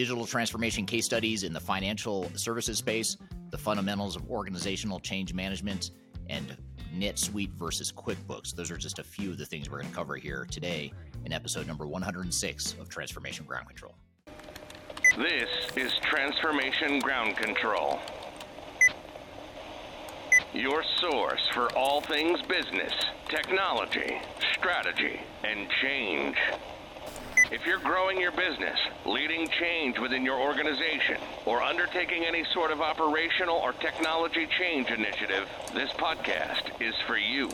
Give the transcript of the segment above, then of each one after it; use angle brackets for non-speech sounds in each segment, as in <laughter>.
digital transformation case studies in the financial services space, the fundamentals of organizational change management, and NetSuite versus QuickBooks. Those are just a few of the things we're going to cover here today in episode number 106 of Transformation Ground Control. This is Transformation Ground Control. Your source for all things business, technology, strategy, and change. If you're growing your business, leading change within your organization, or undertaking any sort of operational or technology change initiative, this podcast is for you.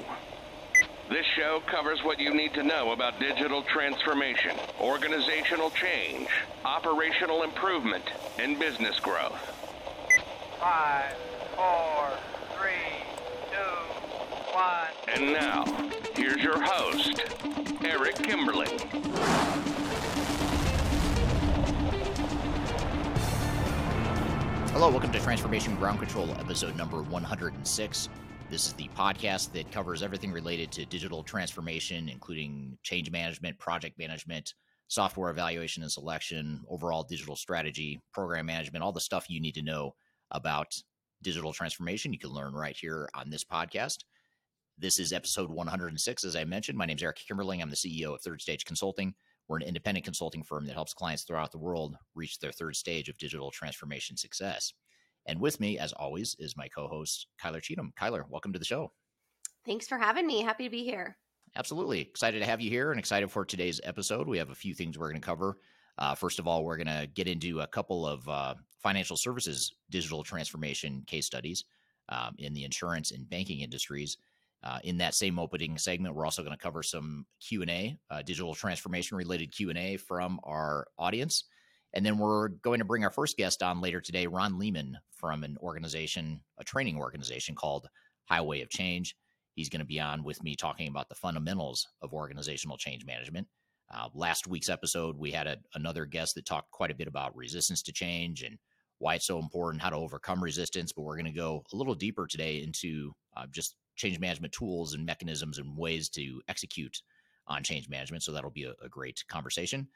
This show covers what you need to know about digital transformation, organizational change, operational improvement, and business growth. Five, four, three, two, one. And now, here's your host, Eric Kimberling. Hello, welcome to Transformation Ground Control, episode number 106. This is the podcast that covers everything related to digital transformation, including change management, project management, software evaluation and selection, overall digital strategy, program management, all the stuff you need to know about digital transformation. You can learn right here on this podcast. This is episode 106. As I mentioned, my name is Eric Kimberling. I'm the CEO of Third Stage Consulting. We're an independent consulting firm that helps clients throughout the world reach their third stage of digital transformation success. And with me, as always, is my co host, Kyler Cheatham. Kyler, welcome to the show. Thanks for having me. Happy to be here. Absolutely. Excited to have you here and excited for today's episode. We have a few things we're going to cover. Uh, first of all, we're going to get into a couple of uh, financial services digital transformation case studies um, in the insurance and banking industries. Uh, in that same opening segment, we're also going to cover some Q and A, uh, digital transformation related Q and A from our audience, and then we're going to bring our first guest on later today, Ron Lehman from an organization, a training organization called Highway of Change. He's going to be on with me talking about the fundamentals of organizational change management. Uh, last week's episode, we had a, another guest that talked quite a bit about resistance to change and why it's so important, how to overcome resistance. But we're going to go a little deeper today into uh, just change management tools and mechanisms and ways to execute on change management. So that'll be a, a great conversation.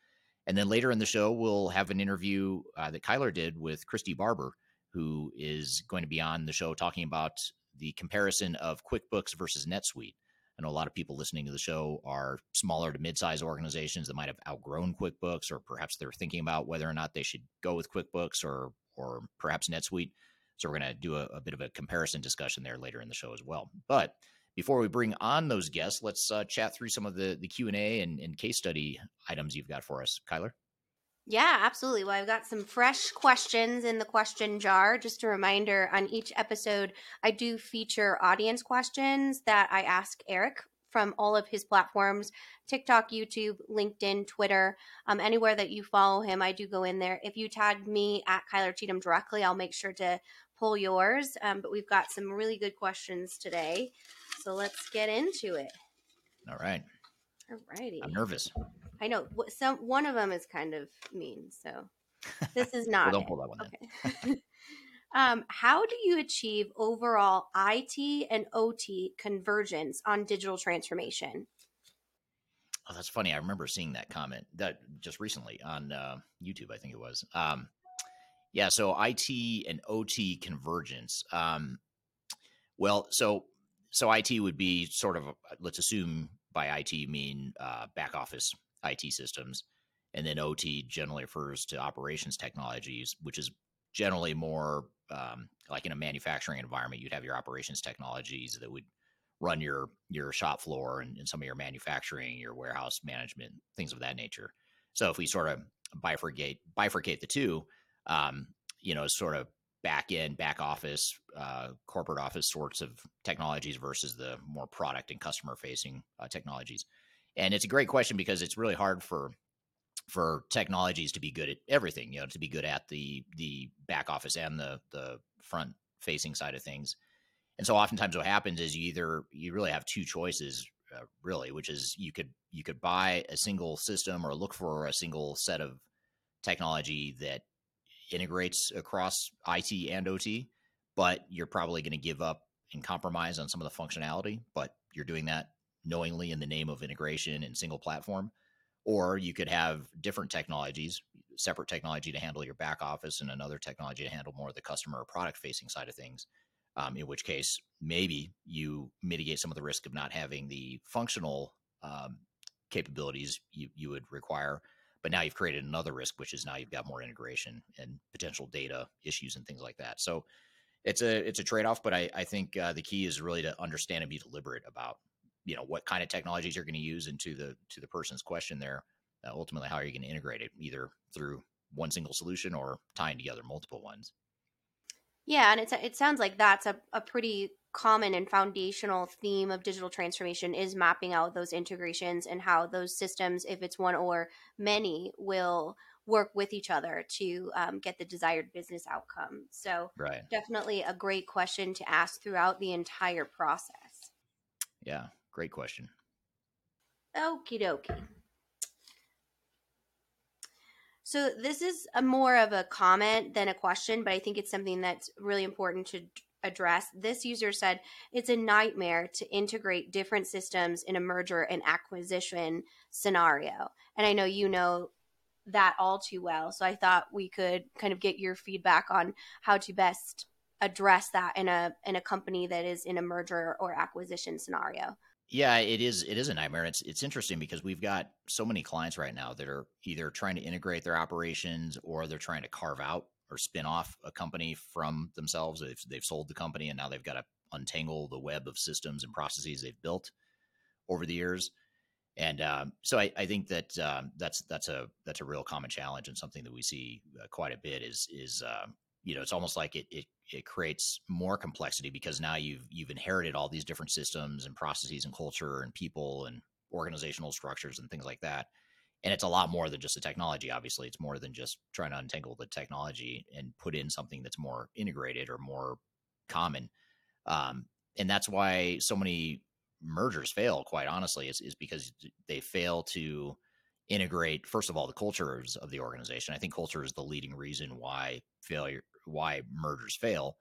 And then later in the show, we'll have an interview uh, that Kyler did with Christy Barber, who is going to be on the show talking about the comparison of QuickBooks versus NetSuite. I know a lot of people listening to the show are smaller to mid-sized organizations that might have outgrown QuickBooks, or perhaps they're thinking about whether or not they should go with QuickBooks or or perhaps NetSuite. So we're going to do a, a, bit of a comparison discussion there later in the show as well. But before we bring on those guests, let's uh, chat through some of the the Q and A and case study items you've got for us, Kyler. Yeah, absolutely. Well, I've got some fresh questions in the question jar. Just a reminder on each episode, I do feature audience questions that I ask Eric from all of his platforms TikTok, YouTube, LinkedIn, Twitter, um, anywhere that you follow him. I do go in there. If you tag me at Kyler Cheatham directly, I'll make sure to pull yours. Um, but we've got some really good questions today. So let's get into it. All right. All righty. I'm nervous. I know. Some one of them is kind of mean, so <laughs> this is not. well, don't pull that one. Okay. <laughs> um, how do you achieve overall IT and OT convergence on digital transformation? Oh, that's funny. I remember seeing that comment that just recently on uh, YouTube. I think it was. Um, yeah. So IT and OT convergence. Um, well, so so IT would be sort of let's assume by IT mean uh, back office IT systems, and then OT generally refers to operations technologies, which is generally more um, like in a manufacturing environment. You'd have your operations technologies that would run your your shop floor and, and some of your manufacturing, your warehouse management, things of that nature. So if we sort of bifurcate bifurcate the two, um, you know, sort of back end, back office, uh, corporate office sorts of technologies versus the more product and customer facing uh, technologies. And it's a great question because it's really hard for for technologies to be good at everything, you know, to be good at the the back office and the the front facing side of things. And so oftentimes what happens is you either you really have two choices uh, really, which is you could you could buy a single system or look for a single set of technology that integrates across IT and OT, but you're probably going to give up and compromise on some of the functionality, but you're doing that knowingly in the name of integration and single platform. Or you could have different technologies, separate technology to handle your back office and another technology to handle more of the customer or product facing side of things. Um, in which case, maybe you mitigate some of the risk of not having the functional um, capabilities you, you would require. But now you've created another risk, which is now you've got more integration and potential data issues and things like that. So it's a it's a trade off. But I, I think uh, the key is really to understand and be deliberate about you know what kind of technologies you're going to use. And to the to the person's question there, uh, ultimately, how are you going to integrate it, either through one single solution or tying together multiple ones. Yeah, and it's it sounds like that's a, a pretty common and foundational theme of digital transformation is mapping out those integrations and how those systems, if it's one or many, will work with each other to um, get the desired business outcome. So, right. definitely a great question to ask throughout the entire process. Yeah, great question. Okie dokie. So this is a more of a comment than a question, but I think it's something that's really important to address. This user said it's a nightmare to integrate different systems in a merger and acquisition scenario. And I know you know that all too well. So I thought we could kind of get your feedback on how to best address that in a in a company that is in a merger or acquisition scenario. Yeah, it is. It is a nightmare. It's it's interesting because we've got so many clients right now that are either trying to integrate their operations or they're trying to carve out or spin off a company from themselves. They've they've sold the company and now they've got to untangle the web of systems and processes they've built over the years. And um, so I, I, think that um, that's that's a that's a real common challenge and something that we see uh, quite a bit is is uh, you know it's almost like it, it it creates more complexity because now you've you've inherited all these different systems and processes and culture and people and organizational structures and things like that and it's a lot more than just the technology obviously. It's more than just trying to untangle the technology and put in something that's more integrated or more common. Um, and that's why so many mergers fail quite honestly is, is because they fail to integrate first of all the cultures of the organization. I think culture is the leading reason why failure why mergers fail.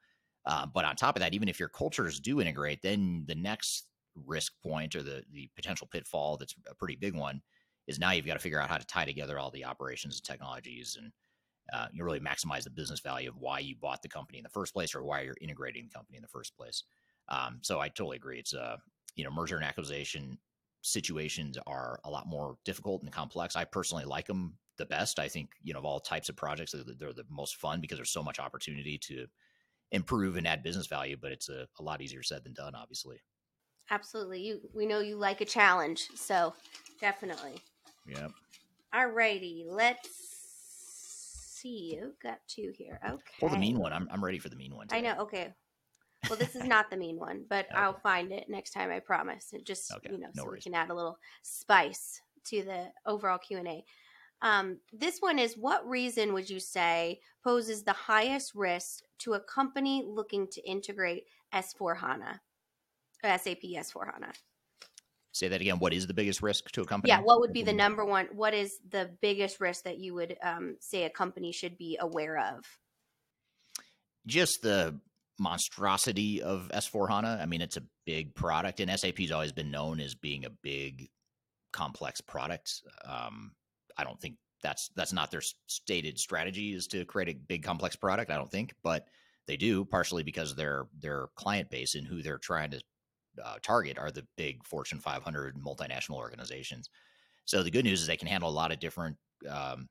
Uh, but on top of that, even if your cultures do integrate, then the next risk point or the the potential pitfall that's a pretty big one is now you've got to figure out how to tie together all the operations and technologies and uh, you really maximize the business value of why you bought the company in the first place or why you're integrating the company in the first place. Um, so I totally agree. It's a uh, you know merger and acquisition situations are a lot more difficult and complex. I personally like them the best. I think you know of all types of projects, they're, they're the most fun because there's so much opportunity to improve and add business value. But it's a, a lot easier said than done, obviously. Absolutely, you we know you like a challenge, so definitely. Yep. All righty, let's see. You got two here. Okay. Well, the mean one. I'm I'm ready for the mean one. Today. I know. Okay. Well, this is not the mean one, but <laughs> okay. I'll find it next time. I promise. It just okay. you know, no so worries. we can add a little spice to the overall Q and A. Um, this one is what reason would you say poses the highest risk to a company looking to integrate S4 HANA, SAP S4 HANA? Say that again. What is the biggest risk to a company? Yeah, what would be the number one? What is the biggest risk that you would um, say a company should be aware of? Just the monstrosity of S4 HANA. I mean, it's a big product, and SAP's always been known as being a big, complex product. Um, I don't think that's that's not their stated strategy is to create a big complex product. I don't think, but they do partially because their their client base and who they're trying to uh, target are the big Fortune 500 multinational organizations. So the good news is they can handle a lot of different um,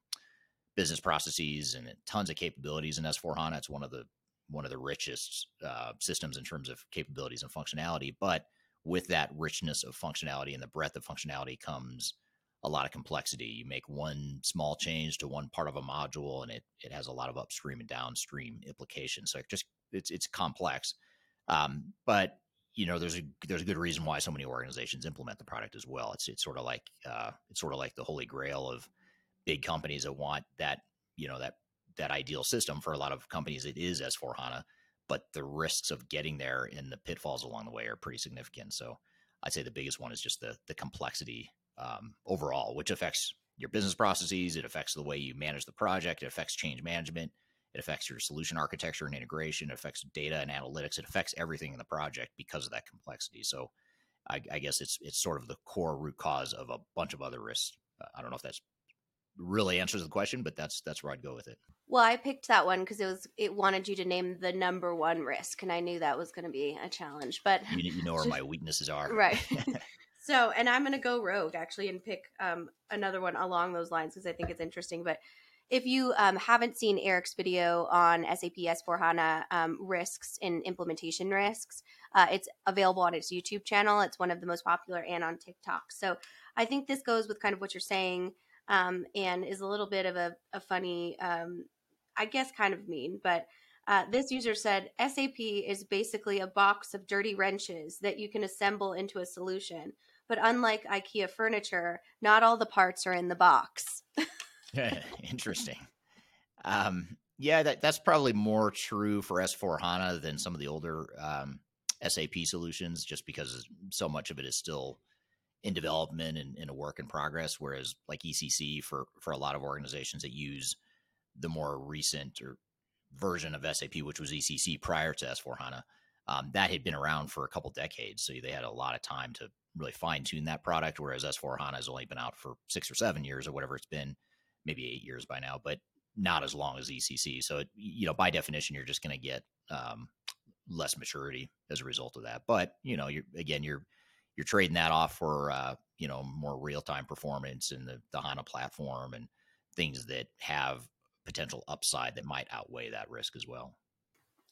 business processes and tons of capabilities in S4 HANA. It's one of the one of the richest uh, systems in terms of capabilities and functionality. But with that richness of functionality and the breadth of functionality comes a lot of complexity. You make one small change to one part of a module, and it it has a lot of upstream and downstream implications. So it just it's it's complex, um, but you know there's a there's a good reason why so many organizations implement the product as well. It's it's sort of like uh, it's sort of like the holy grail of big companies that want that you know that that ideal system. For a lot of companies, it is S4 HANA, but the risks of getting there and the pitfalls along the way are pretty significant. So I'd say the biggest one is just the the complexity um, overall, which affects your business processes. It affects the way you manage the project. It affects change management. It affects your solution architecture and integration. It affects data and analytics. It affects everything in the project because of that complexity. So, I, I guess it's it's sort of the core root cause of a bunch of other risks. Uh, I don't know if that's really answers the question, but that's that's where I'd go with it. Well, I picked that one because it was it wanted you to name the number one risk, and I knew that was going to be a challenge. But you, you know where <laughs> my weaknesses are, right? <laughs> so, and I'm going to go rogue actually and pick um, another one along those lines because I think it's interesting. But if you um, haven't seen Eric's video on SAP S4 HANA um, risks and implementation risks, uh, it's available on its YouTube channel. It's one of the most popular and on TikTok. So I think this goes with kind of what you're saying um, and is a little bit of a, a funny, um, I guess, kind of mean, but. Uh, this user said SAP is basically a box of dirty wrenches that you can assemble into a solution. But unlike IKEA furniture, not all the parts are in the box. <laughs> <laughs> Interesting. Um, yeah, that, that's probably more true for S4 HANA than some of the older um, SAP solutions, just because so much of it is still in development and in a work in progress. Whereas, like ECC, for for a lot of organizations that use the more recent or version of SAP, which was ECC prior to S4 HANA, um, that had been around for a couple decades, so they had a lot of time to really fine tune that product. Whereas S4 HANA has only been out for six or seven years or whatever it's been maybe eight years by now, but not as long as ECC. So, it, you know, by definition, you're just going to get um, less maturity as a result of that. But you know, you're again, you're you're trading that off for uh, you know more real time performance in the the HANA platform and things that have potential upside that might outweigh that risk as well.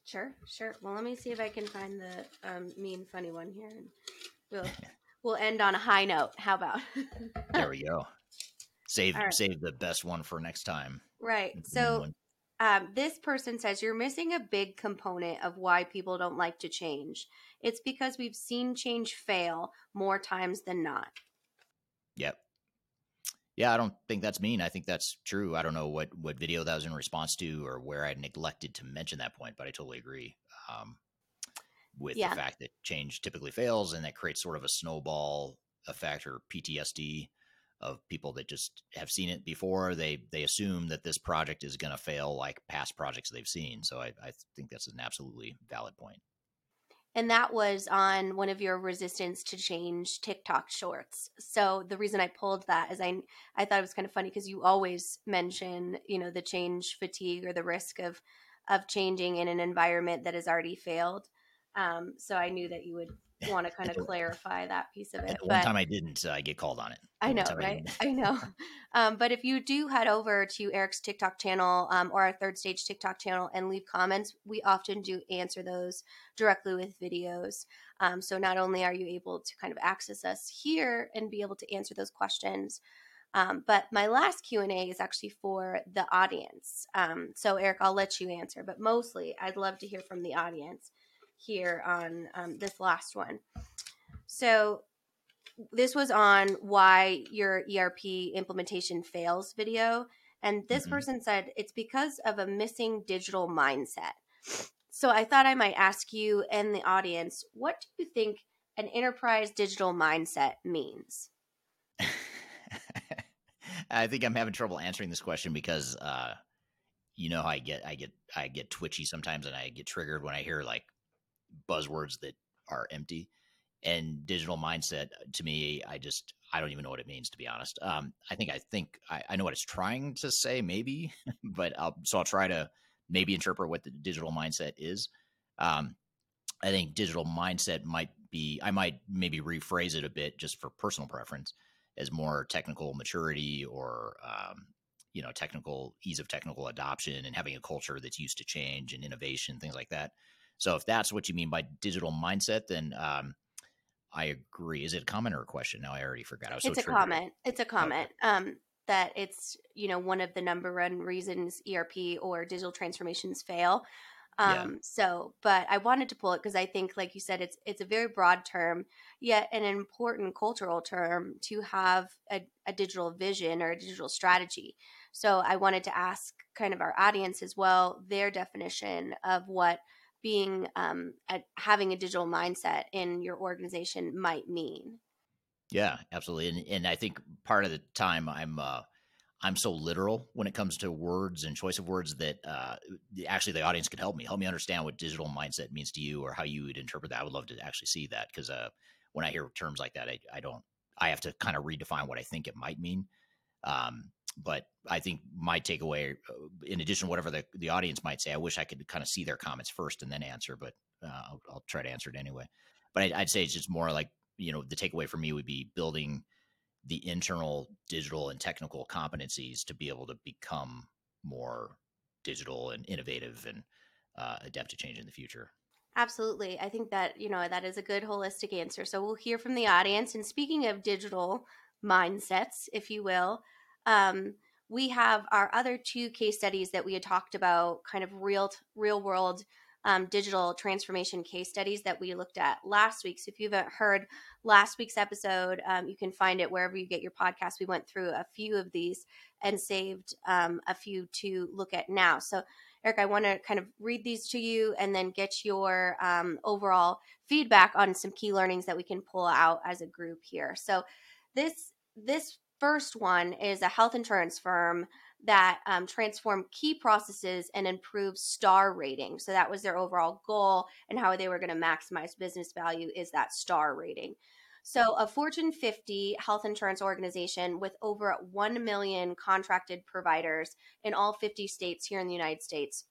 Sure, sure. Well, let me see if I can find the um, mean funny one here, and we'll <laughs> we'll end on a high note. How about? there we go. Save right. save the best one for next time. Right. So um, this person says you're missing a big component of why people don't like to change. It's because we've seen change fail more times than not. Yep. Yeah, I don't think that's mean. I think that's true. I don't know what what video that was in response to or where I neglected to mention that point, but I totally agree um, with yeah. the fact that change typically fails and that creates sort of a snowball effect or PTSD of people that just have seen it before. They they assume that this project is going to fail like past projects they've seen. So I, I think that's an absolutely valid point. And that was on one of your resistance to change TikTok shorts. So the reason I pulled that is I I thought it was kind of funny because you always mention you know the change fatigue or the risk of of changing in an environment that has already failed. Um, so I knew that you would want to kind of clarify that piece of it. One time I didn't uh, get called on it. I know, right? I, I, know. <laughs> <laughs> Um, but if you do head over to Eric's TikTok channel um, or our third stage TikTok channel and leave comments, we often do answer those directly with videos. Um, so not only are you able to kind of access us here and be able to answer those questions, um, but my last Q and A is actually for the audience. Um, so Eric, I'll let you answer, but mostly I'd love to hear from the audience here on um, this last one. So this was on why your ERP implementation fails video. And this mm-hmm. person said it's because of a missing digital mindset. So I thought I might ask you and the audience what do you think an enterprise digital mindset means? <laughs> I think I'm having trouble answering this question because uh, you know how I get I get I get twitchy sometimes and I get triggered when I hear like buzzwords that are empty. And digital mindset to me, I just I don't even know what it means to be honest. Um, I think I think I, I know what it's trying to say, maybe, <laughs> but I'll, so I'll try to maybe interpret what the digital mindset is. Um, I think digital mindset might be I might maybe rephrase it a bit just for personal preference as more technical maturity or um, you know technical ease of technical adoption and having a culture that's used to change and innovation things like that so if that's what you mean by digital mindset, then um, I agree. Is it a comment or a question? No, I already forgot. I was it's so a comment. It's a comment. Okay. Um, that it's you know one of the number one reasons ERP or digital transformations fail. Um, yeah. So, but I wanted to pull it because I think, like you said, it's it's a very broad term, yet an important cultural term to have a, a digital vision or a digital strategy. So, I wanted to ask kind of our audience as well their definition of what being um, having a digital mindset in your organization might mean. Yeah, absolutely, and and I think part of the time I'm uh, I'm so literal when it comes to words and choice of words that uh, actually the audience could help me help me understand what digital mindset means to you or how you would interpret that. I would love to actually see that because uh, when I hear terms like that, I, I don't I have to kind of redefine what I think it might mean. Um, but I think my takeaway, uh, in addition to whatever the, the audience might say, I wish I could kind of see their comments first and then answer, but uh, I'll, I'll, try to answer it anyway. But I, I'd say it's just more like, you know, the takeaway for me would be building the internal digital and technical competencies to be able to become more digital and innovative and uh, adapt to change in the future. Absolutely. I think that, you know, that is a good holistic answer. So we'll hear from the audience. And speaking of digital mindsets, if you will, um, we have our other two case studies that we had talked about, kind of real real world um, digital transformation case studies that we looked at last week. So if you haven't heard last week's episode, um, you can find it wherever you get your podcast. We went through a few of these and saved um, a few to look at now. So Eric, I want to kind of read these to you and then get your um, overall feedback on some key learnings that we can pull out as a group here. So this this first one is a health insurance firm that um, transformed key processes and improved star rating. So that was their overall goal, and how they were going to maximize business value is that star rating. So, a Fortune 50 health insurance organization with over 1 million contracted providers in all 50 states here in the United States,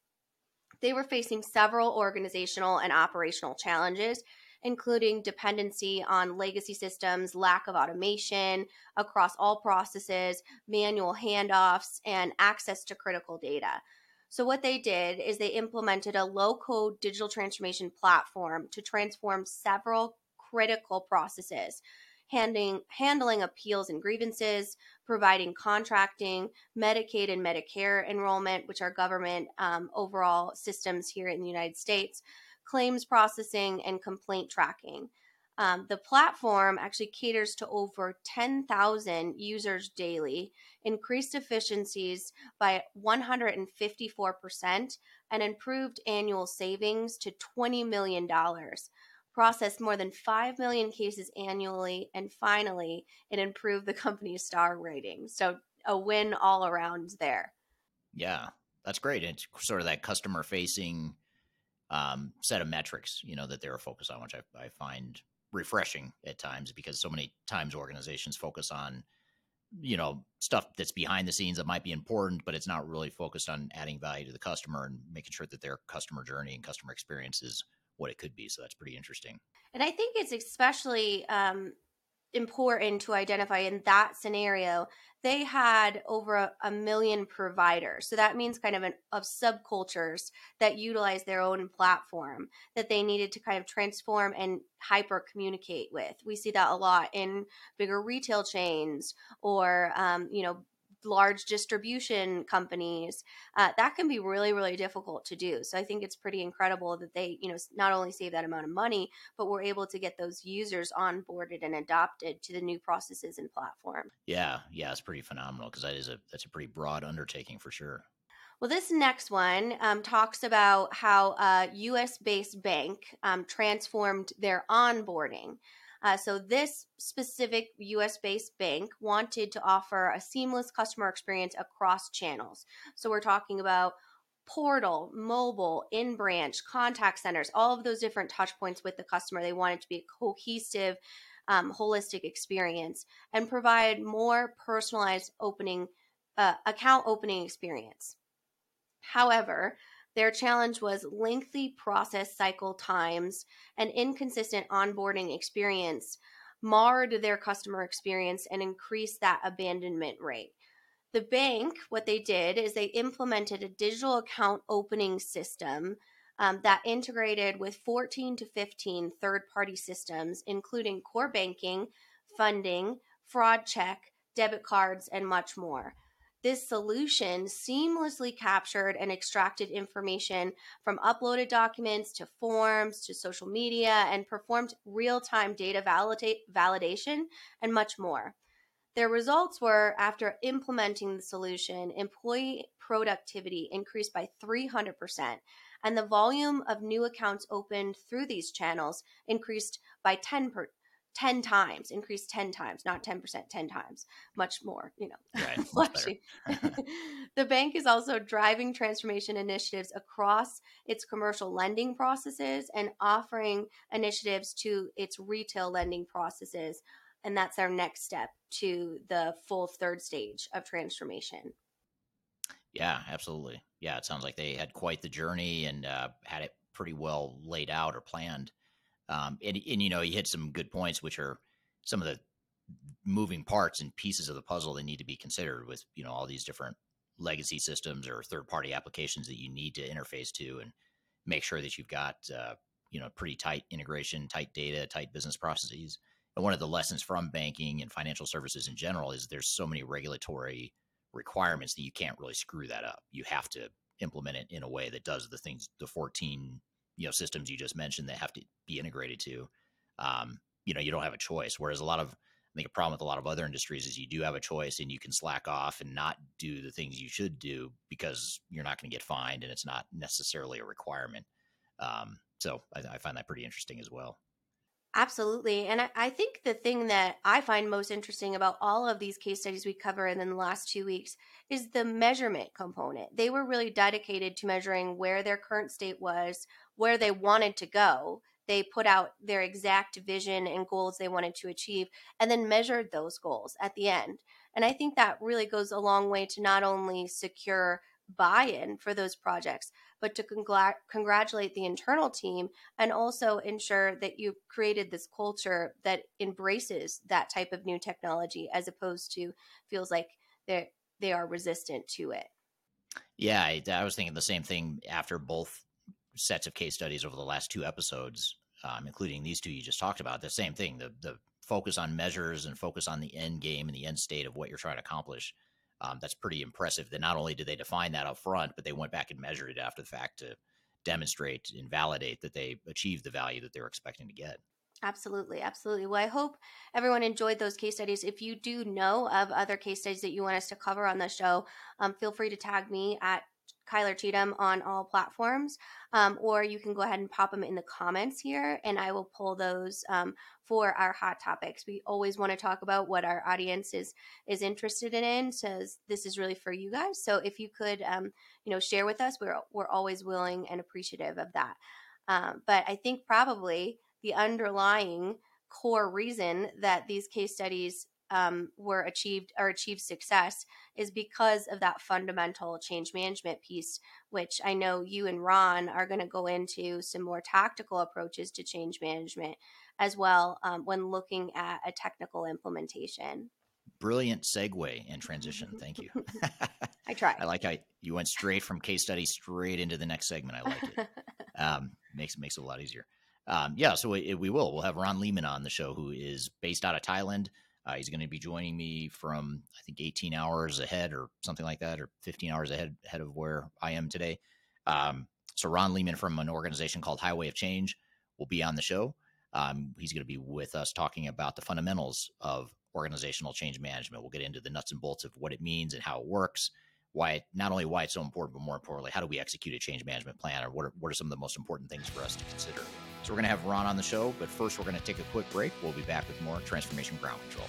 they were facing several organizational and operational challenges including dependency on legacy systems, lack of automation across all processes, manual handoffs, and access to critical data. So, what they did is they implemented a low code digital transformation platform to transform several critical processes. Handling, handling appeals and grievances, providing contracting, Medicaid and Medicare enrollment, which are government um, overall systems here in the United States, claims processing, and complaint tracking. Um, the platform actually caters to over 10,000 users daily, increased efficiencies by 154%, and improved annual savings to $20 million. Processed more than 5 million cases annually, and finally, it improved the company's star rating. So, a win all around there. Yeah, that's great. It's sort of that customer facing um, set of metrics, you know, that they're focused on, which I, I find refreshing at times because so many times organizations focus on, you know, stuff that's behind the scenes that might be important, but it's not really focused on adding value to the customer and making sure that their customer journey and customer experience is what it could be. So that's pretty interesting. And I think it's especially um, important to identify in that scenario they had over a, a, million providers. So that means kind of an, of subcultures that utilize their own platform that they needed to kind of transform and hyper communicate with. We see that a lot in bigger retail chains or um, you know large distribution companies uh, that can be really really difficult to do. So i think it's pretty incredible that they you know not only save that amount of money but we're able to get those users onboarded and adopted to the new processes and platform. Yeah yeah it's pretty phenomenal because that is a that's a pretty broad undertaking for sure. Well, this next one um, talks about how a US based bank um, transformed their onboarding. Uh, so, this specific US based bank wanted to offer a seamless customer experience across channels. So, we're talking about portal, mobile, in branch, contact centers, all of those different touch points with the customer. They wanted to be a cohesive, um, holistic experience and provide more personalized opening uh, account opening experience. However, their challenge was lengthy process cycle times and inconsistent onboarding experience marred their customer experience and increased that abandonment rate. The bank, what they did is they implemented a digital account opening system um, that integrated with 14 to 15 third party systems, including core banking, funding, fraud check, debit cards, and much more. This solution seamlessly captured and extracted information from uploaded documents to forms to social media and performed real time data validate, validation and much more. Their results were after implementing the solution, employee productivity increased by 300%, and the volume of new accounts opened through these channels increased by 10 per, 10 times, increased 10 times, not 10%, 10 times, much more, you know, right, <laughs> <laughs> the bank is also driving transformation initiatives across its commercial lending processes and offering initiatives to its retail lending processes and that's our next step to the full third stage of transformation. Yeah, absolutely. Yeah, it sounds like they had quite the journey and uh, had it pretty well laid out or planned. Um, and, and you know, you hit some good points, which are some of the moving parts and pieces of the puzzle that need to be considered with you know all these different legacy systems or third party applications that you need to interface to and make sure that you've got uh, you know pretty tight integration tight data tight business processes. And one of the lessons from banking and financial services in general is there's so many regulatory requirements that you can't really screw that up. You have to implement it in a way that does the things the 14 you know systems you just mentioned that have to be integrated to um, you know you don't have a choice whereas a lot of I think a problem with a lot of other industries is you do have a choice and you can slack off and not do the things you should do because you're not going to get fined and it's not necessarily a requirement. Um, so I, I, find that pretty interesting as well. Absolutely. And I, I, think the thing that I find most interesting about all of these case studies we cover in the last two weeks is the measurement component. They were really dedicated to measuring where their current state was, where they wanted to go, they put out their exact vision and goals they wanted to achieve and then measured those goals at the end. And I think that really goes a long way to not only secure buy in for those projects, but to congr- congratulate the internal team and also ensure that you've created this culture that embraces that type of new technology as opposed to feels like they they are resistant to it. Yeah, I, I was thinking the same thing after both sets of case studies over the last two episodes, um, including these two you just talked about. The same thing, the the focus on measures and focus on the end game and the end state of what you're trying to accomplish. Um, that's pretty impressive. That not only did they define that up front, but they went back and measured it after the fact to demonstrate and validate that they achieved the value that they're expecting to get. Absolutely, absolutely. Well, I hope everyone enjoyed those case studies. If you do know of other case studies that you want us to cover on the show, um, feel free to tag me at Kyler Cheatham on all platforms, um, or you can go ahead and pop them in the comments here, and I will pull those um, for our hot topics. We always want to talk about what our audience is is interested in, so this is really for you guys. So if you could, um, you know, share with us, we're we're always willing and appreciative of that. Um, but I think probably the underlying core reason that these case studies um, were achieved or achieved success is because of that fundamental change management piece, which I know you and Ron are going to go into some more tactical approaches to change management as well um, when looking at a technical implementation. Brilliant segue and transition. Thank you. <laughs> <laughs> I try. I like how you went straight from case study straight into the next segment. I like it. <laughs> Um, makes makes it a lot easier. Um, yeah, so we, we will. We'll have Ron Lehman on the show, who is based out of Thailand. Uh, he's going to be joining me from I think 18 hours ahead or something like that, or 15 hours ahead ahead of where I am today. Um, so Ron Lehman from an organization called Highway of Change will be on the show. Um, he's going to be with us talking about the fundamentals of organizational change management. We'll get into the nuts and bolts of what it means and how it works. Why it, not only why it's so important, but more importantly, how do we execute a change management plan, or what are, what are some of the most important things for us to consider? So we're going to have Ron on the show, but first we're going to take a quick break. We'll be back with more Transformation Ground Control.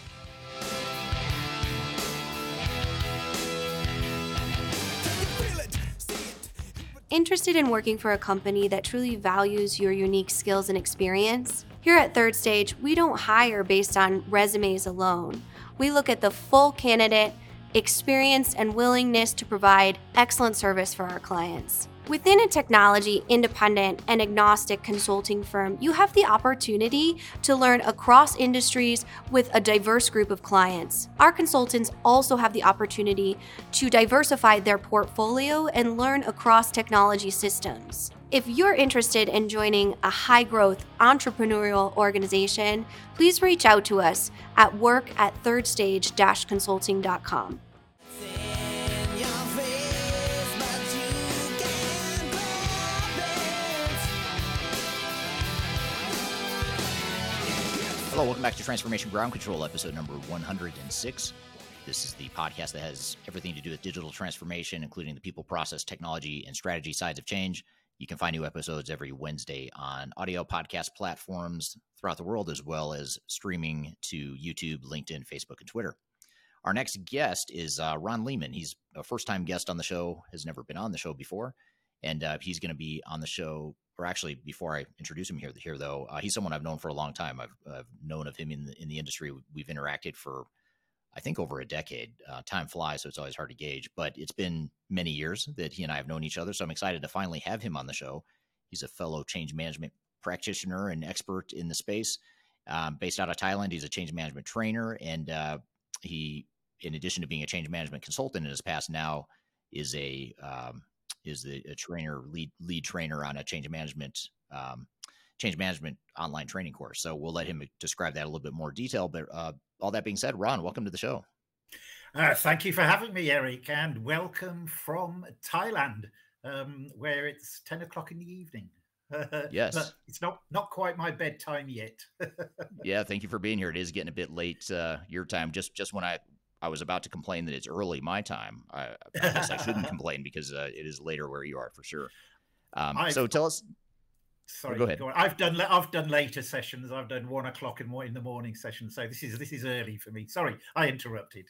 Interested in working for a company that truly values your unique skills and experience? Here at Third Stage, we don't hire based on resumes alone. We look at the full candidate, experience, and willingness to provide excellent service for our clients. Within a technology independent and agnostic consulting firm, you have the opportunity to learn across industries with a diverse group of clients. Our consultants also have the opportunity to diversify their portfolio and learn across technology systems. If you're interested in joining a high growth entrepreneurial organization, please reach out to us at work at thirdstage consulting.com. Hello, welcome back to Transformation Ground Control, episode number 106. This is the podcast that has everything to do with digital transformation, including the people, process, technology, and strategy sides of change. You can find new episodes every Wednesday on audio podcast platforms throughout the world, as well as streaming to YouTube, LinkedIn, Facebook, and Twitter. Our next guest is uh, Ron Lehman. He's a first time guest on the show, has never been on the show before, and uh, he's going to be on the show or actually, before I introduce him here, here though, uh, he's someone I've known for a long time. I've, I've known of him in the, in the industry. We've interacted for, I think, over a decade. Uh, time flies, so it's always hard to gauge. But it's been many years that he and I have known each other, so I'm excited to finally have him on the show. He's a fellow change management practitioner and expert in the space. Um, based out of Thailand, he's a change management trainer, and uh, he, in addition to being a change management consultant in his past, now is a um, is the a trainer lead lead trainer on a change management um, change management online training course. So we'll let him describe that a little bit more detail. But uh, all that being said, Ron, welcome to the show. Uh, thank you for having me, Eric, and welcome from Thailand, um, where it's ten o'clock in the evening. <laughs> yes, but it's not not quite my bedtime yet. <laughs> yeah, thank you for being here. It is getting a bit late uh, your time. Just just when I I was about to complain that it's early my time. I, I guess I shouldn't <laughs> complain because uh, it is later where you are for sure. Um, so tell us. Sorry, go ahead. Go I've done I've done later sessions. I've done one o'clock in, in the morning session. So this is this is early for me. Sorry, I interrupted.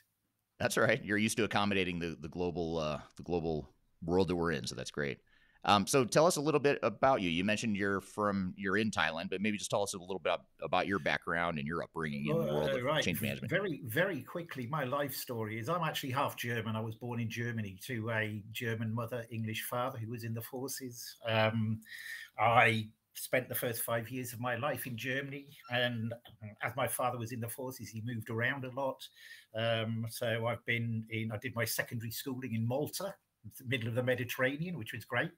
That's all right. You're used to accommodating the the global uh, the global world that we're in, so that's great. Um, so tell us a little bit about you. You mentioned you're from you're in Thailand, but maybe just tell us a little bit about your background and your upbringing in the world of right. change management. Very, very quickly, my life story is I'm actually half German. I was born in Germany to a German mother, English father who was in the forces. Um, I spent the first five years of my life in Germany. And as my father was in the forces, he moved around a lot. Um, so I've been in, I did my secondary schooling in Malta, middle of the Mediterranean, which was great.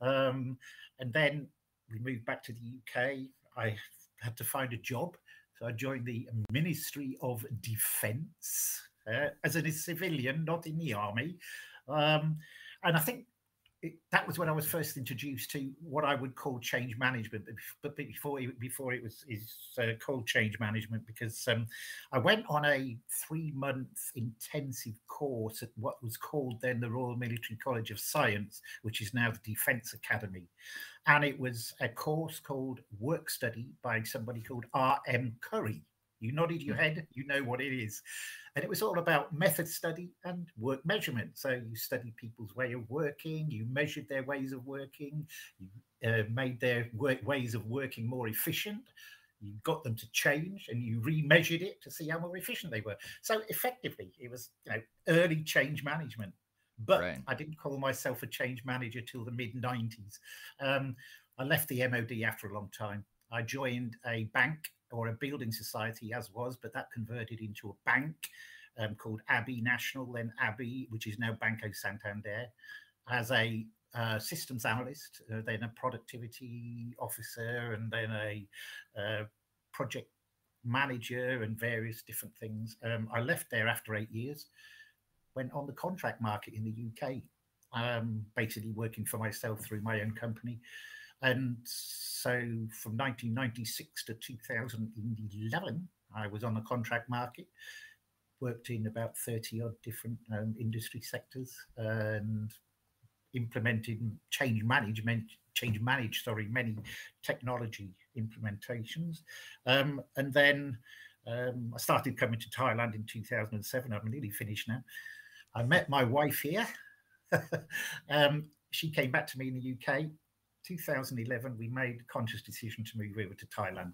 Um, and then we moved back to the UK. I had to find a job. So I joined the Ministry of Defence uh, as a civilian, not in the army. Um, and I think it, that was when I was first introduced to what I would call change management, but before it, before it was is uh, called change management because um, I went on a three month intensive course at what was called then the Royal Military College of Science, which is now the Defence Academy, and it was a course called Work Study by somebody called R. M. Currie. You nodded your hmm. head, you know what it is. And it was all about method study and work measurement. So you studied people's way of working, you measured their ways of working, you uh, made their work, ways of working more efficient. You got them to change and you remeasured it to see how more efficient they were. So effectively, it was you know early change management. But right. I didn't call myself a change manager till the mid 90s. Um, I left the MOD after a long time. I joined a bank or a building society as was, but that converted into a bank um, called Abbey National, then Abbey, which is now Banco Santander, as a uh, systems analyst, uh, then a productivity officer, and then a uh, project manager, and various different things. Um, I left there after eight years, went on the contract market in the UK, um, basically working for myself through my own company. And so from 1996 to 2011, I was on the contract market, worked in about 30 odd different um, industry sectors and implemented change management, change manage, sorry, many technology implementations. Um, and then um, I started coming to Thailand in 2007. I'm nearly finished now. I met my wife here. <laughs> um, she came back to me in the UK 2011, we made a conscious decision to move over to Thailand.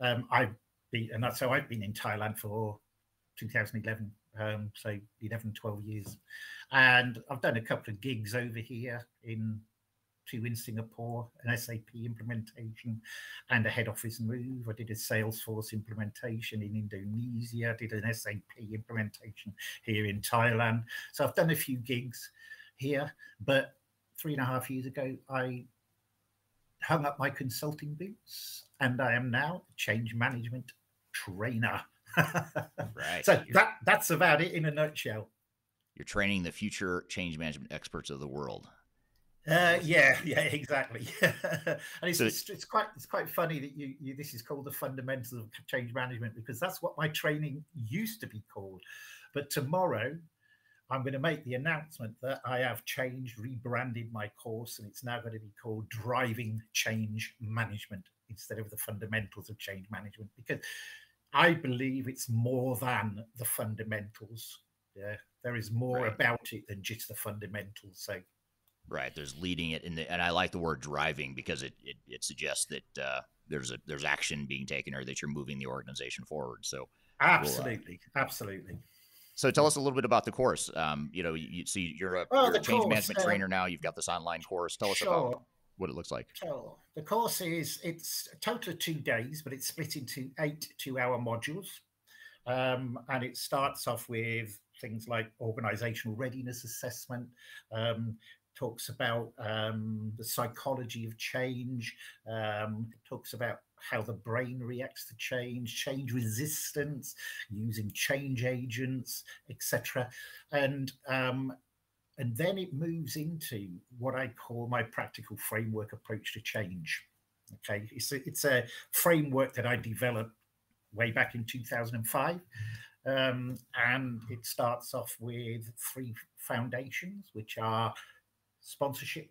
Um, I've been, and that's so I've been in Thailand for 2011, um, so 11, 12 years. And I've done a couple of gigs over here in two in Singapore, an SAP implementation and a head office move. I did a Salesforce implementation in Indonesia, did an SAP implementation here in Thailand. So I've done a few gigs here, but three and a half years ago, I hung up my consulting boots, and I am now a change management trainer. <laughs> right. So that that's about it in a nutshell. You're training the future change management experts of the world. Uh, yeah, yeah, exactly. <laughs> and it's, so, it's, it's quite it's quite funny that you, you this is called the fundamentals of change management because that's what my training used to be called. But tomorrow I'm going to make the announcement that I have changed, rebranded my course, and it's now going to be called Driving Change Management instead of the fundamentals of change management because I believe it's more than the fundamentals. Yeah, there is more right. about it than just the fundamentals. So Right. There's leading it in the, and I like the word driving because it it, it suggests that uh, there's a there's action being taken or that you're moving the organization forward. So absolutely, we'll, uh, absolutely. So tell us a little bit about the course. Um, you know, you see you're a, oh, you're a change course, management uh, trainer now. You've got this online course. Tell us sure. about what it looks like. Sure. The course is it's a total of two days, but it's split into eight two-hour modules, um, and it starts off with things like organizational readiness assessment. Um, talks about um, the psychology of change. Um, talks about how the brain reacts to change, change resistance, using change agents, etc. And um, and then it moves into what I call my practical framework approach to change. Okay, it's a, it's a framework that I developed way back in 2005. Um, and it starts off with three foundations, which are sponsorship,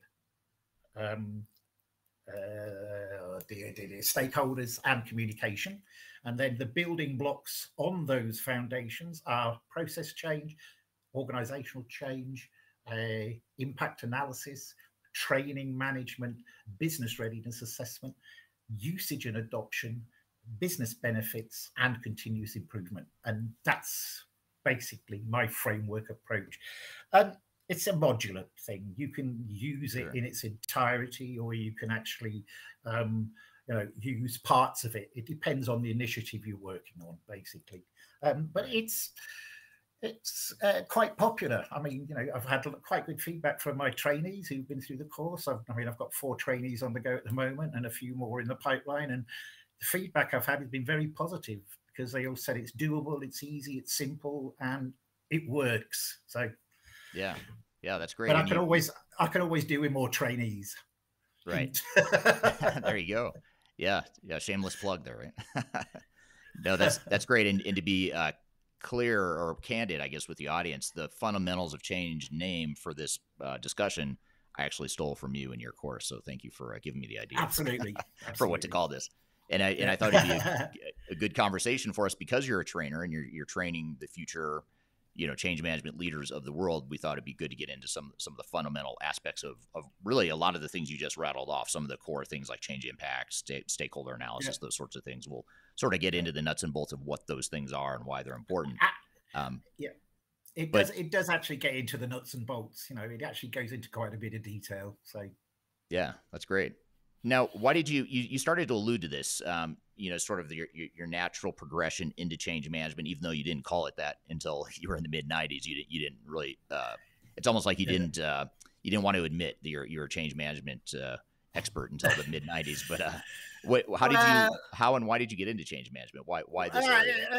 um, uh, the, the, the, stakeholders, and communication. And then the building blocks on those foundations are process change, organizational change, uh, impact analysis, training management, business readiness assessment, usage and adoption, business benefits, and continuous improvement. And that's basically my framework approach. Um, it's a modular thing. You can use it sure. in its entirety, or you can actually, um, you know, use parts of it. It depends on the initiative you're working on, basically. Um, but it's it's uh, quite popular. I mean, you know, I've had quite good feedback from my trainees who've been through the course. I've, I mean, I've got four trainees on the go at the moment, and a few more in the pipeline. And the feedback I've had has been very positive because they all said it's doable, it's easy, it's simple, and it works. So yeah, yeah, that's great. But I can you... always I can always do with more trainees. Right. <laughs> <laughs> there you go. Yeah, yeah. Shameless plug there, right? <laughs> no, that's that's great, and, and to be uh, clear or candid, I guess, with the audience, the fundamentals of change name for this uh, discussion, I actually stole from you in your course. So thank you for uh, giving me the idea. Absolutely. for Absolutely. what to call this. And I and I thought it'd be a, a, good conversation for us because you're a trainer and you're you're training the future you know change management leaders of the world, we thought it'd be good to get into some some of the fundamental aspects of of really a lot of the things you just rattled off. Some of the core things like change impact, st- stakeholder analysis, yeah. those sorts of things. We'll sort of get into the nuts and bolts of what those things are and why they're important. Um, yeah. It but, does. It does actually get into the nuts and bolts. You know, it actually goes into quite a bit of detail. So, yeah, that's great. Now, why did you you, you started to allude to this? Um, you know, sort of the, your your natural progression into change management, even though you didn't call it that until <laughs> you were in the mid '90s. You didn't you didn't really. Uh, it's almost like you yeah. didn't uh, you didn't want to admit that you're you're a change management uh, expert until the mid '90s. But uh, what, how did you how and why did you get into change management? Why why this?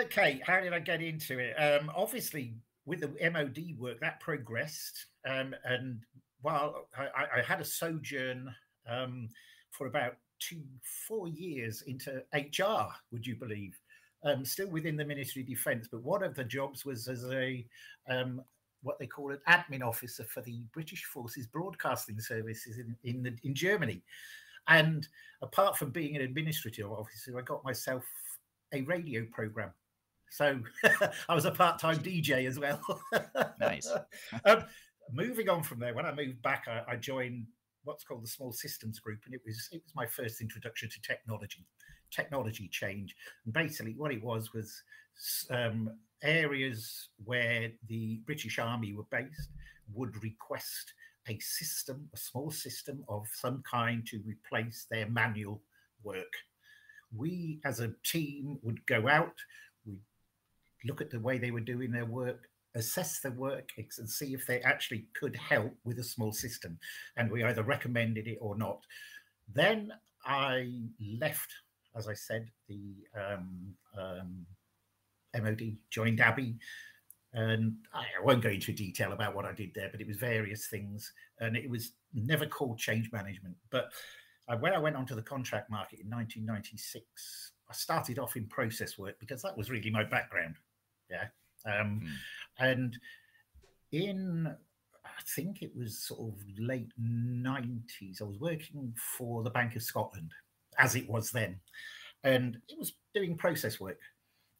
okay, how did I get into it? Um, obviously, with the MOD work, that progressed, um, and while I, I had a sojourn. Um, for about two, four years into HR, would you believe? Um, still within the Ministry of Defence, but one of the jobs was as a um, what they call an admin officer for the British Forces Broadcasting Services in in, the, in Germany. And apart from being an administrative officer, I got myself a radio program. So <laughs> I was a part-time DJ as well. <laughs> nice. um, moving on from there, when I moved back, I, I joined what's called the Small Systems Group, and it was it was my first introduction to technology, technology change. And basically, what it was was um, areas where the British Army were based would request a system, a small system of some kind to replace their manual work. We, as a team, would go out, We'd look at the way they were doing their work, assess the work and see if they actually could help with a small system. And we either recommended it or not. Then I left, as I said, the um, um, MOD, joined Abbey. And I won't go into detail about what I did there, but it was various things. And it was never called change management. But when I went onto the contract market in 1996, I started off in process work because that was really my background. Yeah. Um, mm. And in, I think it was sort of late 90s, I was working for the Bank of Scotland, as it was then. And it was doing process work.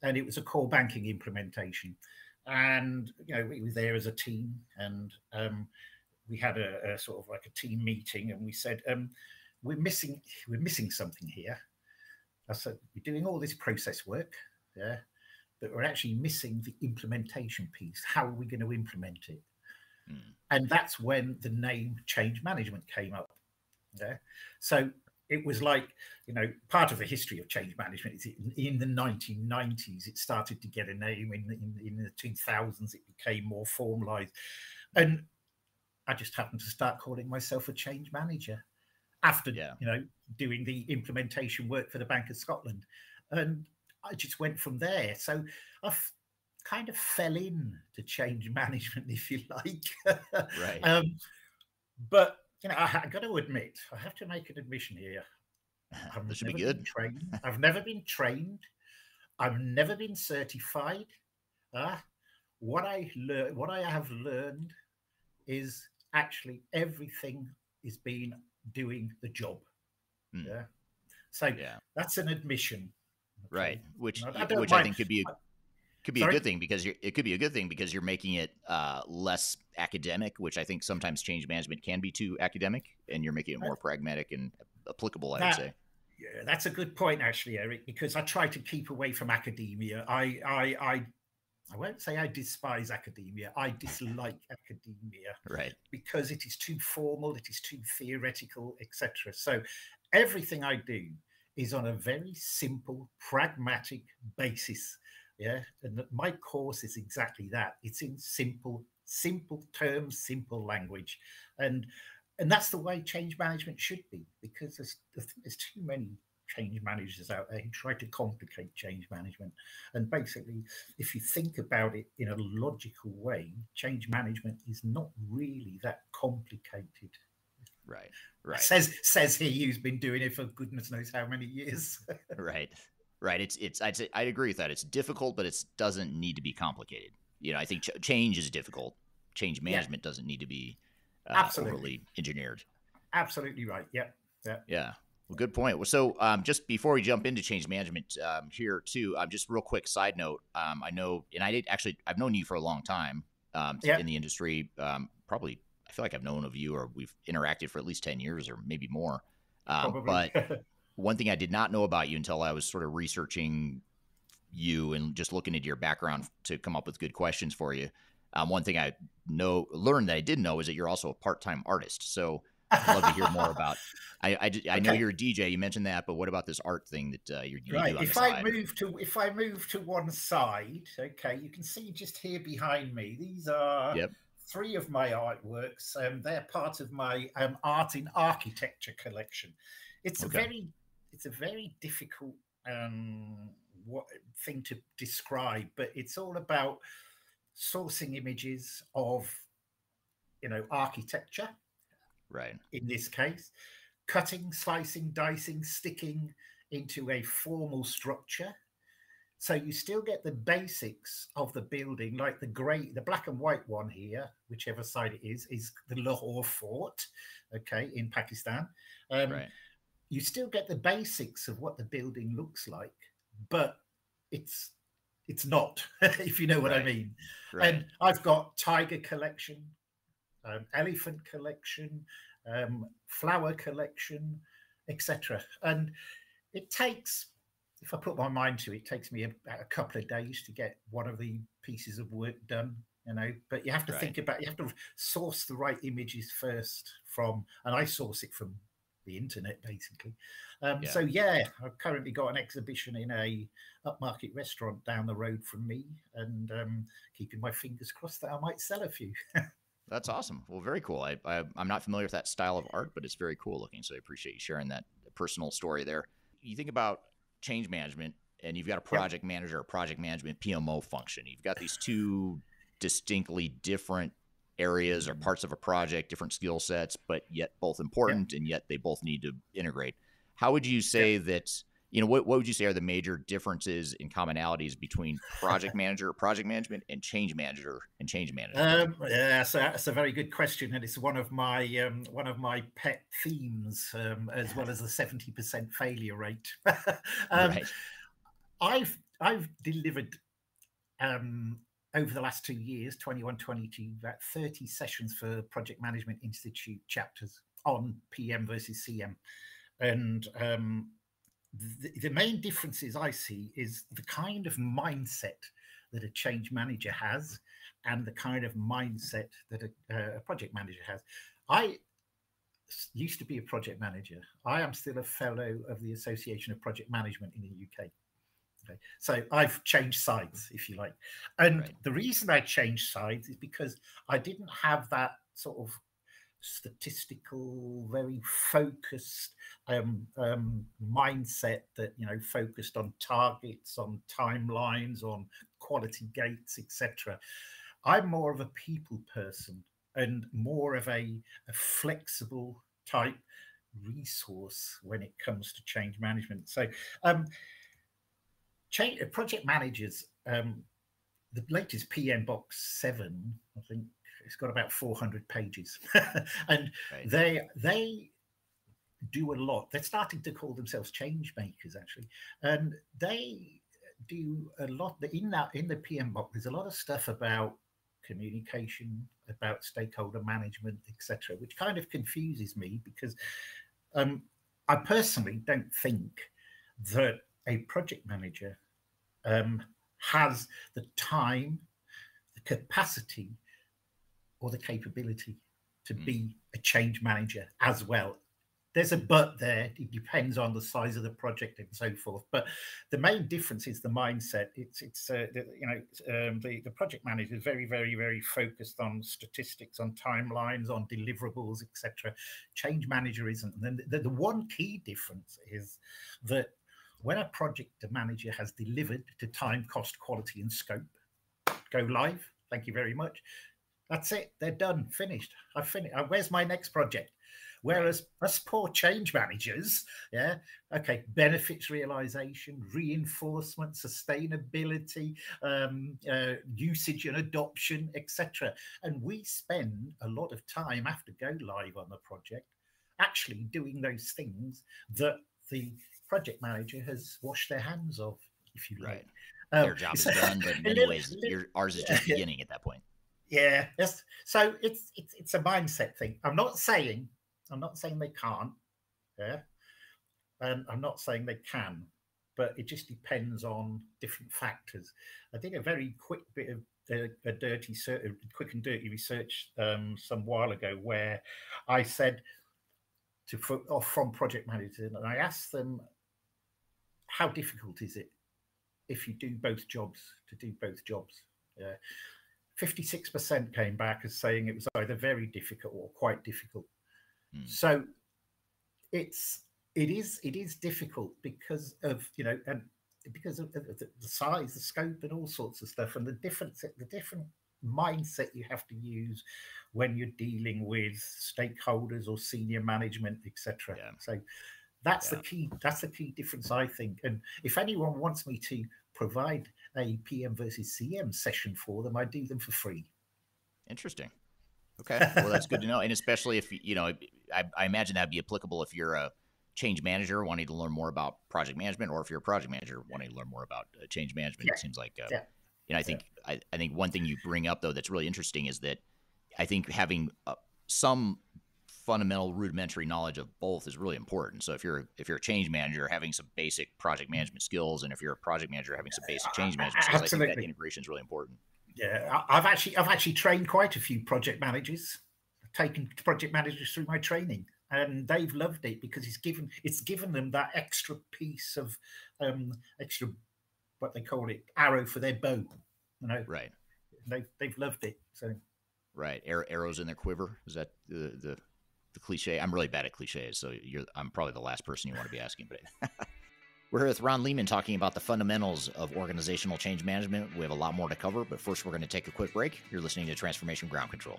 And it was a core banking implementation. And, you know, we were there as a team. And um, we had a, a, sort of like a team meeting, and we said, um, "We're missing, we're missing something here." I said, "We're doing all this process work, yeah, but we're actually missing the implementation piece. How are we going to implement it?" Mm. And that's when the name change management came up. Yeah, so it was like you know part of the history of change management is in, in the 1990s it started to get a name in, in, in the 2000s it became more formalized and i just happened to start calling myself a change manager after yeah. you know doing the implementation work for the bank of scotland and i just went from there so i've kind of fell in to change <laughs> management if you like right um, but you know, I, I got to admit, I have to make an admission here. <laughs> I've this should be good. Trained. <laughs> I've never been trained. I've never been certified. Uh, what I learned, what I have learned, is actually everything is been doing the job. Mm. Yeah. So yeah. that's an admission. Okay? Right. Which I, which. I think could be a, could be Sorry? a good thing because it could be a good thing because you're making it uh, less academic, which I think sometimes change management can be too academic, and you're making it more pragmatic and applicable. I that, would say. Yeah, that's a good point, actually, Eric. Because I try to keep away from academia. I, I, I, I won't say I despise academia. I dislike <laughs> academia, right? Because it is too formal, it is too theoretical, etc. So everything I do is on a very simple, pragmatic basis yeah. And my course is exactly that. It's in simple, simple terms, simple language. And and that's the way change management should be, because there's there's too many change managers out there who try to complicate change management. And basically, if you think about it in a logical way, change management is not really that complicated. Right. Right. Says says he who's been doing it for goodness knows how many years. <laughs> right right? It's it's I'd say I'd agree with that. It's difficult, but it doesn't need to be complicated. You know, I think ch- change is difficult. Change management yeah. doesn't need to be uh, overly engineered. Absolutely right. Yeah. Yeah. Yeah. Well, good point. Well, so um, just before we jump into change management um, here too, um, just real quick side note. Um, I know, and I did actually, I've known you for a long time um, yeah. in the industry. Um, probably, I feel like I've known of you, or we've interacted for at least ten years, or maybe more. Um, but <laughs> one thing I did not know about you until I was sort of researching you and just looking into your background to come up with good questions for you. Um, one thing I know learned that I didn't know is that you're also a part-time artist. So I'd love to hear more <laughs> about. I I, I okay. know you're a DJ. You mentioned that, but what about this art thing that uh, you're you right? if I move to if I move to one side, okay, you can see just here behind me. These are yep. Three of my artworks. Um, they're part of my um, art in architecture collection. It's okay. a very it's a very difficult um, what thing to describe, but it's all about sourcing images of you know architecture, right? In this case, cutting, slicing, dicing, sticking into a formal structure. So you still get the basics of the building, like the grey, the black and white one here, whichever side it is, is the Lahore Fort, okay, in Pakistan. Um, right you still get the basics of what the building looks like, but it's it's not, <laughs> if you know what right. I mean. Right. And I've got tiger collection, um, elephant collection, um, flower collection, etc. And it takes, if I put my mind to it, it takes me a, a, couple of days to get one of the pieces of work done. You know, but you have to right. think about you have to source the right images first from, and I source it from the internet basically. Um, yeah. So yeah, I've currently got an exhibition in a upmarket restaurant down the road from me, and um, keeping my fingers crossed that I might sell a few. <laughs> That's awesome. Well, very cool. I, I am not familiar with that style of art, but it's very cool looking. So I appreciate you sharing that personal story there. You think about change management, and you've got a project manager, a project management PMO function. You've got these two distinctly different areas or parts of a project, different skill sets, but yet both important yeah. and yet they both need to integrate. How would you say yeah. that, you know, what, what would you say are the major differences and commonalities between project <laughs> manager, project management, and change manager and change management? Um, yeah, so that's a very good question, and it's one of my um, one of my pet themes, um, as well as the seventy percent failure rate. <laughs> Um, right. I've I've delivered um, over the last two years, 21, 22, about 30 sessions for Project Management Institute chapters on PM versus CM. And um, the, the main differences I see is the kind of mindset that a change manager has and the kind of mindset that a, uh, a project manager has. I used to be a project manager. I am still a fellow of the Association of Project Management in the UK. Okay. So I've changed sides, if you like. And right. the reason I changed sides is because I didn't have that sort of statistical, very focused um, um, mindset that you know focused on targets, on timelines, on quality gates, etc. I'm more of a people person and more of a, a flexible type resource when it comes to change management. So, um, change, project managers, um, the latest PMBOK Seven, I think it's got about 400 pages, <laughs> and right. they they do a lot. They're starting to call themselves change makers actually, and they do a lot in that in the PMBOK. There's a lot of stuff about communication, about stakeholder management, etc., which kind of confuses me because um, I personally don't think that a project manager um, has the time, the capacity, or the capability to mm. be a change manager as well there's a but there. It depends on the size of the project and so forth. But the main difference is the mindset. It's it's uh, the, you know um, the the project manager is very very very focused on statistics, on timelines, on deliverables, etc. Change manager isn't. And then the, the one key difference is that when a project manager has delivered to time, cost, quality, and scope, go live. Thank you very much. That's it. They're done. Finished. I finished. Uh, where's my next project? Whereas us poor change managers, yeah, okay, benefits realization, reinforcement, sustainability, um, uh, usage and adoption, etc. And we spend a lot of time after go live on the project actually doing those things that the project manager has washed their hands of, if you like. Right. Um, Their job is done, but <laughs> in many ways, your, ours is just beginning at that point. Yeah, yes. So it's it's it's a mindset thing. I'm not saying I'm not saying they can't. Yeah. And I'm not saying they can, but it just depends on different factors. I did a very quick bit of a, a dirty, quick and dirty research um, some while ago where I said to from project managers, and I asked them, "How difficult is it if you do both jobs to do both jobs?" Yeah. 56% came back as saying it was either very difficult or quite difficult. Mm. So it's it is it is difficult because of you know and because of the, the size, the scope, and all sorts of stuff, and the different the different mindset you have to use when you're dealing with stakeholders or senior management, etc. Yeah. So that's yeah. the key. That's the key difference, I think. And if anyone wants me to provide a PM versus CM session for them, I do them for free. Interesting. Okay, <laughs> well that's good to know, and especially if you know, I, I imagine that'd be applicable if you're a change manager wanting to learn more about project management, or if you're a project manager wanting to learn more about uh, change management. Yeah. It seems like, uh, yeah. you know, I think yeah. I, I think one thing you bring up though that's really interesting is that I think having uh, some fundamental rudimentary knowledge of both is really important. So if you're if you're a change manager, having some basic project management skills, and if you're a project manager, having some basic change management skills, Absolutely. I think that integration is really important. Yeah, I've actually I've actually trained quite a few project managers, taken project managers through my training, and they've loved it because it's given it's given them that extra piece of um, extra what they call it arrow for their bow. You know, right? They've they've loved it. So, right, arrows in their quiver. Is that the the the cliche? I'm really bad at cliches, so you're I'm probably the last person you want to be asking, but. <laughs> We're here with Ron Leeman talking about the fundamentals of organizational change management. We have a lot more to cover, but first we're going to take a quick break. You're listening to Transformation Ground Control.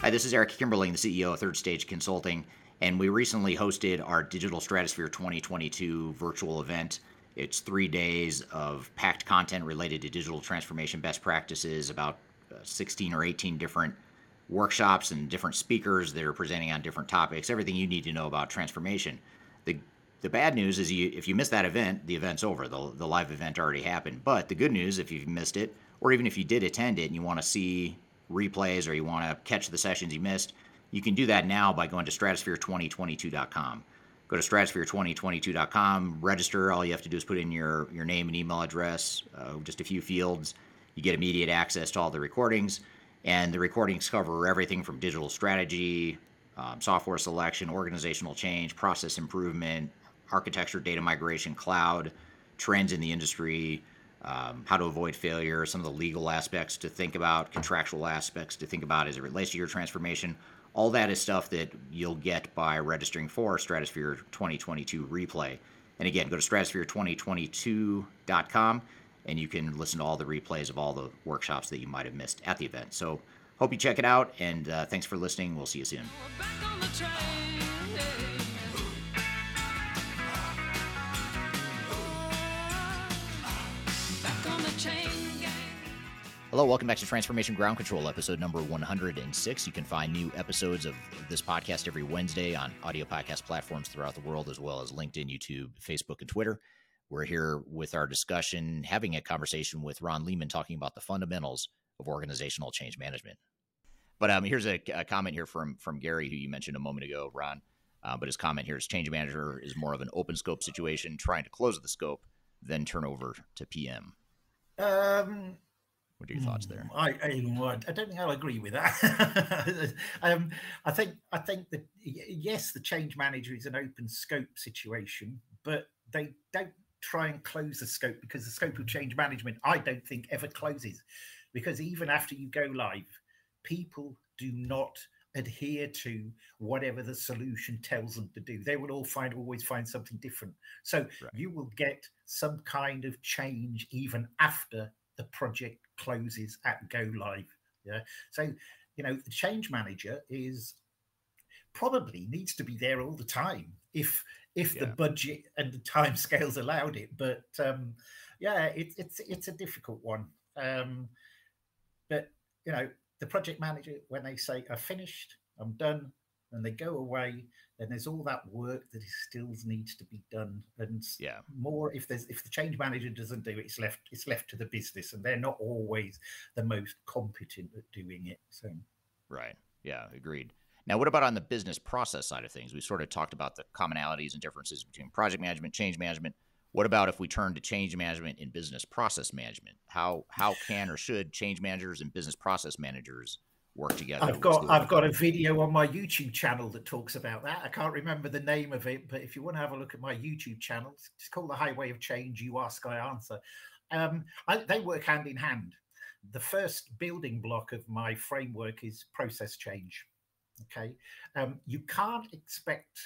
Hi, this is Eric Kimberling, the CEO of Third Stage Consulting, and we recently hosted our Digital Stratosphere 2022 virtual event. It's three days of packed content related to digital transformation best practices, about uh, 16 or 18 different workshops and different speakers that are presenting on different topics, everything you need to know about transformation. The the bad news is you if you miss that event, the event's over. The, the live event already happened. But the good news, if you've missed it, or even if you did attend it and you want to see replays or you want to catch the sessions you missed, you can do that now by going to stratosphere2022.com. Go to stratosphere2022.com, register. All you have to do is put in your, your name and email address, uh, just a few fields. You get immediate access to all the recordings. And the recordings cover everything from digital strategy, um, software selection, organizational change, process improvement, architecture, data migration, cloud, trends in the industry, um, how to avoid failure, some of the legal aspects to think about, contractual aspects to think about as it relates to your transformation. All that is stuff that you'll get by registering for Stratosphere 2022 replay. And again, go to stratosphere2022.com and you can listen to all the replays of all the workshops that you might have missed at the event. So, hope you check it out, and uh, thanks for listening. We'll see you soon. Hello, welcome back to Transformation Ground Control, episode number 106. You can find new episodes of this podcast every Wednesday on audio podcast platforms throughout the world, as well as LinkedIn, YouTube, Facebook, and Twitter. We're here with our discussion, having a conversation with Ron Leeman talking about the fundamentals of organizational change management. But um, here's a, a, comment here from from Gary, who you mentioned a moment ago, Ron. Uh, but his comment here is change manager is more of an open scope situation, trying to close the scope, then turn over to PM. Um, what are your thoughts there? I, I, I don't think I'll agree with that. <laughs> um, I think I think that yes, the change manager is an open scope situation, but they don't try and close the scope because the scope of change management, I don't think, ever closes. Because even after you go live, people do not adhere to whatever the solution tells them to do. They will all find always find something different. So right. you will get some kind of change even after the project closes at go live. Yeah. So, you know, the change manager is probably needs to be there all the time if if yeah. the budget and the time <laughs> scales allowed it. But um, yeah, it, it's it's a difficult one. Um, but you know, the project manager when they say "I've finished, I'm done," and they go away, then there's all that work that still needs to be done. And yeah. more if there's if the change manager doesn't do it it's left it's left to the business and they're not always the most competent at doing it so. Right. Yeah agreed. Now what about on the business process side of things? We sort of talked about the commonalities and differences between project management change management. What about if we turn to change management in business process management? How how can or should change managers and business process managers work together. I've got I've got a video on my YouTube channel that talks about that. I can't remember the name of it, but if you want to have a look at my YouTube channel, it's called The Highway of Change. You ask, I answer. Um, I, they work hand in hand. The first building block of my framework is process change. Okay, um, you can't expect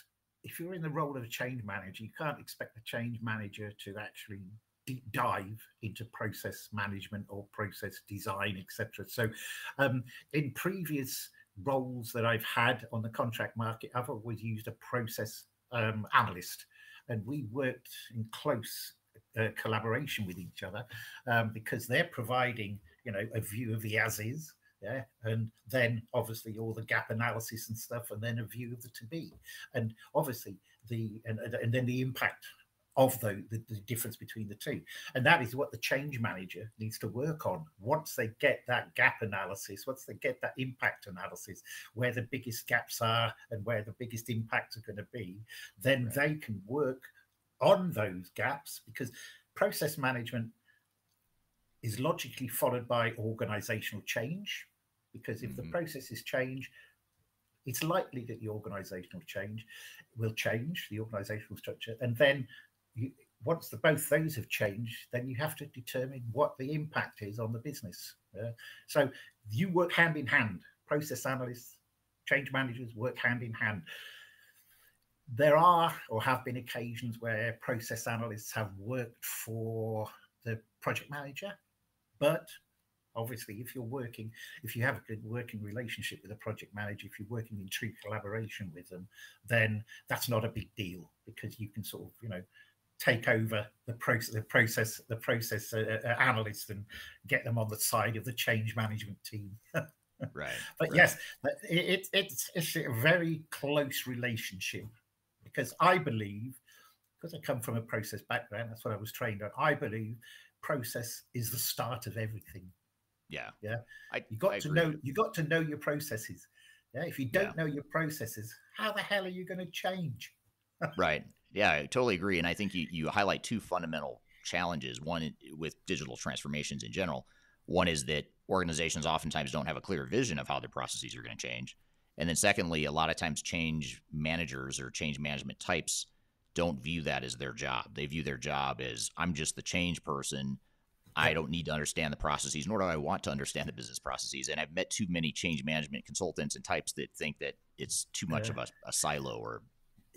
if you're in the role of a change manager, you can't expect the change manager to actually deep dive into process management or process design, etc. So, um, in previous roles that I've had on the contract market, I've always used a process um, analyst, and we worked in close uh, collaboration with each other um, because they're providing, you know, a view of the as is. Yeah, and then obviously all the gap analysis and stuff, and then a view of the to be, and obviously the and, and then the impact of the, the, the, difference between the two. And that is what the change manager needs to work on. Once they get that gap analysis, once they get that impact analysis, where the biggest gaps are and where the biggest impacts are going to be, then right. they can work on those gaps because process management is logically followed by organizational change. Because if mm-hmm. the processes change, it's likely that the organizational change will change the organizational structure and then you, once the, both those have changed, then you have to determine what the impact is on the business. Uh, so you work hand in hand. Process analysts, change managers work hand in hand. There are or have been occasions where process analysts have worked for the project manager, but obviously if you're working if you have a good working relationship with a project manager if you're working in true collaboration with them then that's not a big deal because you can sort of you know take over the process, the process, the process uh, uh, analysts, and get them on the side of the change management team. <laughs> right. But right. yes, it, it, it's it's a very close relationship because I believe because I come from a process background, that's what I was trained on. I believe process is the start of everything. Yeah. Yeah. I, You got I to agree. know you got to know your processes. Yeah. If you don't Yeah. know your processes, how the hell are you going to change? <laughs> Right. Yeah, I totally agree. And I think you, you highlight two fundamental challenges. One with digital transformations in general. One is that organizations oftentimes don't have a clear vision of how their processes are going to change. And then secondly, a lot of times change managers or change management types don't view that as their job. They view their job as I'm just the change person. I don't need to understand the processes, nor do I want to understand the business processes. And I've met too many change management consultants and types that think that it's too much Yeah. of a, a silo or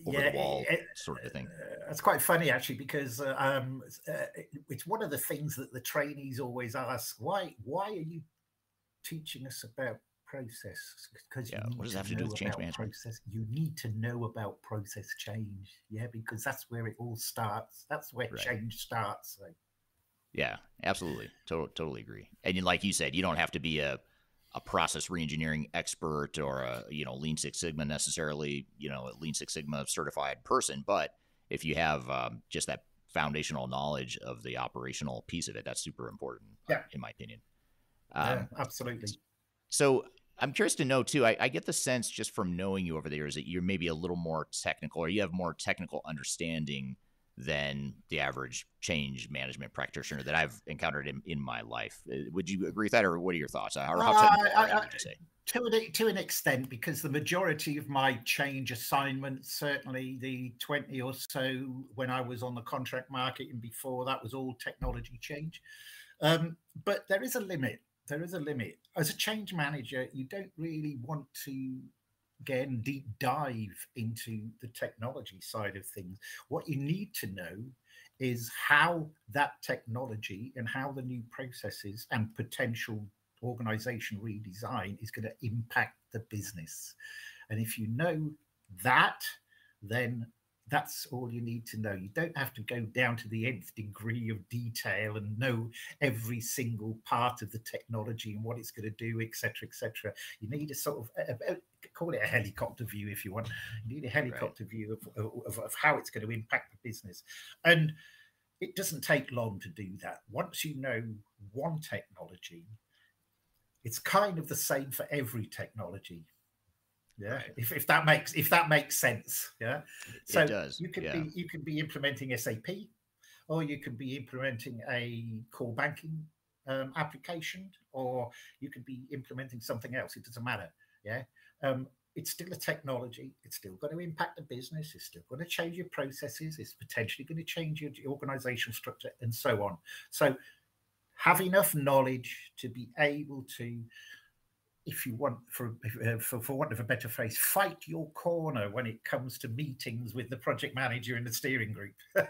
over the wall it- sort of thing. Uh, it's quite funny actually because uh, um, uh, it's one of the things that the trainees always ask. Why? Why are you teaching us about process? Because Yeah, what does that have to do with change management? Process. You need to know about process change. Yeah, because that's where it all starts. That's where Right. change starts. So, Yeah, absolutely. Totally, totally agree. And like you said, you don't have to be a, a process reengineering expert or a you know Lean Six Sigma necessarily, you know, a Lean Six Sigma certified person. But if you have um, just that foundational knowledge of the operational piece of it, that's super important, uh, Yeah. in my opinion. yeah, Um, absolutely. so I'm curious to know too. I, I get the sense just from knowing you over the years that you're maybe a little more technical, or you have more technical understanding than the average change management practitioner that I've encountered in, in my life. Uh, Would you agree with that, or what are your thoughts? How, how Uh, I- I- to an, to an extent because the majority of my change assignments certainly the 20 or so when i was on the contract market and before that was all technology change um, but there is a limit there is a limit as a change manager you don't really want to again deep dive into the technology side of things what you need to know is how that technology and how the new processes and potential organization redesign is going to impact the business. And if you know that, then that's all you need to know. You don't have to go down to the nth degree of detail and know every single part of the technology and what it's going to do, etc., etc. You need a sort of a, a, call it a helicopter view if you want. You need a helicopter view of, of, of how it's going to impact the business, and it doesn't take long to do that. Once you know one technology, it's kind of the same for every technology yeah Right. if, if that makes if that makes sense yeah so it does. you could yeah. be you could be implementing sap or you could be implementing a core banking um, application or you could be implementing something else it doesn't matter yeah um, it's still a technology it's still going to impact the business it's still going to change your processes it's potentially going to change your organizational structure and so on so have enough knowledge to be able to if you want for, uh, for for want of a better phrase fight your corner when it comes to meetings with the project manager and the steering group <laughs>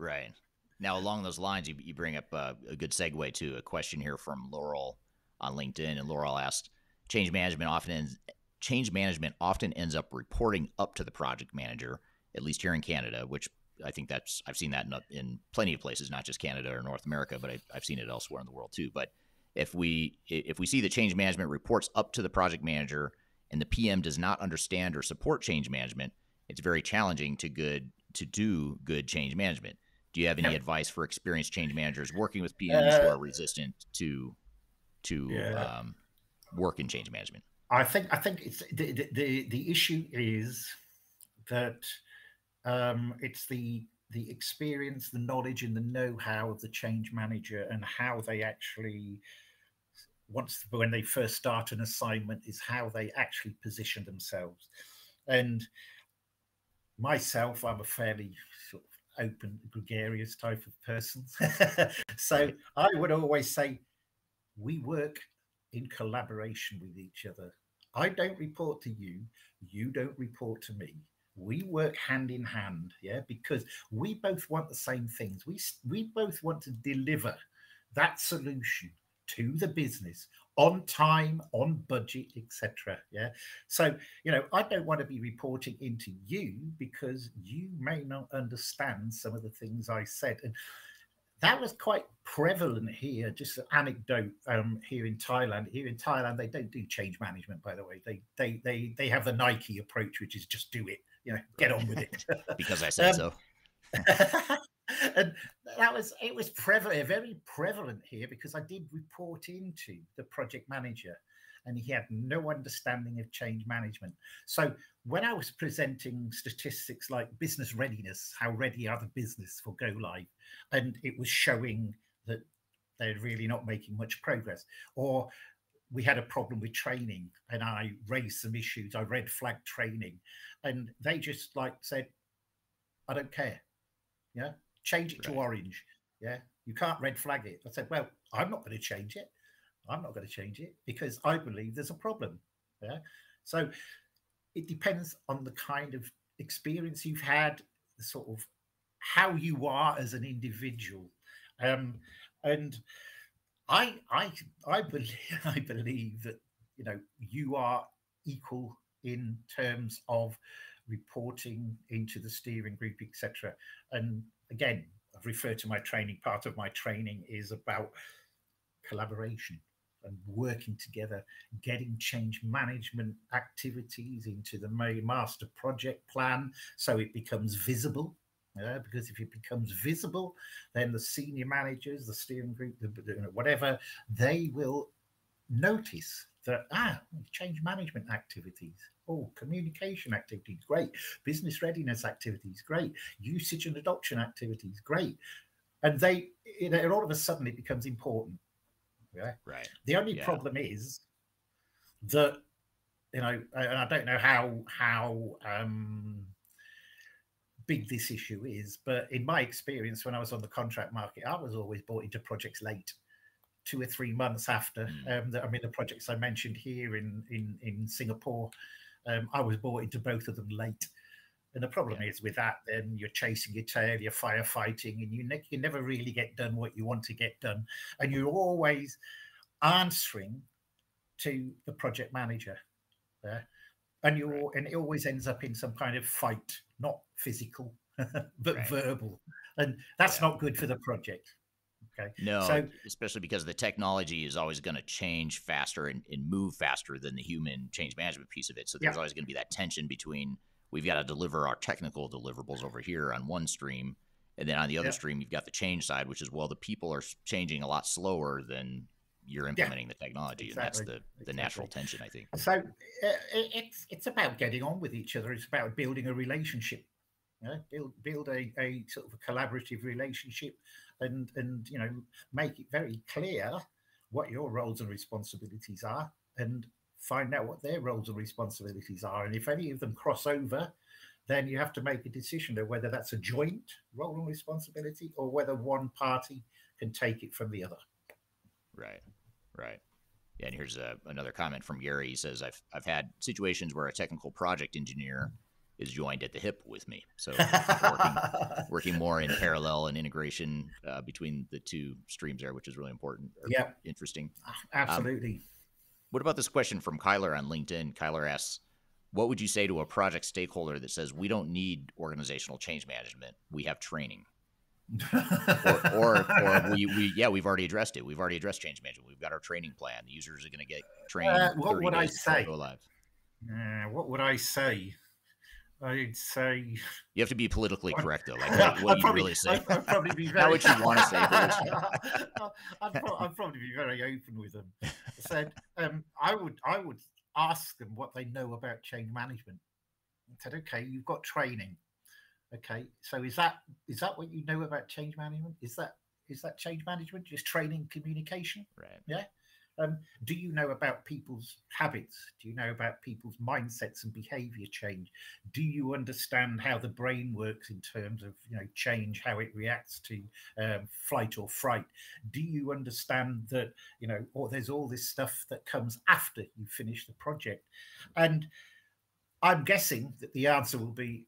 Right. Now, along those lines, you, you bring up uh, a good segue to a question here from Laurel on LinkedIn, and Laurel asked, "Change management often ends, change management often ends up reporting up to the project manager, at least here in Canada, which I think that's I've seen that in, in plenty of places, not just Canada or North America, but I, I've seen it elsewhere in the world too. But if we if we see the change management reports up to the project manager, and the PM does not understand or support change management, it's very challenging to good to do good change management." Do you have any advice for experienced change managers working with PMs who Uh, are resistant to to Yeah. um, work in change management? I think I think it's the the, the, the issue is that um, it's the the experience, the knowledge, and the know-how of the change manager and how they actually once when they first start an assignment is how they actually position themselves. And myself, I'm a fairly sort of open, gregarious type of person. <laughs> so I would always say we work in collaboration with each other. I don't report to you, you don't report to me. We work hand in hand, yeah, because we both want the same things. We we both want to deliver that solution to the business on time, on budget, etc. Yeah. So, you know, I don't want to be reporting into you because you may not understand some of the things I said. And that was quite prevalent here. Just an anecdote um, here in Thailand. Here in Thailand, they don't do change management, by the way. They they they they have the Nike approach, which is just do it. You know, get on with it. <laughs> Because I said Um, so. <laughs> and that was it was prevalent, very prevalent here because I did report into the project manager, and he had no understanding of change management. So when I was presenting statistics like business readiness, how ready are the business for go live, and it was showing that they're really not making much progress, or we had a problem with training and I raised some issues. I red flag training and they just like said, I don't care. Yeah. Change it right. to orange. Yeah. You can't red flag it. I said, well, I'm not going to change it. I'm not going to change it because I believe there's a problem. Yeah. So it depends on the kind of experience you've had, the sort of how you are as an individual. Um, and I I I believe <laughs> I believe that you know you are equal in terms of reporting into the steering group, etc. And again, I've referred to my training. Part of my training is about collaboration and working together, getting change management activities into the master project plan so it becomes visible yeah, because if it becomes visible, then the senior managers, the steering group, the, the, whatever, they will notice that ah, change management activities, oh, communication activities, great, business readiness activities, great, usage and adoption activities, great, and they, you know, all of a sudden it becomes important. Yeah, right. The only yeah. problem is that you know, and I don't know how how um big this issue is, but in my experience, when I was on the contract market, I was always bought into projects late, two or three months after. Mm. Um, the, I mean, the projects I mentioned here in in in Singapore, um, I was bought into both of them late. And the problem yeah. is with that, then you're chasing your tail, you're firefighting, and you, ne- you never really get done what you want to get done. And you're always answering to the project manager. Yeah? and you right. and it always ends up in some kind of fight, not physical, <laughs> but right. verbal, and that's yeah. not good for the project. Okay. No, so, especially because the technology is always going to change faster and, and, move faster than the human change management piece of it. So there's yeah. always going to be that tension between we've got to deliver our technical deliverables over here on one stream, and then on the other yeah. stream you've got the change side, which is well the people are changing a lot slower than you're implementing yeah, the technology, exactly, and that's the the exactly. natural tension, I think. So uh, it's it's about getting on with each other. It's about building a relationship. You know, build build a, a sort of a collaborative relationship, and and you know make it very clear what your roles and responsibilities are, and find out what their roles and responsibilities are. And if any of them cross over, then you have to make a decision of whether that's a joint role and responsibility or whether one party can take it from the other. Right. Right. And here's a, another comment from Gary. He says, "I've I've had situations where a technical project engineer is joined at the hip with me, so working, <laughs> working, more in parallel and integration uh, between the two streams there, which is really important. Yeah, interesting. Absolutely. Um, what about this question from Kyler on LinkedIn? Kyler asks, "What would you say to a project stakeholder that says we don't need organizational change management? We have training." Or, <laughs> or, or we, we, yeah, we've already addressed it. We've already addressed change management. We've got our training plan. The users are going to get trained. Uh, what would I say? Go live. Uh, what would I say? I'd say you have to be politically correct though. Like what, <laughs> what you probably, really say. I'd, I'd probably be very. <laughs> Not what you want to say. I'd, pro- I'd, probably be very open with them. I said um, I would. I would ask them what they know about change management. I said, okay, you've got training. Okay, so is that is that what you know about change management? Is that is that change management just training communication? Right. Yeah. Um, do you know about people's habits? Do you know about people's mindsets and behavior change? Do you understand how the brain works in terms of you know change, how it reacts to um, flight or fright? Do you understand that you know, or there's all this stuff that comes after you finish the project? And I'm guessing that the answer will be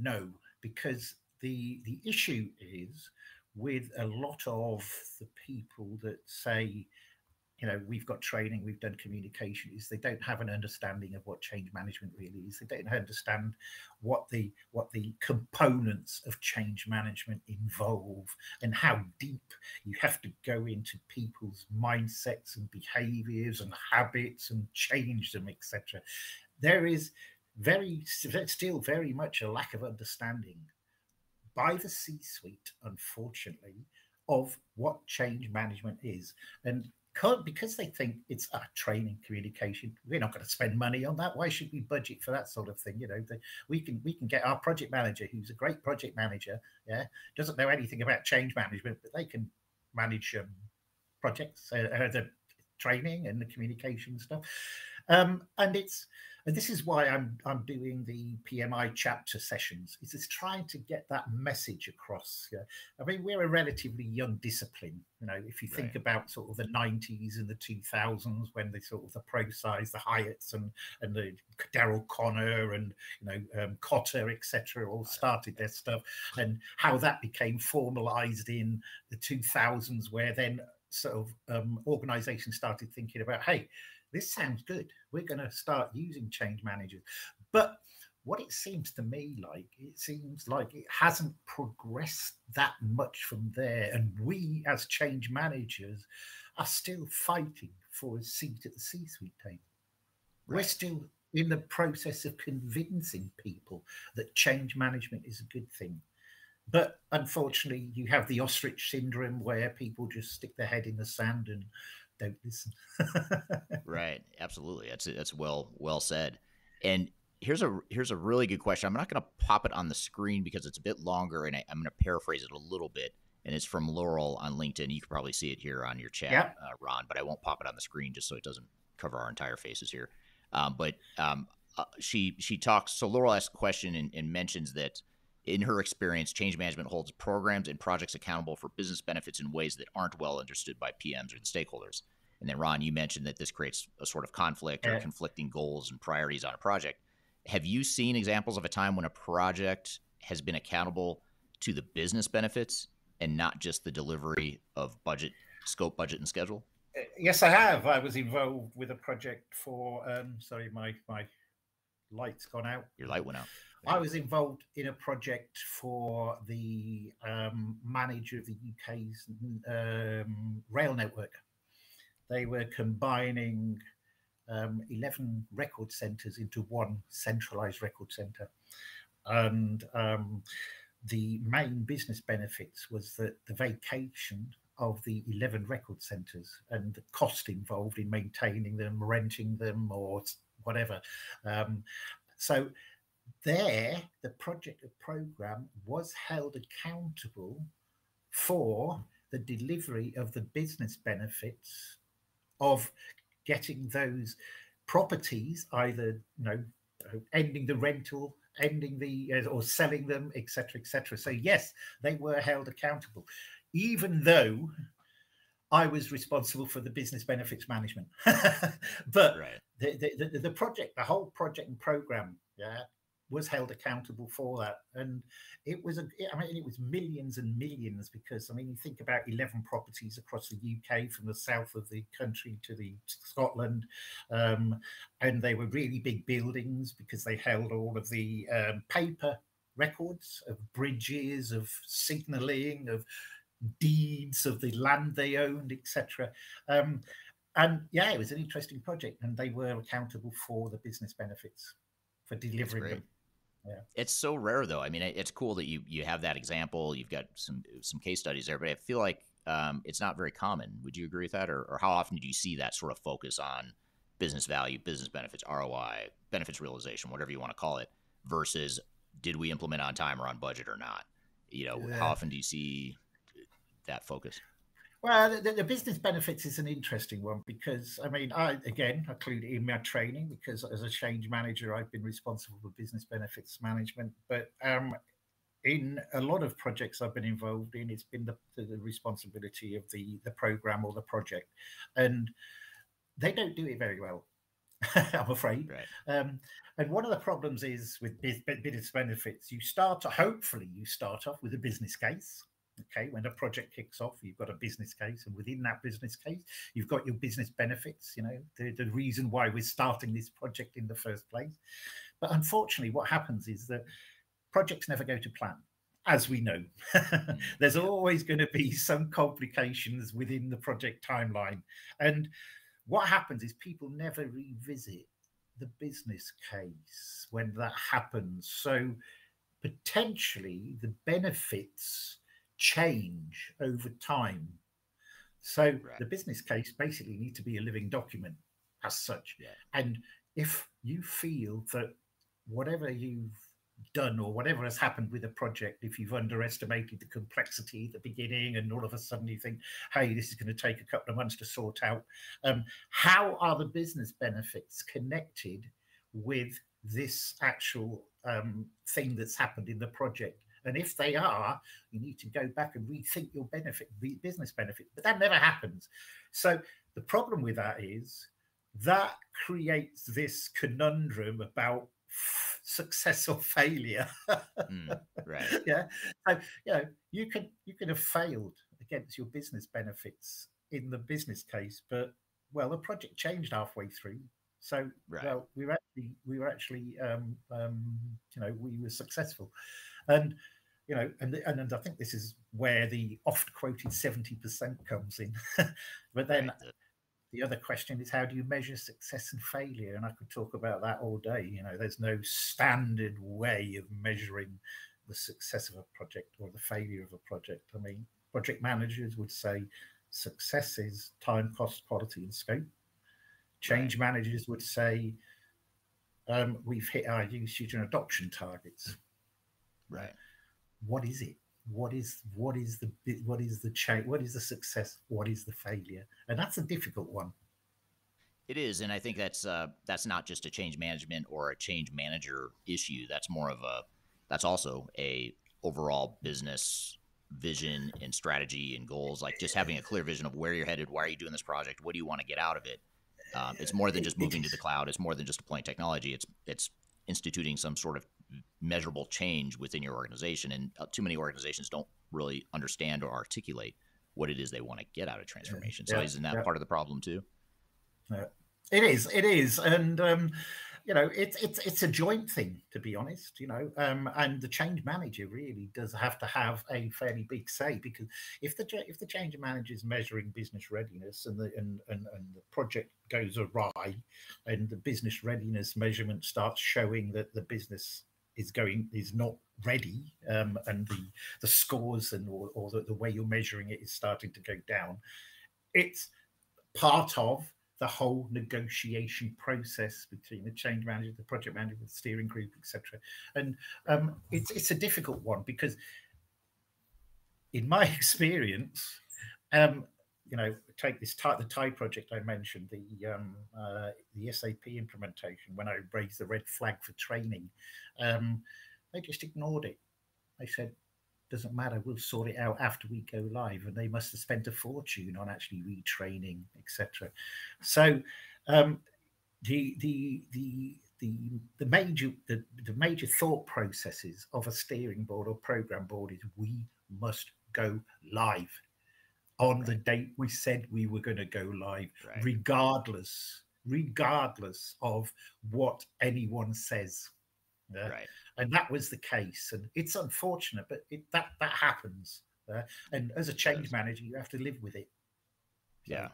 no because the the issue is with a lot of the people that say you know we've got training we've done communication is they don't have an understanding of what change management really is. They don't understand what the what the components of change management involve and how deep you have to go into people's mindsets and behaviors and habits and change them etc there is very still very much a lack of understanding by the C suite, unfortunately, of what change management is. And because they think it's a training communication we're not going to spend money on that. Why should we budget for that sort of thing? You know the, we can we can get our project manager who's a great project manager yeah doesn't know anything about change management but they can manage um, projects uh, uh, the training and the communication stuff um, and it's and this is why I'm I'm doing the PMI chapter sessions. Is it's trying to get that message across. Yeah? I mean, we're a relatively young discipline. You know, if you think right. about sort of the 90s and the 2000s, when the sort of the Proscis, the Hiatts, and and the Daryl Conner and you know um, Kotter, etc., all started their stuff, and how that became formalized in the 2000s, where then sort of um, organizations started thinking about, hey, this sounds good. We're going to start using change managers. But what it seems to me like, it seems like it hasn't progressed that much from there. And we, as change managers, are still fighting for a seat at the C suite table. Right. We're still in the process of convincing people that change management is a good thing. But unfortunately, you have the ostrich syndrome where people just stick their head in the sand and don't listen. <laughs> right. Absolutely. That's that's well well said. And here's a here's a really good question. I'm not going to pop it on the screen because it's a bit longer, and I, am going to paraphrase it a little bit. And it's from Laurel on LinkedIn. You can probably see it here on your chat, yep. uh, Ron, but I won't pop it on the screen just so it doesn't cover our entire faces here. Um, but um, uh, she she talks. So Laurel asks a question and, and mentions that in her experience, change management holds programs and projects accountable for business benefits in ways that aren't well understood by PMs or the stakeholders. And then, Ron, you mentioned that this creates a sort of conflict or conflicting goals and priorities on a project. Have you seen examples of a time when a project has been accountable to the business benefits and not just the delivery of budget, scope, budget, and schedule? Uh, yes, I have. I was involved with a project for. Um, sorry, my my light's gone out. Your light went out. I was involved in a project for the um, manager of the UK's um, rail network. They were combining um, 11 record centres into one centralised record centre. And um, the main business benefits was that the vacation of the 11 record centres and the cost involved in maintaining them, renting them, or whatever. Um, so there, the project program was held accountable for the delivery of the business benefits of getting those properties either you know ending the rental ending the uh, or selling them etc etc so yes they were held accountable even though I was responsible for the business benefits management. <laughs> but right. the, the, the, project, the whole project and program, yeah, was held accountable for that. And it was, a, I mean, it was millions and millions because, I mean, you think about 11 properties across the UK from the south of the country to the to Scotland. Um, and they were really big buildings because they held all of the um, paper records of bridges, of signalling, of deeds of the land they owned, etc. Um, and yeah, it was an interesting project, and they were accountable for the business benefits for delivering them. Yeah. It's so rare, though. I mean, it's cool that you you have that example. You've got some some case studies there, but I feel like um, it's not very common. Would you agree with that, or, or how often do you see that sort of focus on business value, business benefits, ROI, benefits realization, whatever you want to call it, versus did we implement on time or on budget or not? You know, yeah. how often do you see that focus? Well, the, the, business benefits is an interesting one because I mean, I again I include in my training because as a change manager, I've been responsible for business benefits management. But um, in a lot of projects I've been involved in, it's been the, the responsibility of the the program or the project, and they don't do it very well. <laughs> I'm afraid. Right. Um, and one of the problems is with business benefits, you start hopefully you start off with a business case Okay, when a project kicks off, you've got a business case, and within that business case, you've got your business benefits. You know, the, the reason why we're starting this project in the first place. But unfortunately, what happens is that projects never go to plan, as we know. <laughs> There's always going to be some complications within the project timeline. And what happens is people never revisit the business case when that happens. So potentially the benefits change over time. So Right. the business case basically needs to be a living document as such. Yeah. And if you feel that whatever you've done or whatever has happened with a project, if you've underestimated the complexity at the beginning and all of a sudden you think, hey, this is going to take a couple of months to sort out, um, how are the business benefits connected with this actual um, thing that's happened in the project? And if they are, you need to go back and rethink your benefit, the business benefit. But that never happens. So the problem with that is that creates this conundrum about success or failure. Mm, right. <laughs> yeah. So you know, you can you can have failed against your business benefits in the business case, but well, the project changed halfway through. So Right. well, we were actually we were actually um, um, you know we were successful, and you know, and and, and I think this is where the oft quoted seventy percent comes in. <laughs> but then Right. The- the other question is how do you measure success and failure and i could talk about that all day you know there's no standard way of measuring the success of a project or the failure of a project i mean project managers would say success is time cost quality and scope change managers would say um, we've hit our usage and adoption targets right. What is it what is what is the what is the change what is the success what is the failure and that's a difficult one It is, and I think that's uh, that's not just a change management or a change manager issue. That's more of a that's also a overall business vision and strategy and goals. Like just having a clear vision of where you're headed, why are you doing this project, what do you want to get out of it. Um, it's more than just moving to the cloud. It's more than just deploying technology. It's it's instituting some sort of measurable change within your organization, and uh, too many organizations don't really understand or articulate what it is they want to get out of transformation. So Yeah, isn't that yeah. part of the problem too? It is, it is, and um, you know, it's it's it's a joint thing to be honest. You know, um, and the change manager really does have to have a fairly big say because if the if the change manager is measuring business readiness and the and, and and the project goes awry, and the business readiness measurement starts showing that the business is going is not ready, um, and the the scores and or, or the, the way you're measuring it is starting to go down, it's part of the whole negotiation process between the change manager, the project manager, the steering group, etc. And um, it's it's a difficult one because, in my <laughs> experience, um, you know, take this Thai, the Thai project I mentioned, the um, uh, the SAP implementation. When I raised the red flag for training, um, they just ignored it. They said, doesn't matter we'll sort it out after we go live and they must have spent a fortune on actually retraining etc so um the the the the the major the, the major thought processes of a steering board or program board is we must go live on the date we said we were going to go live Right. regardless regardless of what anyone says Yeah? Right. and that was the case and it's unfortunate but it, that that happens uh, and as a change manager you have to live with it Yeah.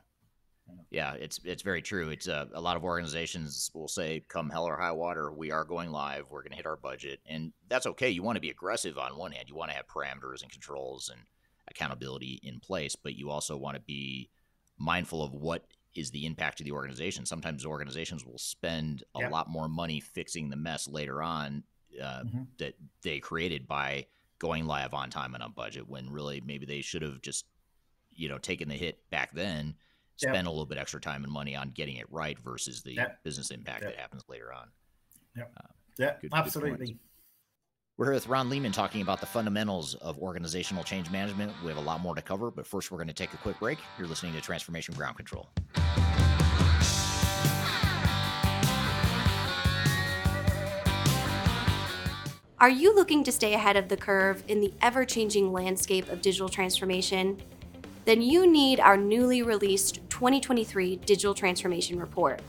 Yeah. Yeah, it's it's very true. It's uh, a lot of organizations will say, "Come hell or high water, we are going live. We're going to hit our budget," and that's okay. You want to be aggressive on one hand. You want to have parameters and controls and accountability in place, but you also want to be mindful of what is the impact to the organization. Sometimes organizations will spend a Yeah. lot more money fixing the mess later on uh, Mhm. that they created by going live on time and on budget, when really maybe they should have just you know taken the hit back then Yeah. spend a little bit extra time and money on getting it right versus the Yeah. business impact Yeah. that happens later on. yeah good- good absolutely We're here with Ron Leeman talking about the fundamentals of organizational change management. We have a lot more to cover, but first we're going to take a quick break. You're listening to Transformation Ground Control. Are you looking to stay ahead of the curve in the ever changing landscape of digital transformation? Then you need our newly released 2023 Digital Transformation Report.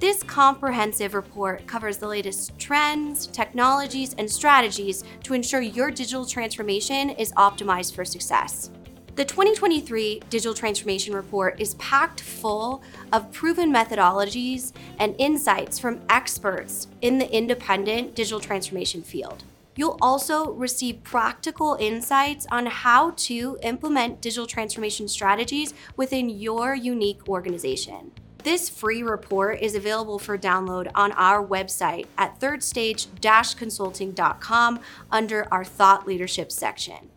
This comprehensive report covers the latest trends, technologies, and strategies to ensure your digital transformation is optimized for success. The 2023 Digital Transformation Report is packed full of proven methodologies and insights from experts in the independent digital transformation field. You'll also receive practical insights on how to implement digital transformation strategies within your unique organization. This free report is available for download on our website at thirdstage-consulting.com under our thought leadership section.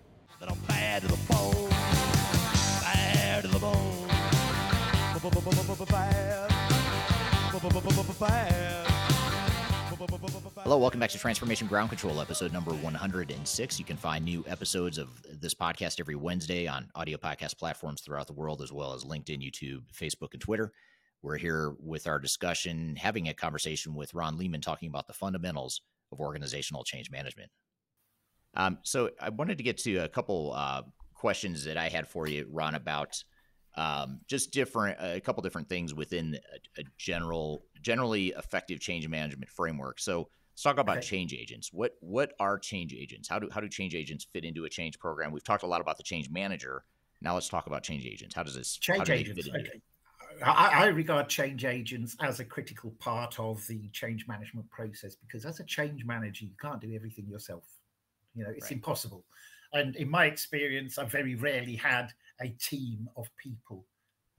Bad to the bone. Bad to the bone. Bad. Hello, welcome back to Transformation Ground Control, episode number 106. You can find new episodes of this podcast every Wednesday on audio podcast platforms throughout the world, as well as LinkedIn, YouTube, Facebook, and Twitter. We're here with our discussion, having a conversation with Ron Leeman talking about the fundamentals of organizational change management. Um, so, I wanted to get to a couple uh, questions that I had for you, Ron, about um, just different a couple different things within a, a, general generally effective change management framework so let's talk about okay. change agents what what are change agents how do how do change agents fit into a change program we've talked a lot about the change manager now let's talk about change agents how does this change agents okay. I, I regard change agents as a critical part of the change management process because as a change manager you can't do everything yourself you know it's right. impossible and in my experience i've very rarely had a team of people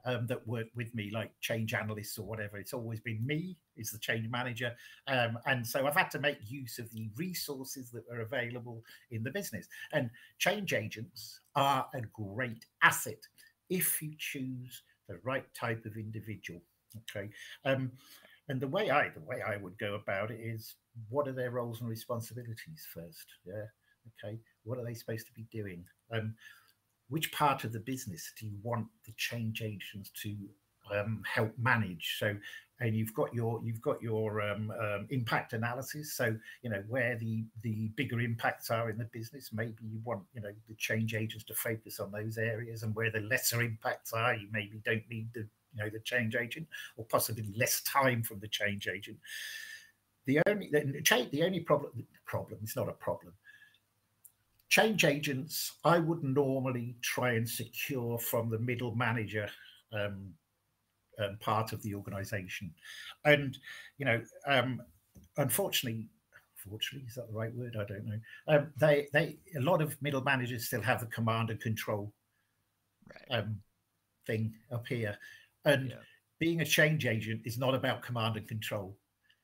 um, that work with me, like change analysts or whatever. It's always been me is the change manager, um, and so I've had to make use of the resources that are available in the business. And change agents are a great asset if you choose the right type of individual. Okay, um, and the way I the way I would go about it is what are their roles and responsibilities first? Yeah, okay, what are they supposed to be doing? Um, which part of the business do you want the change agents to um, help manage? So, and you've got your you've got your um, um, impact analysis. So, you know where the the bigger impacts are in the business. Maybe you want you know the change agents to focus on those areas, and where the lesser impacts are, you maybe don't need the you know the change agent, or possibly less time from the change agent. The only the, the only problem problem it's not a problem change agents I would normally try and secure from the middle manager um, um, part of the organization. And, you know, um, unfortunately, unfortunately, is that the right word? I don't know. Um, they, they, a lot of middle managers still have the command and control right. Um, thing up here. And yeah. being a change agent is not about command and control.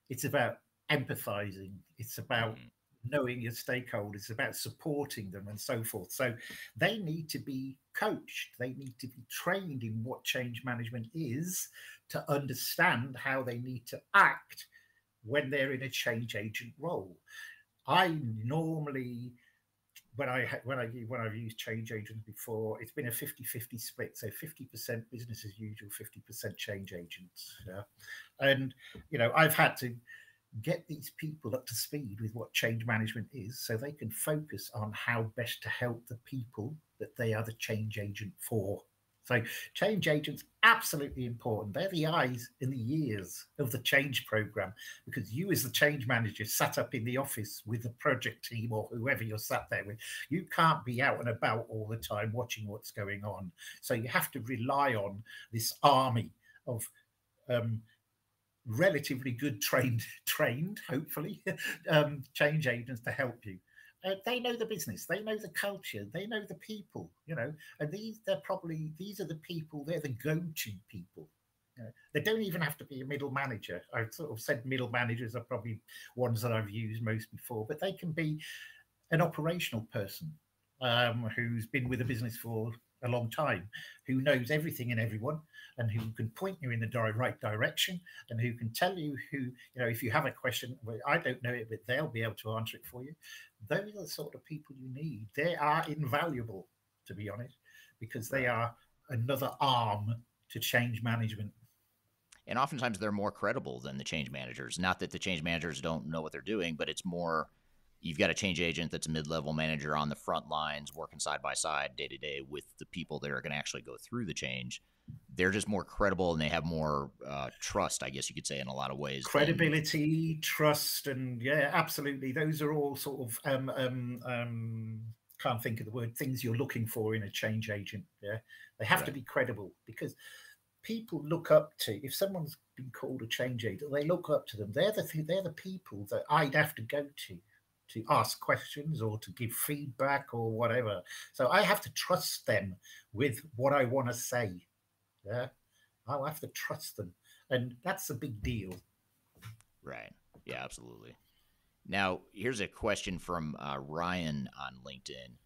It's about empathizing. It's about mm knowing your stakeholders, about supporting them, and so forth. So they need to be coached, they need to be trained in what change management is to understand how they need to act when they're in a change agent role. I normally when I when I when I've used change agents before, it's been a 50-50 split. So 50% business as usual, 50% change agents. Yeah. And you know, I've had to get these people up to speed with what change management is so they can focus on how best to help the people that they are the change agent for. So, change agents absolutely important. They're the eyes and the ears of the change program because you, as the change manager, sat up in the office with the project team or whoever you're sat there with, you can't be out and about all the time watching what's going on. So, you have to rely on this army of um, relatively good trained <laughs> trained hopefully <laughs> um, change agents to help you. Uh, they know the business they know the culture they know the people you know and these they're probably these are the people they're the go-to people. They don't even have to be a middle manager. I've sort of said middle managers are probably ones that i've used most before but they can be an operational person um, who's been with a business for a long time, who knows everything and everyone, and who can point you in the right direction, and who can tell you who, you know, if you have a question, well, I don't know it, but they'll be able to answer it for you. Those are the sort of people you need. They are invaluable, to be honest, because they are another arm to change management. And oftentimes they're more credible than the change managers. Not that the change managers don't know what they're doing, but it's more you've got a change agent that's a mid-level manager on the front lines working side by side day to day with the people that are going to actually go through the change. They're just more credible and they have more uh, trust i guess you could say in a lot of ways credibility than... trust and yeah absolutely. Those are all sort of um, um, um, can't think of the word things you're looking for in a change agent yeah? They have right. to be credible because people look up to if someone's been called a change agent they look up to them. They're the they're the people that i'd have to go to to ask questions or to give feedback or whatever. So I have to trust them with what I want to say. Yeah. I'll have to trust them. And that's a big deal. Right. Yeah, absolutely. Now, here's a question from uh, Ryan on LinkedIn.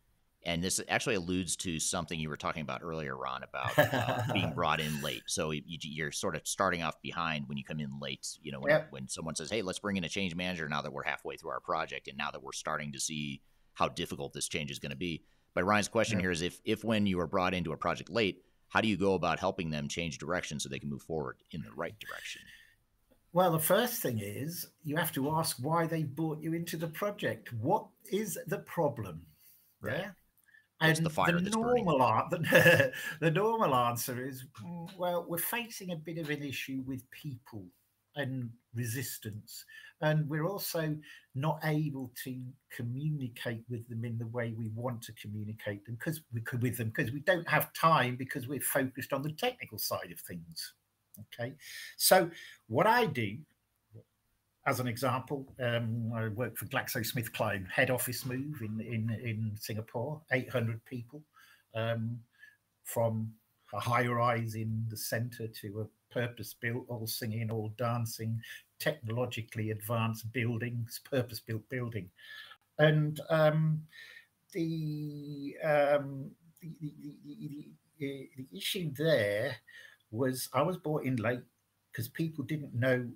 And this actually alludes to something you were talking about earlier, Ron, about uh, being <laughs> brought in late. So you, are sort of starting off behind when you come in late. You know, when, yep. when someone says, "Hey, let's bring in a change manager," now that we're halfway through our project, and now that we're starting to see how difficult this change is going to be. But Ryan's question yep. here is: if if when you are brought into a project late, how do you go about helping them change direction so they can move forward in the right direction? Well, the first thing is you have to ask why they brought you into the project. What is the problem? Right. Yeah. And the, the normal <laughs> the, the normal answer is well, we're facing a bit of an issue with people and resistance, and we're also not able to communicate with them in the way we want to communicate them because we could with them because we don't have time because we're focused on the technical side of things. Okay, so what I do as an example, um, I work for GlaxoSmithKline, head office move in in in Singapore, 800 people, um, from a high rise in the centre to a purpose built, all singing, all dancing, technologically advanced buildings, purpose built building, and um, the, um, the, the, the the issue there was I was brought in late because people didn't know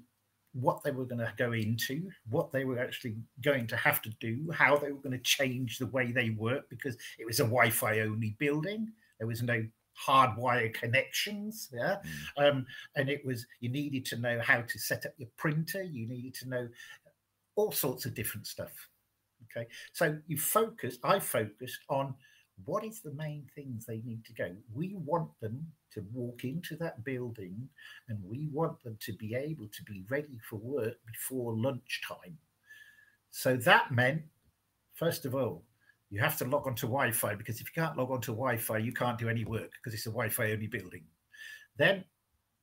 what they were going to go into, what they were actually going to have to do, how they were going to change the way they work because it was a Wi-Fi only building. There was no hardwire connections. Yeah. Mm. Um, and it was you needed to know how to set up your printer, you needed to know all sorts of different stuff. Okay. So you focus, I focused on what is the main things they need to go? We want them to walk into that building and we want them to be able to be ready for work before lunchtime. So that meant, first of all, you have to log onto Wi Fi because if you can't log onto Wi Fi, you can't do any work because it's a Wi Fi only building. Then,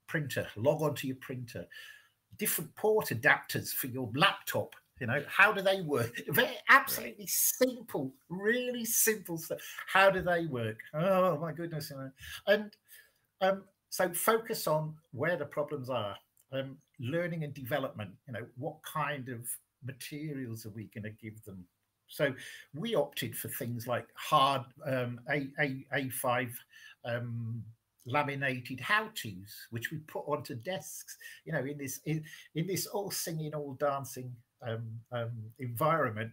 printer, log onto your printer. Different port adapters for your laptop you know, how do they work? <laughs> Very absolutely simple, really simple stuff. How do they work? Oh my goodness! And um, so focus on where the problems are. Um, learning and development. You know, what kind of materials are we going to give them? So we opted for things like hard um, A A A5 um, laminated how-tos, which we put onto desks. You know, in this in, in this all singing, all dancing um, um, environment,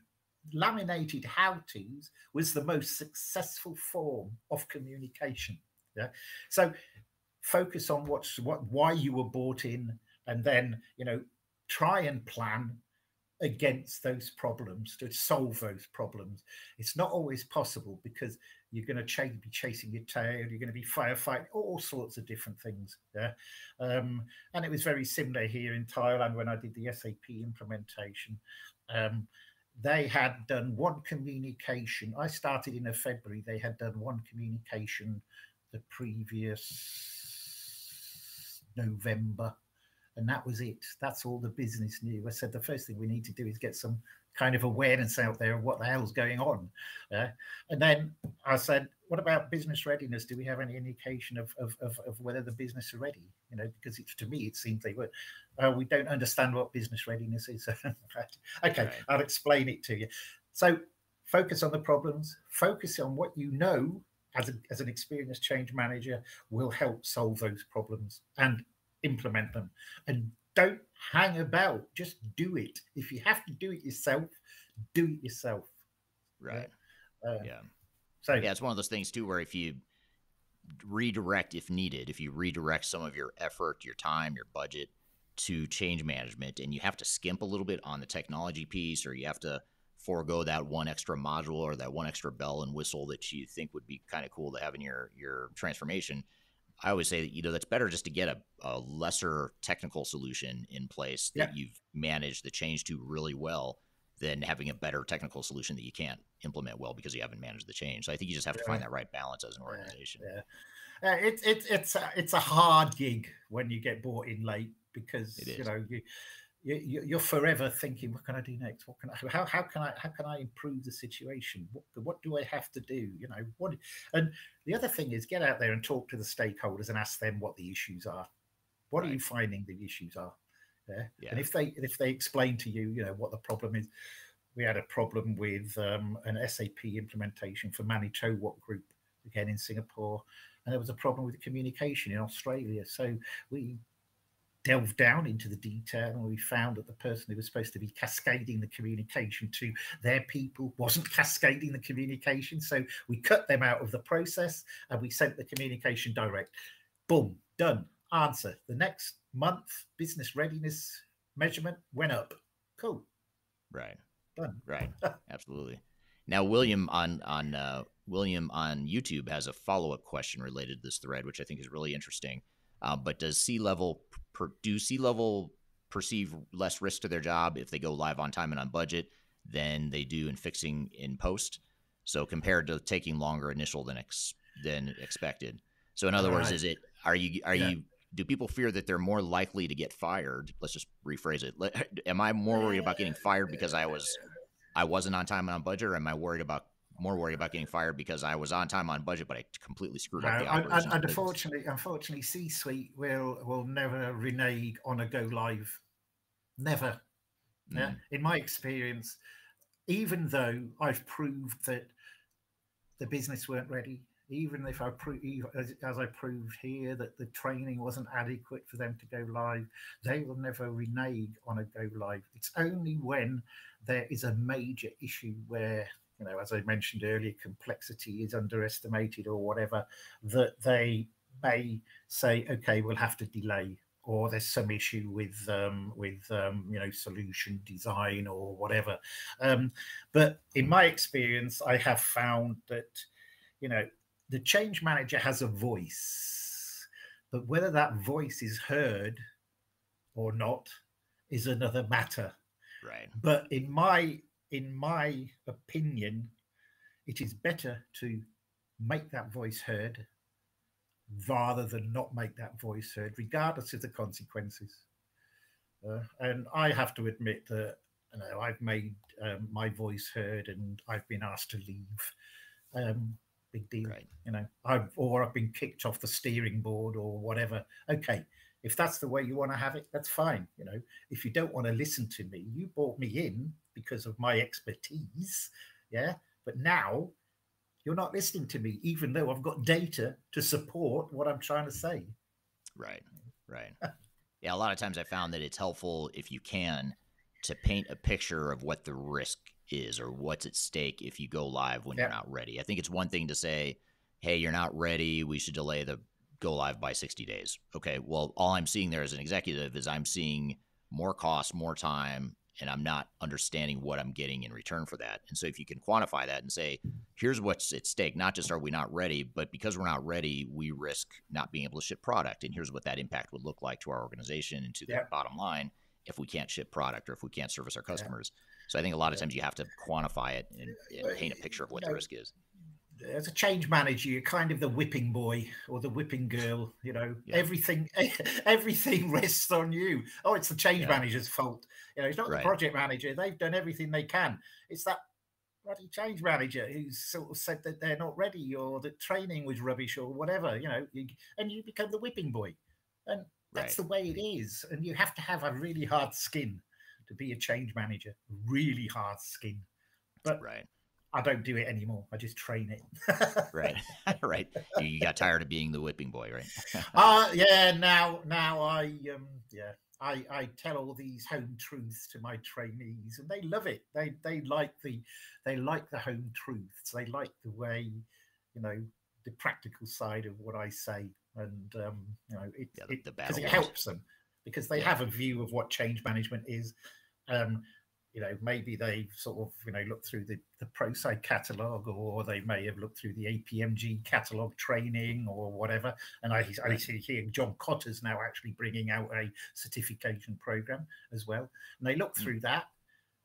laminated how-tos was the most successful form of communication. Yeah. So focus on what's what why you were bought in, and then you know try and plan against those problems to solve those problems. It's not always possible because you're going to ch- be chasing your tail, you're going to be firefighting, all sorts of different things. Yeah. Um, and it was very similar here in Thailand when I did the SAP implementation. Um, they had done one communication. I started in February. They had done one communication the previous November and that was it. That's all the business knew. I said the first thing we need to do is get some kind of awareness out there of what the hell's going on. Uh, and then I said, what about business readiness? Do we have any indication of, of, of, of whether the business are ready? You know, because it's, to me, it seems they were. Uh, we don't understand what business readiness is. <laughs> okay, right. I'll explain it to you. So focus on the problems, focus on what you know as, a, as an experienced change manager will help solve those problems and implement them. And don't hang about, just do it. If you have to do it yourself, do it yourself. Right. Uh, yeah. So yeah, it's one of those things too where if you redirect if needed, if you redirect some of your effort, your time, your budget to change management and you have to skimp a little bit on the technology piece or you have to forego that one extra module or that one extra bell and whistle that you think would be kind of cool to have in your your transformation I always say that you know that's better just to get a, a lesser technical solution in place that yeah. you've managed the change to really well than having a better technical solution that you can't implement well because you haven't managed the change. So I think you just have to find that right balance as an organization. Yeah, yeah. Uh, it's it's it's a, it's a hard gig when you get bought in late because you know you you, you're forever thinking, what can I do next? What can I, how, how can I, how can I improve the situation? What, what do I have to do? You know, what, and the other thing is get out there and talk to the stakeholders and ask them what the issues are. What right. are you finding the issues are? Yeah? yeah. And if they, if they explain to you, you know, what the problem is, we had a problem with um, an SAP implementation for Manitowoc Group again in Singapore, and there was a problem with the communication in Australia. So we delved down into the detail and we found that the person who was supposed to be cascading the communication to their people wasn't <laughs> cascading the communication. So we cut them out of the process and we sent the communication direct. Boom, done. Answer. The next month, business readiness measurement went up. Cool. Right. Done. Right. <laughs> Absolutely. Now, William on on uh, William on YouTube has a follow up question related to this thread, which I think is really interesting. Uh, but does C-level per, do C-level perceive less risk to their job if they go live on time and on budget than they do in fixing in post? So compared to taking longer initial than ex, than expected. So in other All words, right. is it are you are yeah. you do people fear that they're more likely to get fired? Let's just rephrase it. Am I more worried about getting fired because I was I wasn't on time and on budget, or am I worried about more worried about getting fired because I was on time on budget, but I completely screwed up the operation. And, and unfortunately, unfortunately, C-suite will will never renege on a go live. Never. Mm. Yeah. In my experience, even though I've proved that the business weren't ready, even if I prove, as, as, I proved here, that the training wasn't adequate for them to go live, they will never renege on a go live. It's only when there is a major issue where you know, as I mentioned earlier, complexity is underestimated or whatever, that they may say, okay, we'll have to delay, or there's some issue with um, with um, you know solution design or whatever. Um, but in my experience, I have found that you know the change manager has a voice, but whether that voice is heard or not is another matter. Right. But in my in my opinion, it is better to make that voice heard rather than not make that voice heard, regardless of the consequences. Uh, and I have to admit that you know I've made um, my voice heard and I've been asked to leave. Um, big deal, right. you know. I've or I've been kicked off the steering board or whatever. Okay, if that's the way you want to have it, that's fine. You know, if you don't want to listen to me, you brought me in because of my expertise. Yeah. But now you're not listening to me, even though I've got data to support what I'm trying to say. Right. Right. <laughs> yeah. A lot of times I found that it's helpful if you can to paint a picture of what the risk is or what's at stake if you go live when yeah. you're not ready. I think it's one thing to say, hey, you're not ready. We should delay the go live by 60 days. Okay. Well, all I'm seeing there as an executive is I'm seeing more cost, more time, and I'm not understanding what I'm getting in return for that. And so if you can quantify that and say, here's what's at stake, not just are we not ready, but because we're not ready, we risk not being able to ship product. And here's what that impact would look like to our organization and to the yeah. bottom line if we can't ship product or if we can't service our customers. Yeah. So I think a lot of times you have to quantify it and, and paint a picture of what the risk is as a change manager, you're kind of the whipping boy or the whipping girl. You know, yeah. everything <laughs> everything rests on you. Oh, it's the change yeah. manager's fault. You know, it's not right. the project manager. They've done everything they can. It's that bloody change manager who's sort of said that they're not ready or that training was rubbish or whatever. You know, you, and you become the whipping boy, and that's right. the way it is. And you have to have a really hard skin to be a change manager. Really hard skin. But right I don't do it anymore. I just train it. <laughs> right, <laughs> right. You got tired of being the whipping boy, right? <laughs> uh yeah. Now, now I um yeah. I, I tell all these home truths to my trainees, and they love it. They they like the they like the home truths. They like the way, you know, the practical side of what I say, and um, you know, it yeah, because it, it helps them because they yeah. have a view of what change management is. Um, you know, maybe they've sort of, you know, looked through the, the Prosci catalog or they may have looked through the APMG catalog training or whatever. And I, I see here John Kotter's now actually bringing out a certification program as well. And they look hmm. through that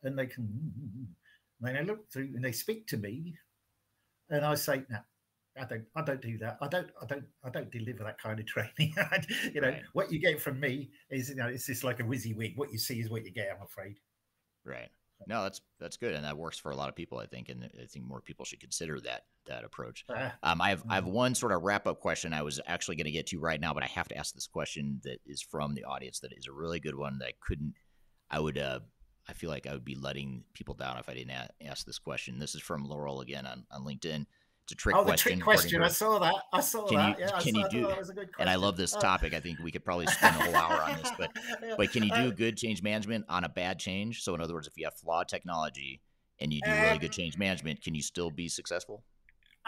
and they can, and they look through and they speak to me and I say, now, I don't, I don't do that. I don't, I don't, I don't deliver that kind of training. <laughs> you know, Right. what you get from me is, you know, it's just like a wig. What you see is what you get. I'm afraid. Right. No, that's that's good, and that works for a lot of people, I think, and I think more people should consider that that approach. <laughs> Um, I have I have one sort of wrap up question I was actually going to get to right now, but I have to ask this question that is from the audience that is a really good one that I couldn't. I would. Uh, I feel like I would be letting people down if I didn't a- ask this question. This is from Laurel again on, on LinkedIn. It's a trick oh, the question. trick question. I saw that. I saw Can that. you- yeah, can saw, you do- thought that was a good and I love this Uh, topic. I think we could probably spend a whole hour on this, but <laughs> yeah. but can you do Uh, good change management on a bad change? So in other words, if you have flawed technology and you do really Um, good change management, can you still be successful?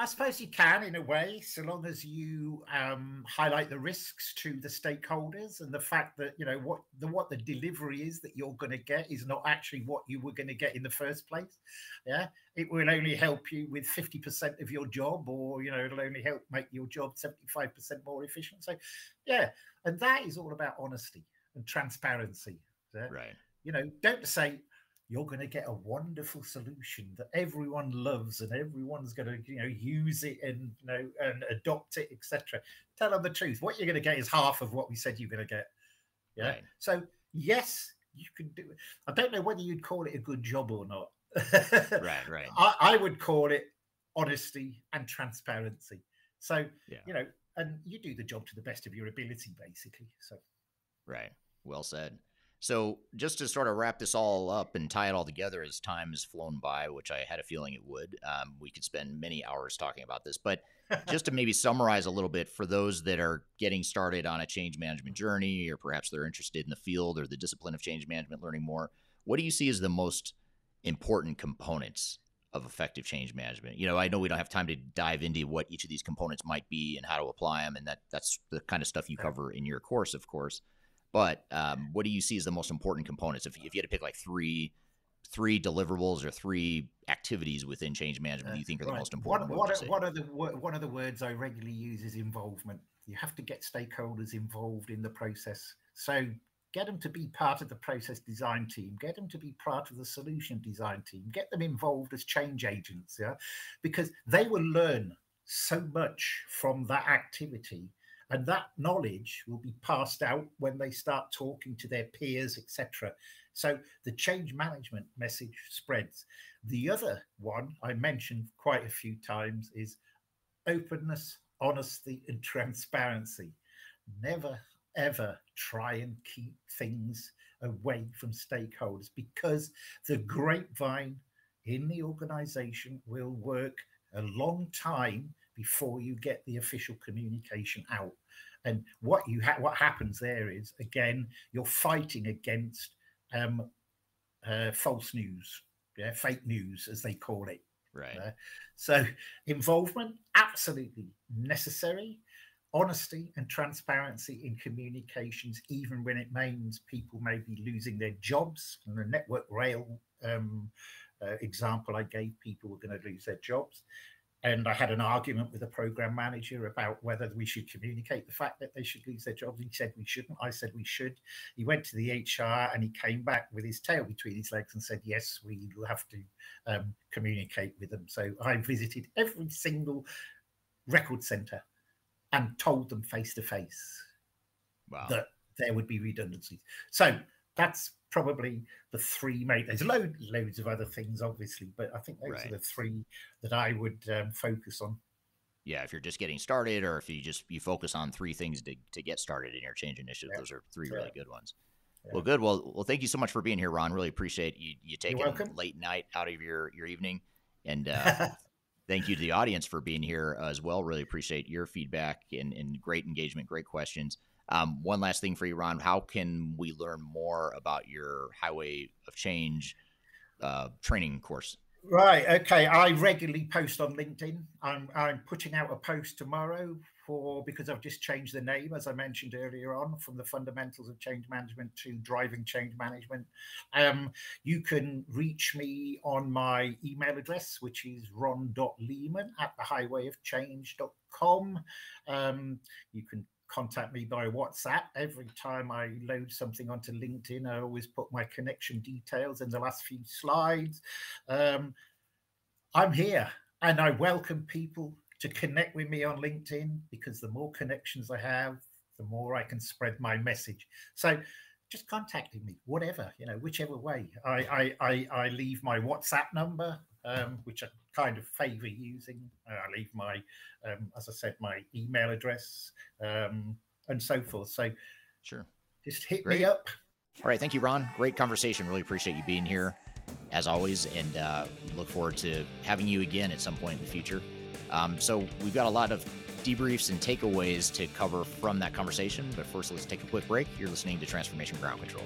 I suppose you can, in a way, so long as you um, highlight the risks to the stakeholders and the fact that you know what the what the delivery is that you're going to get is not actually what you were going to get in the first place. Yeah, it will only help you with fifty percent of your job, or you know, it'll only help make your job seventy-five percent more efficient. So, yeah, and that is all about honesty and transparency. yeah? Right. you know, don't say you're going to get a wonderful solution that everyone loves and everyone's going to, you know, use it and you know and adopt it, etc. Tell them the truth. What you're going to get is half of what we said you're going to get. Yeah. Right. So yes, you can do it. I don't know whether you'd call it a good job or not. Right. Right. <laughs> I, I would call it honesty and transparency. So Yeah. you know, and you do the job to the best of your ability, basically. So Right. Well said. So, just to sort of wrap this all up and tie it all together as time has flown by, which I had a feeling it would, um, we could spend many hours talking about this. But just to maybe summarize a little bit for those that are getting started on a change management journey, or perhaps they're interested in the field or the discipline of change management, learning more, what do you see as the most important components of effective change management? You know, I know we don't have time to dive into what each of these components might be and how to apply them, and that that's the kind of stuff you cover in your course, of course. But um, what do you see as the most important components? If, if you had to pick like three three deliverables or three activities within change management that you think are the Right. most important, what one, you of the one of the words I regularly use is involvement. You have to get stakeholders involved in the process. So get them to be part of the process design team. Get them to be part of the solution design team. Get them involved as change agents. Yeah, because they will learn so much from that activity. And that knowledge will be passed out when they start talking to their peers, etc. So the change management message spreads. The other one I mentioned quite a few times is openness, honesty, and <laughs> transparency. Never, ever try and keep things away from stakeholders because the grapevine in the organization will work a long time before you get the official communication out. And what you ha- what happens there is again you're fighting against um, uh, false news, yeah, fake news as they call it. right. Uh, so involvement absolutely necessary. Honesty and transparency in communications, even when it means people may be losing their jobs. And the network rail um, uh, example I gave, people were going to lose their jobs. And I had an argument with a program manager about whether we should communicate the fact that they should lose their jobs. He said we shouldn't. I said we should. He went to the HR and he came back with his tail between his legs and said, Yes, we will have to um, communicate with them. So I visited every single record center and told them face to face Wow. that there would be redundancies. So that's probably the three main. There's load, loads of other things, obviously, but I think those Right. are the three that I would um, focus on. yeah, if you're just getting started, or if you just you focus on three things to, to get started in your change initiative, Yeah. those are three Yeah. really good ones. Yeah. Well, good. Well, well, thank you so much for being here, Ron. Really appreciate you you taking late night out of your your evening, and <laughs> uh, thank you to the audience for being here as well. Really appreciate your feedback and, and great engagement, great questions. Um, one last thing for you, Ron. How can we learn more about your Highway of Change uh, training course? Right. Okay. I regularly post on LinkedIn. I'm I'm putting out a post tomorrow for because I've just changed the name, as I mentioned earlier on, from the fundamentals of change management to driving change management. Um, you can reach me on my email address, which is ron.leeman at the highwayofchange.com. Um, you can contact me by WhatsApp. Every time I load something onto LinkedIn, I always put my connection details in the last few slides. Um, I'm here and I welcome people to connect with me on LinkedIn because the more connections I have, the more I can spread my message. So just contacting me, whatever, you know, whichever way. I I I, I leave my WhatsApp number, um, which I kind of favor using. Uh, I leave my, um, as I said, my email address um, and so forth. So sure, just hit Great. me up. All right, thank you, Ron. Great conversation. Really appreciate you being here, as always, and uh, look forward to having you again at some point in the future. Um, so we've got a lot of debriefs and takeaways to cover from that conversation. But first, let's take a quick break. You're listening to Transformation Ground Control.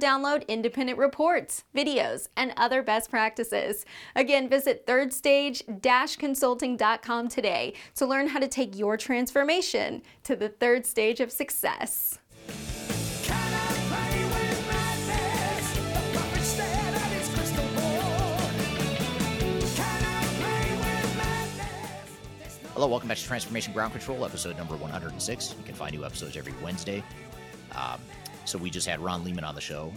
download independent reports, videos, and other best practices. Again, visit thirdstage-consulting.com today to learn how to take your transformation to the third stage of success. Hello, welcome back to Transformation Ground Control, episode number 106. You can find new episodes every Wednesday. Um, so we just had Ron Leeman on the show,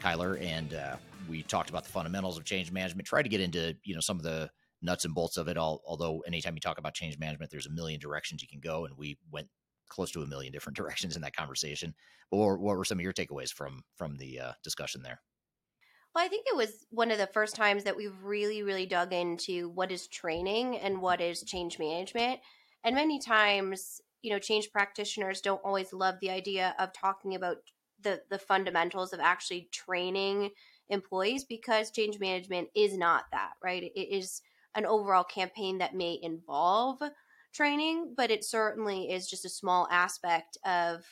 Kyler, and uh, we talked about the fundamentals of change management. Tried to get into you know some of the nuts and bolts of it. All although anytime you talk about change management, there's a million directions you can go, and we went close to a million different <laughs> directions in that conversation. Or what were some of your takeaways from from the uh, discussion there? Well, I think it was one of the first times that we've really, really dug into what is training and what is change management. And many times, you know, change practitioners don't always love the idea of talking about the the fundamentals of actually training employees because change management is not that, right? It is an overall campaign that may involve training, but it certainly is just a small aspect of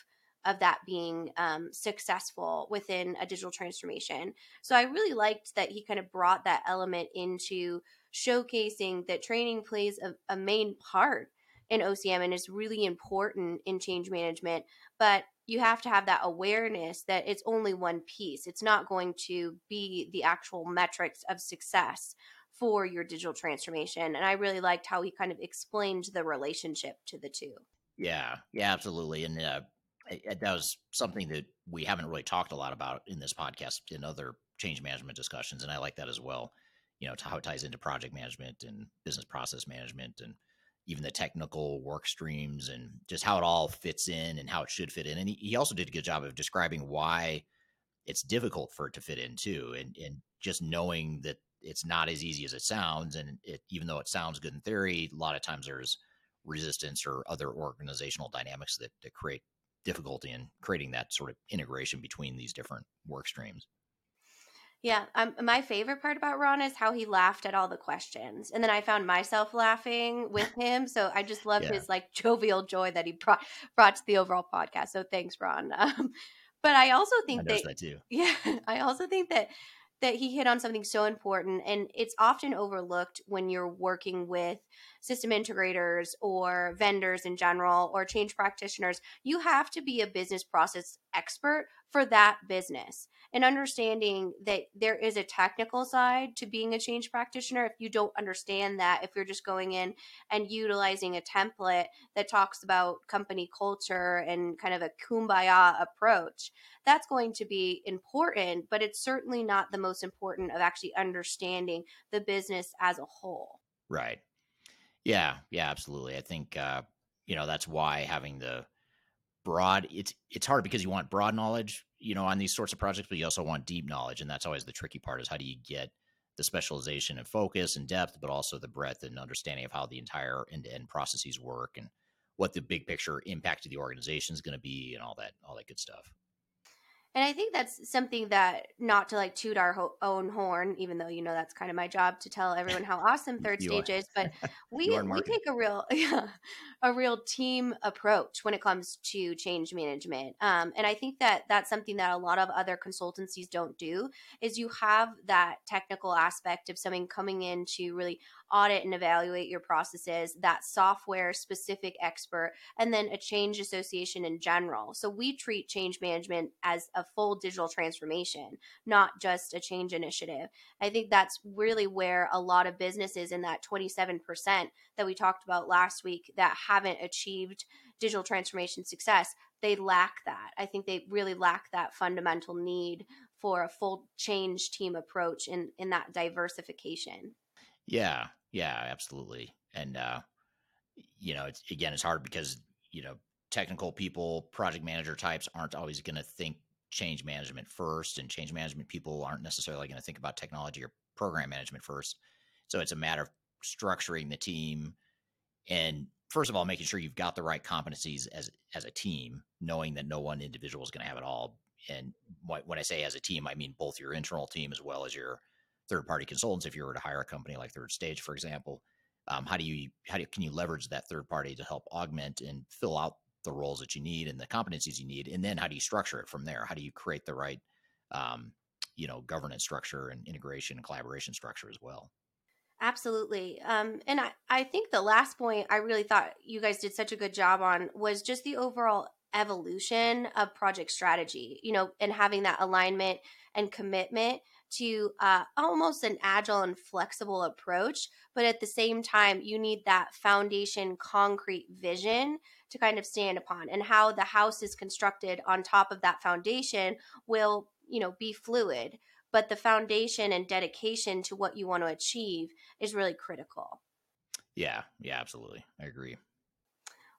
of that being um, successful within a digital transformation. So I really liked that he kind of brought that element into showcasing that training plays a, a main part in OCM and is really important in change management. But you have to have that awareness that it's only one piece. It's not going to be the actual metrics of success for your digital transformation. And I really liked how he kind of explained the relationship to the two. Yeah, yeah, absolutely. And uh, that was something that we haven't really talked a lot about in this podcast in other change management discussions, and I like that as well. You know, how it ties into project management and business process management, and even the technical work streams, and just how it all fits in and how it should fit in. And he, also did a good job of describing why it's difficult for it to fit in too, and and just knowing that it's not as easy as it sounds, and it even though it sounds good in theory, a lot of times there's resistance or other organizational dynamics that, that create difficulty in creating that sort of integration between these different work streams. Yeah, um, my favorite part about Ron is how he laughed at all the questions, and then I found myself laughing with him. So I just loved Yeah. his like jovial joy that he brought brought to the overall podcast. So thanks, Ron. <laughs> Um, but I also think noticed that that too. <laughs> yeah, I also think that that he hit on something so important and it's often overlooked when you're working with system integrators or vendors in general or change practitioners. You have to be a business process expert for that business and understanding that there is a technical side to being a change practitioner. If you don't understand that, if you're just going in and utilizing a template that talks about company culture and kind of a kumbaya approach, that's going to be important, but it's certainly not the most important of actually understanding the business as a whole. Right. Yeah. Yeah. Absolutely. I think uh, you know that's why having the broad it's it's hard because you want broad knowledge you know on these sorts of projects but you also want deep knowledge and that's always the tricky part is how do you get the specialization and focus and depth but also the breadth and understanding of how the entire end-to-end processes work and what the big picture impact of the organization is going to be and all that all that good stuff And I think that's something that, not to like toot our ho- own horn, even though you know that's kind of my job to tell everyone how awesome <laughs> third stage is, but <laughs> we we take a real <laughs> yeah, a real team approach when it comes to change management. Um, and I think that that's something that a lot of other consultancies don't do. Is you have that technical aspect of something coming in to really audit and evaluate your processes, that software specific expert, and then a change association in general. So we treat change management as a full digital transformation, not just a change initiative. I think that's really where a lot of businesses in that 27% that we talked about last week that haven't achieved digital transformation success, they lack that. I think they really lack that fundamental need for a full change team approach in in that diversification. Yeah, yeah, absolutely. And uh, you know, it's again, it's hard because you know, technical people, project manager types aren't always going to think change management first, and change management people aren't necessarily going to think about technology or program management first. So it's a matter of structuring the team and first of all making sure you've got the right competencies as as a team knowing that no one individual is going to have it all and when i say as a team i mean both your internal team as well as your third party consultants if you were to hire a company like third stage for example um, how do you how do can you leverage that third party to help augment and fill out the roles that you need and the competencies you need? And then how do you structure it from there? How do you create the right um, you know governance structure and integration and collaboration structure as well? Absolutely. Um, and I, I think the last point I really thought you guys did such a good job on was just the overall evolution of project strategy, you know, and having that alignment and commitment to uh, almost an agile and flexible approach. But at the same time, you need that foundation, concrete vision to kind of stand upon. And how the house is constructed on top of that foundation will, you know, be fluid but the foundation and dedication to what you want to achieve is really critical. Yeah, yeah, absolutely. I agree.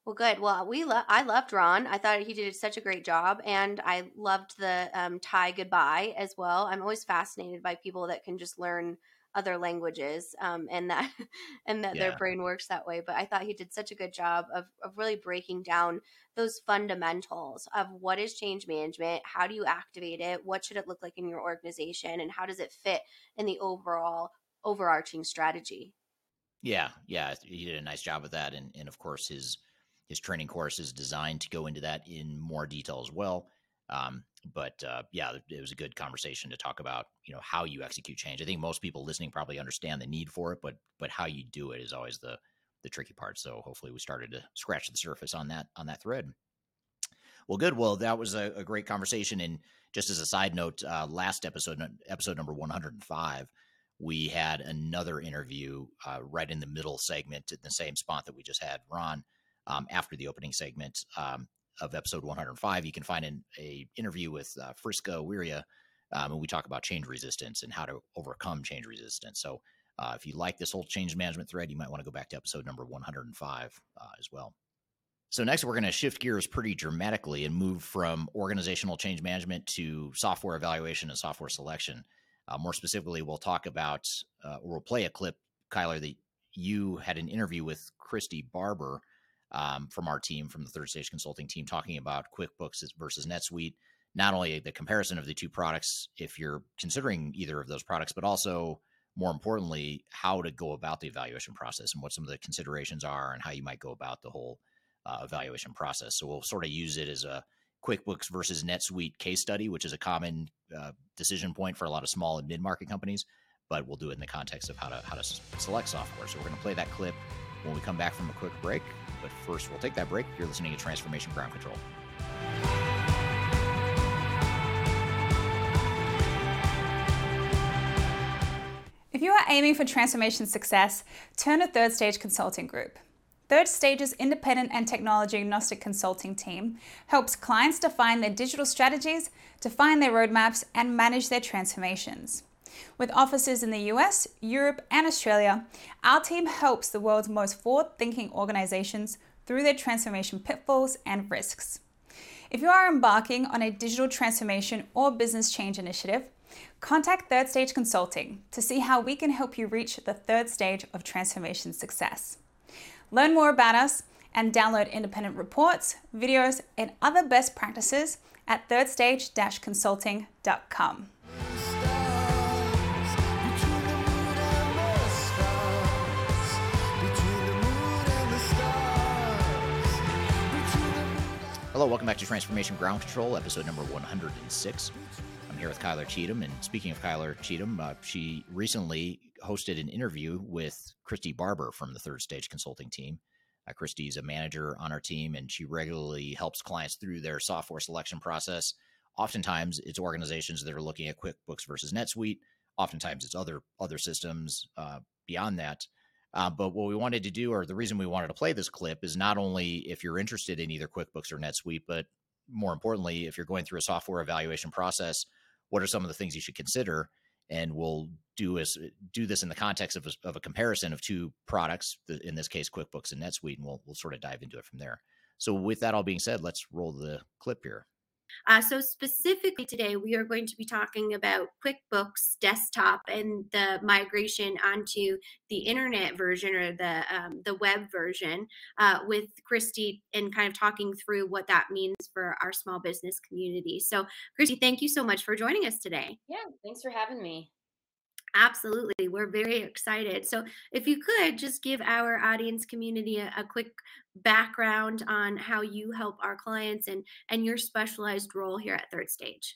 Well, good. Well, we lo- I loved Ron. I thought he did such a great job, and I loved the um, Thai goodbye as well. I'm always fascinated by people that can just learn other languages um, and that <laughs> and that yeah. their brain works that way but i thought he did such a good job of, of really breaking down those fundamentals of what is change management how do you activate it what should it look like in your organization and how does it fit in the overall overarching strategy yeah yeah he did a nice job of that and, and of course his his training course is designed to go into that in more detail as well um, but uh, yeah, it was a good conversation to talk about, you know, how you execute change. I think most people listening probably understand the need for it, but but how you do it is always the the tricky part. So hopefully, we started to scratch the surface on that on that thread. Well, good. Well, that was a, a great conversation. And just as a side note, uh, last episode, episode number one hundred and five, we had another interview uh, right in the middle segment, in the same spot that we just had Ron. Um, after the opening segment, um, of episode 105, you can find an a interview with uh, Friska Wiria, um, and we talk about change resistance and how to overcome change resistance. So, uh, if you like this whole change management thread, you might want to go back to episode number 105 uh, as well. So, next, we're going to shift gears pretty dramatically and move from organizational change management to software evaluation and software selection. Uh, more specifically, we'll talk about, uh, or we'll play a clip, Kyler, that you had an interview with Christy Barber um, from our team, from the third stage consulting team, talking about QuickBooks versus NetSuite. Not only the comparison of the two products, if you're considering either of those products, but also more importantly, how to go about the evaluation process and what some of the considerations are and how you might go about the whole uh, evaluation process. So we'll sort of use it as a QuickBooks versus NetSuite case study, which is a common uh, decision point for a lot of small and mid market companies. But we'll do it in the context of how to how to select software. So we're going to play that clip when we come back from a quick break. But first, we'll take that break. You're listening to Transformation Ground Control. If you are aiming for transformation success, turn to Third Stage Consulting Group. Third Stage's independent and technology agnostic consulting team helps clients define their digital strategies, define their roadmaps, and manage their transformations. With offices in the US, Europe, and Australia, our team helps the world's most forward thinking organizations through their transformation pitfalls and risks. If you are embarking on a digital transformation or business change initiative, contact Third Stage Consulting to see how we can help you reach the third stage of transformation success. Learn more about us and download independent reports, videos, and other best practices at thirdstage-consulting.com. Hello, welcome back to Transformation Ground Control, episode number 106. I'm here with Kyler Cheatham, and speaking of Kyler Cheatham, uh, she recently hosted an interview with Christy Barber from the Third Stage Consulting team. Uh, Christy's a manager on our team, and she regularly helps clients through their software selection process. Oftentimes, it's organizations that are looking at QuickBooks versus NetSuite. Oftentimes, it's other other systems uh, beyond that. Uh, but what we wanted to do, or the reason we wanted to play this clip, is not only if you're interested in either QuickBooks or NetSuite, but more importantly, if you're going through a software evaluation process, what are some of the things you should consider? And we'll do is do this in the context of a, of a comparison of two products, in this case, QuickBooks and NetSuite, and we'll we'll sort of dive into it from there. So, with that all being said, let's roll the clip here. Uh, so specifically today, we are going to be talking about QuickBooks Desktop and the migration onto the internet version or the um, the web version uh, with Christy and kind of talking through what that means for our small business community. So, Christy, thank you so much for joining us today. Yeah, thanks for having me. Absolutely. We're very excited. So, if you could just give our audience community a, a, quick background on how you help our clients and, and your specialized role here at Third Stage.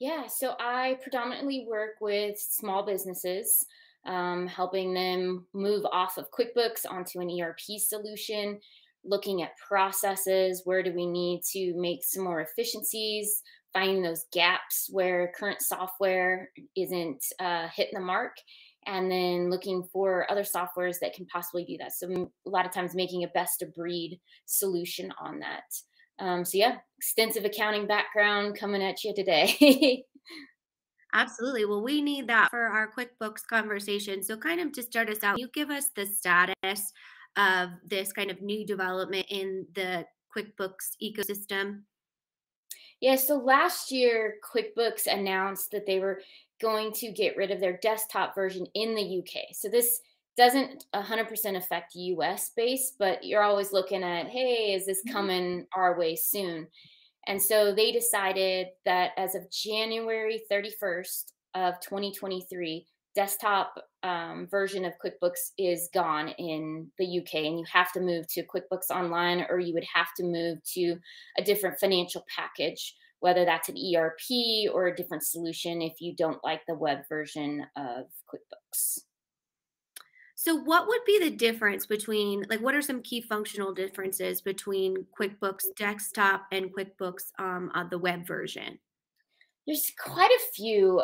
Yeah, so I predominantly work with small businesses, um, helping them move off of QuickBooks onto an ERP solution, looking at processes. Where do we need to make some more efficiencies? Finding those gaps where current software isn't uh, hitting the mark and then looking for other softwares that can possibly do that so a lot of times making a best of breed solution on that um, so yeah extensive accounting background coming at you today <laughs> Absolutely. Well, we need that for our QuickBooks conversation. So, kind of to start us out, you give us the status of this kind of new development in the QuickBooks ecosystem. Yeah, so last year, QuickBooks announced that they were going to get rid of their desktop version in the UK. So this doesn't 100% affect US based, but you're always looking at, hey, is this mm-hmm. coming our way soon? And so they decided that as of January 31st of 2023, desktop um, version of QuickBooks is gone in the UK, and you have to move to QuickBooks Online, or you would have to move to a different financial package, whether that's an ERP or a different solution if you don't like the web version of QuickBooks. So, what would be the difference between, like, what are some key functional differences between QuickBooks Desktop and QuickBooks um, on the web version? There's quite a few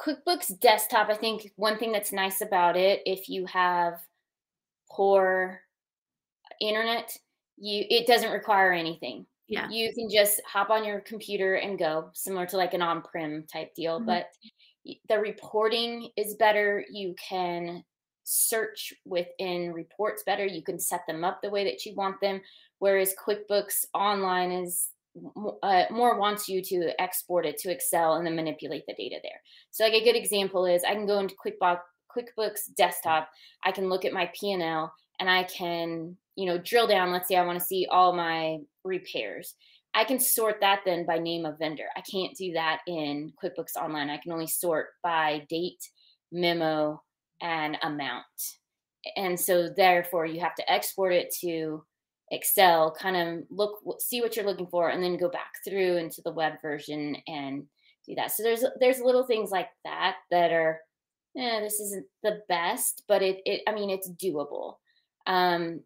QuickBooks Desktop, I think one thing that's nice about it, if you have poor internet, you it doesn't require anything. Yeah. You can just hop on your computer and go, similar to like an on-prem type deal. Mm-hmm. But the reporting is better. You can search within reports better. You can set them up the way that you want them. Whereas QuickBooks Online is uh, more wants you to export it to Excel and then manipulate the data there. So like a good example is I can go into QuickBooks, QuickBooks Desktop. I can look at my P&L and I can, you know, drill down. Let's say I want to see all my repairs. I can sort that then by name of vendor. I can't do that in QuickBooks Online. I can only sort by date, memo, and amount. And so therefore you have to export it to Excel, kind of look see what you're looking for, and then go back through into the web version and do that. So there's there's little things like that that are, eh, this isn't the best, but it it I mean it's doable. Um,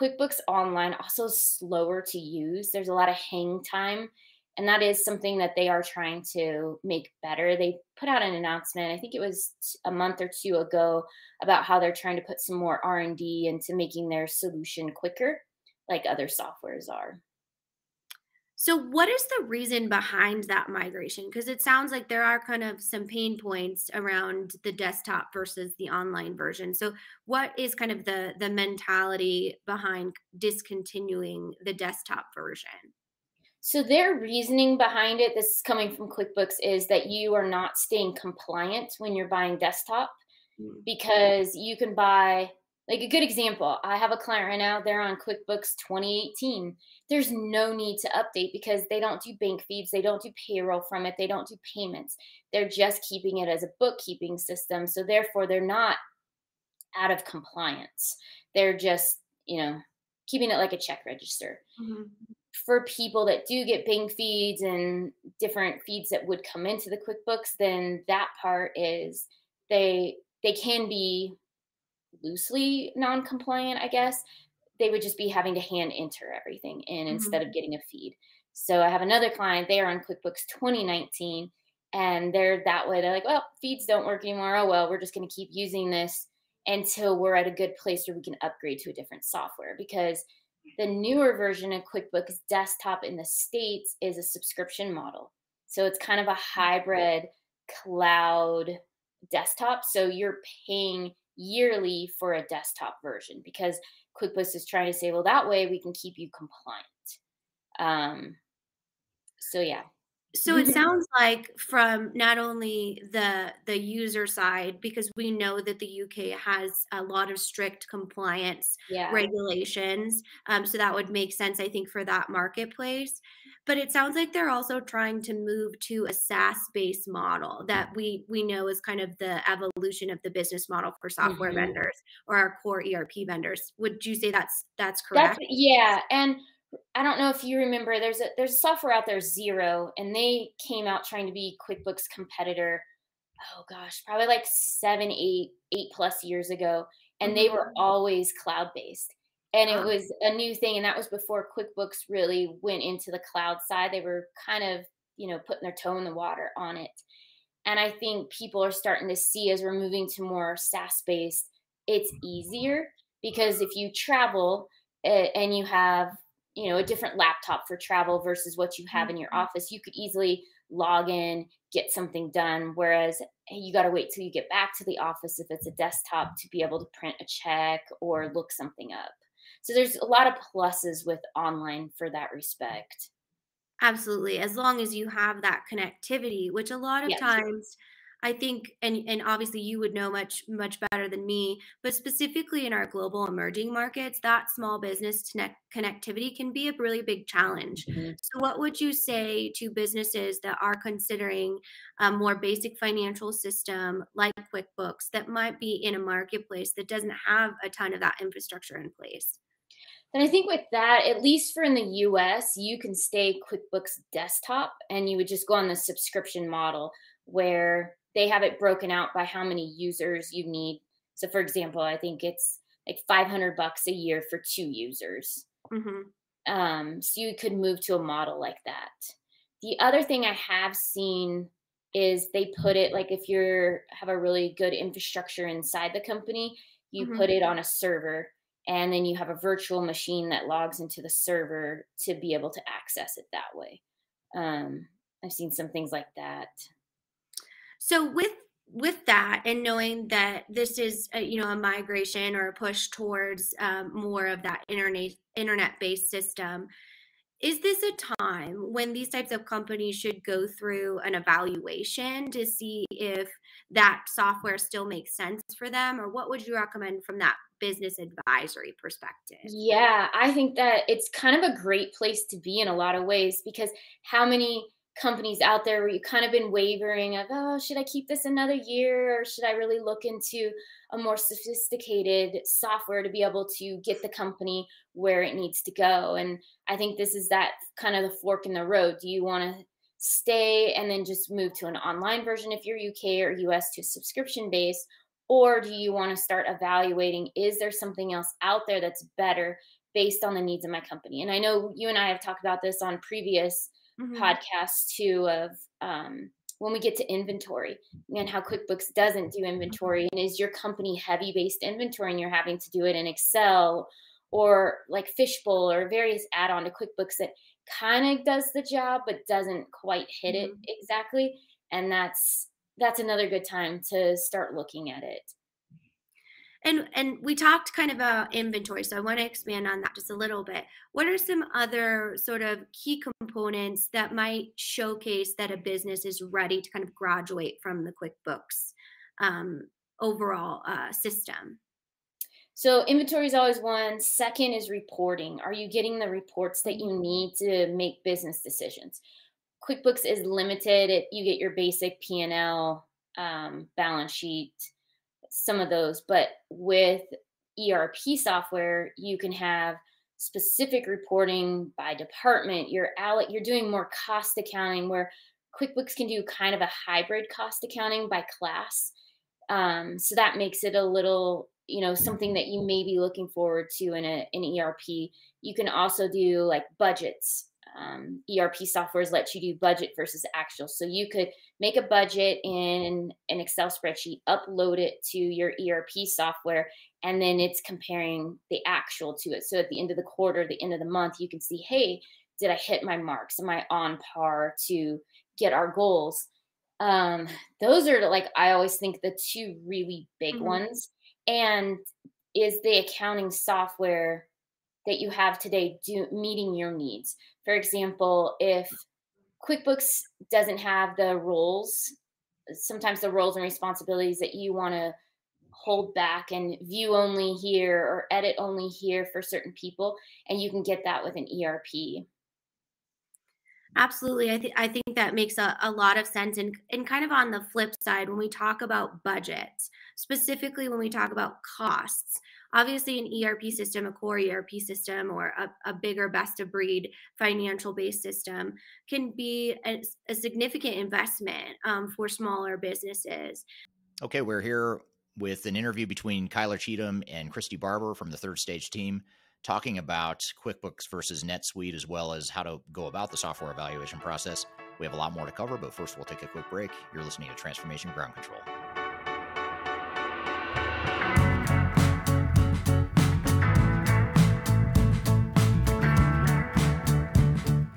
QuickBooks Online also slower to use. There's a lot of hang time, and that is something that they are trying to make better. They put out an announcement, I think it was a month or two ago, about how they're trying to put some more R and D into making their solution quicker like other softwares are. So, what is the reason behind that migration? Because it sounds like there are kind of some pain points around the desktop versus the online version. So, what is kind of the the mentality behind discontinuing the desktop version? So, their reasoning behind it, this is coming from QuickBooks, is that you are not staying compliant when you're buying desktop mm. because you can buy like a good example, I have a client right now, they're on QuickBooks 2018. There's no need to update because they don't do bank feeds, they don't do payroll from it, they don't do payments. They're just keeping it as a bookkeeping system. So therefore, they're not out of compliance. They're just, you know, keeping it like a check register. Mm-hmm. For people that do get bank feeds and different feeds that would come into the QuickBooks, then that part is they they can be loosely non-compliant, I guess. They would just be having to hand enter everything in mm-hmm. instead of getting a feed. So I have another client, they are on QuickBooks 2019 and they're that way. They're like, well, feeds don't work anymore. Oh well, we're just gonna keep using this until we're at a good place where we can upgrade to a different software because the newer version of QuickBooks Desktop in the States is a subscription model. So it's kind of a hybrid cloud desktop. So you're paying yearly for a desktop version because QuickBooks is trying to say, well, that way we can keep you compliant. Um, so yeah, so it sounds like from not only the the user side because we know that the uk has a lot of strict compliance yeah. regulations um, so that would make sense i think for that marketplace but it sounds like they're also trying to move to a SaaS based model that we we know is kind of the evolution of the business model for software mm-hmm. vendors or our core ERP vendors. Would you say that's that's correct? That's, yeah, and I don't know if you remember. There's a there's a software out there, Xero, and they came out trying to be QuickBooks competitor. Oh gosh, probably like seven, eight, eight plus years ago, and they were mm-hmm. always cloud based. And it was a new thing, and that was before QuickBooks really went into the cloud side. They were kind of, you know, putting their toe in the water on it. And I think people are starting to see as we're moving to more SaaS based, it's easier because if you travel eh, and you have you know a different laptop for travel versus what you have in your mm-hmm. office you could easily log in get something done whereas you got to wait till you get back to the office if it's a desktop to be able to print a check or look something up so there's a lot of pluses with online for that respect absolutely as long as you have that connectivity which a lot of times I think, and and obviously you would know much much better than me, but specifically in our global emerging markets, that small business connect- connectivity can be a really big challenge. Mm-hmm. So, what would you say to businesses that are considering a more basic financial system like QuickBooks that might be in a marketplace that doesn't have a ton of that infrastructure in place? And I think with that, at least for in the US, you can stay QuickBooks desktop and you would just go on the subscription model where they have it broken out by how many users you need. So, for example, I think it's like 500 bucks a year for two users. Mm-hmm. Um, so you could move to a model like that. The other thing I have seen is they put it like if you have a really good infrastructure inside the company, you mm-hmm. put it on a server and then you have a virtual machine that logs into the server to be able to access it that way. Um, I've seen some things like that. So with with that and knowing that this is a, you know a migration or a push towards um, more of that internet internet based system is this a time when these types of companies should go through an evaluation to see if that software still makes sense for them or what would you recommend from that business advisory perspective? Yeah i think that it's kind of a great place to be in a lot of ways because how many companies out there where you kind of been wavering of oh should i keep this another year or should i really look into a more sophisticated software to be able to get the company where it needs to go? And i think this is that kind of the fork in the road. Do you want to stay and then just move to an online version if you're uk or us to subscription base or do you want to start evaluating is there something else out there that's better based on the needs of my company and i know you and i have talked about this on previous mm-hmm. podcast too of um, when we get to inventory and how QuickBooks doesn't do inventory and is your company heavy based inventory and you're having to do it in Excel or like Fishbowl or various add-on to QuickBooks that kind of does the job but doesn't quite hit it mm-hmm. exactly and that's that's another good time to start looking at it and and we talked kind of about inventory, so I want to expand on that just a little bit. What are some other sort of key components that might showcase that a business is ready to kind of graduate from the QuickBooks um, overall uh, system? So inventory is always one. Second is reporting. Are you getting the reports that you need to make business decisions? QuickBooks is limited. It, you get your basic P&L, um, balance sheet, some of those. But with ERP software, you can have specific reporting by department. You're out, you're doing more cost accounting where QuickBooks can do kind of a hybrid cost accounting by class. Um, so that makes it a little, you know, something that you may be looking forward to in a, an ERP. You can also do like budgets um, ERP softwares let you do budget versus actual. So you could make a budget in an Excel spreadsheet, upload it to your ERP software, and then it's comparing the actual to it. So at the end of the quarter, the end of the month, you can see, hey, did I hit my marks? Am I on par to get our goals? Um, those are like I always think the two really big mm-hmm. ones. And is the accounting software that you have today do meeting your needs? For example, if QuickBooks doesn't have the roles, sometimes the roles and responsibilities that you want to hold back and view only here or edit only here for certain people, and you can get that with an ERP. Absolutely. I think I think that makes a, a lot of sense. And and kind of on the flip side, when we talk about budgets, specifically when we talk about costs, obviously an erp system a core erp system or a, a bigger best of breed financial based system can be a, a significant investment um, for smaller businesses okay we're here with an interview between kyler cheatham and christy barber from the third stage team talking about quickbooks versus netsuite as well as how to go about the software evaluation process we have a lot more to cover but first we'll take a quick break you're listening to transformation ground control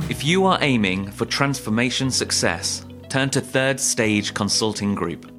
If you are aiming for transformation success, turn to Third Stage Consulting Group.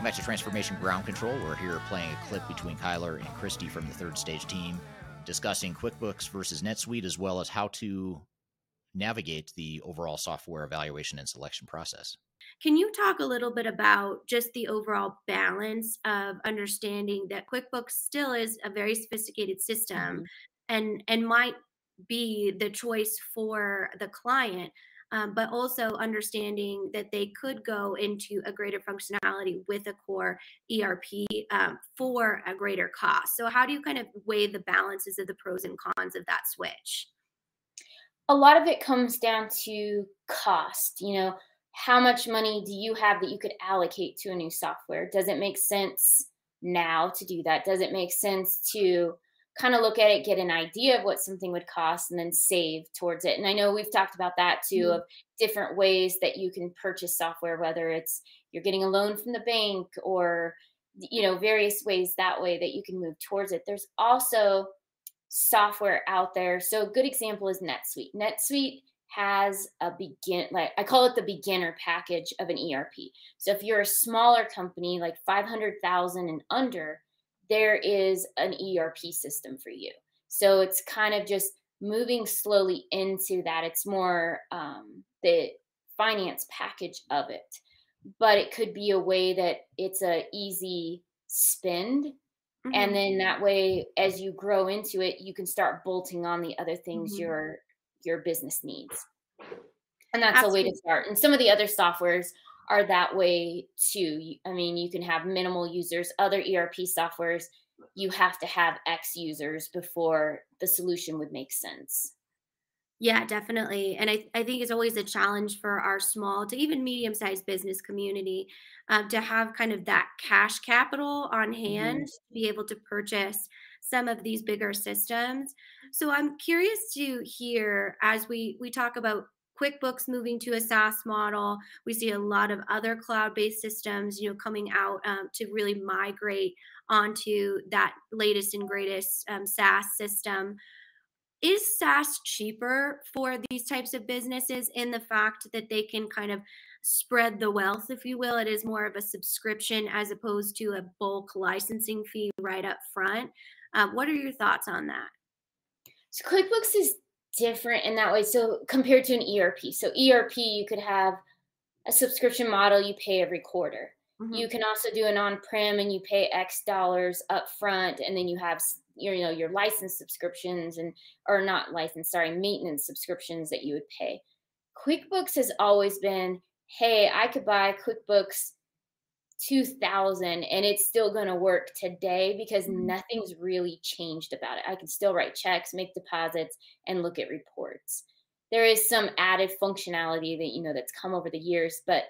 welcome back to Transformation Ground Control. We're here playing a clip between Kyler and Christy from the third stage team, discussing QuickBooks versus NetSuite, as well as how to navigate the overall software evaluation and selection process. Can you talk a little bit about just the overall balance of understanding that QuickBooks still is a very sophisticated system mm-hmm. and and might be the choice for the client, um, but also understanding that they could go into a greater functionality with a core ERP um, for a greater cost. So, how do you kind of weigh the balances of the pros and cons of that switch? A lot of it comes down to cost. You know, how much money do you have that you could allocate to a new software? Does it make sense now to do that? Does it make sense to kind of look at it, get an idea of what something would cost, and then save towards it. And I know we've talked about that too mm-hmm. of different ways that you can purchase software, whether it's you're getting a loan from the bank or you know various ways that way that you can move towards it. There's also software out there. So a good example is NetSuite. NetSuite has a begin like I call it the beginner package of an ERP. So if you're a smaller company like 500,000 and under, there is an ERP system for you. So it's kind of just moving slowly into that. It's more um, the finance package of it, but it could be a way that it's a easy spend. Mm-hmm. And then that way, as you grow into it, you can start bolting on the other things mm-hmm. your your business needs. And that's Absolutely. a way to start. And some of the other softwares are that way too. I mean, you can have minimal users, other ERP softwares, you have to have X users before the solution would make sense. Yeah, definitely. And I, I think it's always a challenge for our small to even medium sized business community um, to have kind of that cash capital on hand to be able to purchase some of these bigger systems. So I'm curious to hear as we we talk about QuickBooks moving to a SaaS model. We see a lot of other cloud-based systems, you know, coming out um, to really migrate onto that latest and greatest um, SaaS system is SaaS cheaper for these types of businesses in the fact that they can kind of spread the wealth, if you will? It is more of a subscription as opposed to a bulk licensing fee right up front. Um, what are your thoughts on that? So QuickBooks is different in that way. So compared to an ERP, so ERP you could have a subscription model you pay every quarter. Mm-hmm. You can also do an on-prem and you pay X dollars up front, and then you have your you know your license subscriptions and or not license sorry maintenance subscriptions that you would pay quickbooks has always been hey i could buy quickbooks 2000 and it's still going to work today because mm-hmm. nothing's really changed about it i can still write checks make deposits and look at reports there is some added functionality that you know that's come over the years but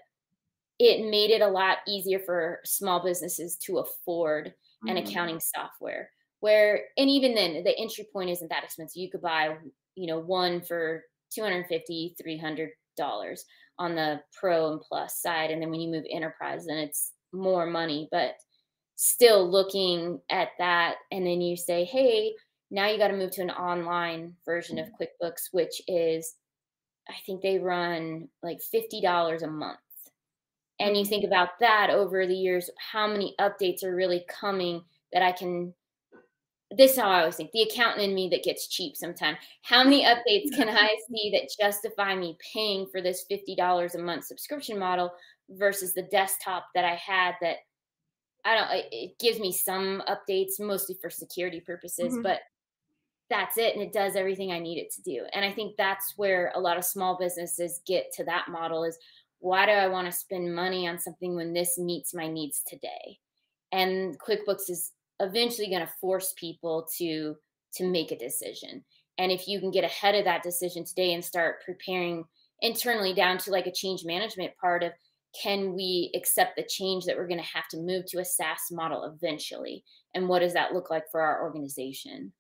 it made it a lot easier for small businesses to afford mm-hmm. an accounting software where and even then the entry point isn't that expensive you could buy you know one for 250 300 dollars on the pro and plus side and then when you move enterprise then it's more money but still looking at that and then you say hey now you got to move to an online version of mm-hmm. quickbooks which is i think they run like $50 a month and you think about that over the years how many updates are really coming that i can this is how I always think the accountant in me that gets cheap sometimes. How many updates <laughs> can I see that justify me paying for this $50 a month subscription model versus the desktop that I had that I don't, it gives me some updates mostly for security purposes, mm-hmm. but that's it. And it does everything I need it to do. And I think that's where a lot of small businesses get to that model is why do I want to spend money on something when this meets my needs today? And QuickBooks is eventually going to force people to to make a decision and if you can get ahead of that decision today and start preparing internally down to like a change management part of can we accept the change that we're going to have to move to a SaaS model eventually and what does that look like for our organization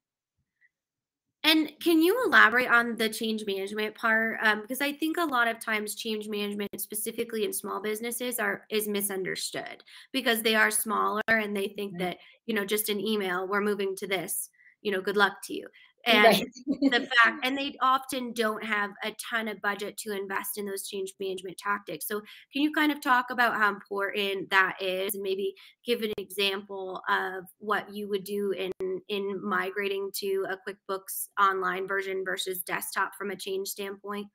and can you elaborate on the change management part? Um, because I think a lot of times change management, specifically in small businesses, are is misunderstood because they are smaller and they think that you know just an email, we're moving to this. You know, good luck to you and right. the <laughs> fact and they often don't have a ton of budget to invest in those change management tactics. So can you kind of talk about how important that is and maybe give an example of what you would do in in migrating to a quickbooks online version versus desktop from a change standpoint?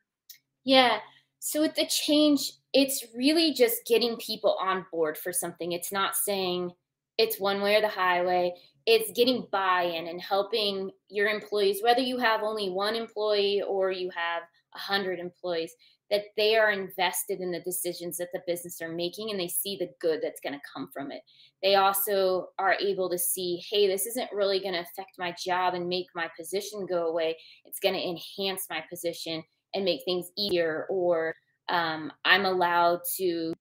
Yeah. So with the change it's really just getting people on board for something. It's not saying it's one way or the highway it's getting buy-in and helping your employees whether you have only one employee or you have a hundred employees that they are invested in the decisions that the business are making and they see the good that's going to come from it. They also are able to see hey this isn't really going to affect my job and make my position go away. It's going to enhance my position and make things easier or um, i'm allowed to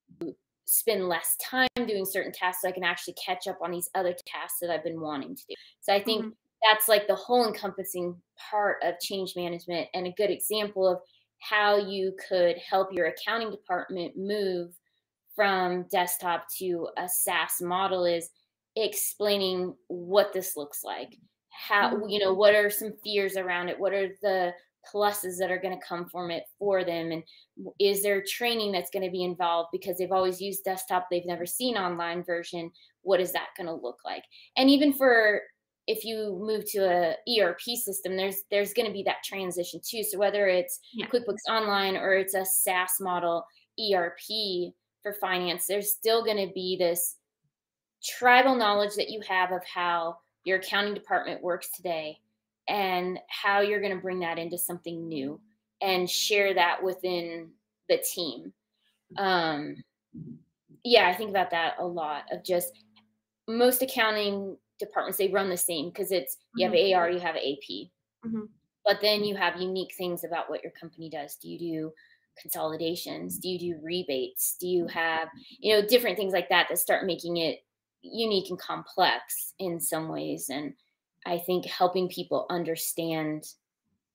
spend less time doing certain tasks so I can actually catch up on these other tasks that I've been wanting to do. So I think mm-hmm. that's like the whole encompassing part of change management and a good example of how you could help your accounting department move from desktop to a SaaS model is explaining what this looks like. How, mm-hmm. you know, what are some fears around it? What are the pluses that are going to come from it for them and is there training that's going to be involved? Because they've always used desktop they've never seen online version what is that going to look like? And even for if you move to a erp system there's there's going to be that transition too. So whether it's yeah. quickbooks online or it's a saas model erp for finance there's still going to be this tribal knowledge that you have of how your accounting department works today and how you're going to bring that into something new and share that within the team. Um, yeah, I think about that a lot of just most accounting departments, they run the same because it's you have mm-hmm. AR, you have AP. Mm-hmm. but then you have unique things about what your company does. Do you do consolidations? Do you do rebates? Do you have, you know, different things like that that start making it unique and complex in some ways? And I think helping people understand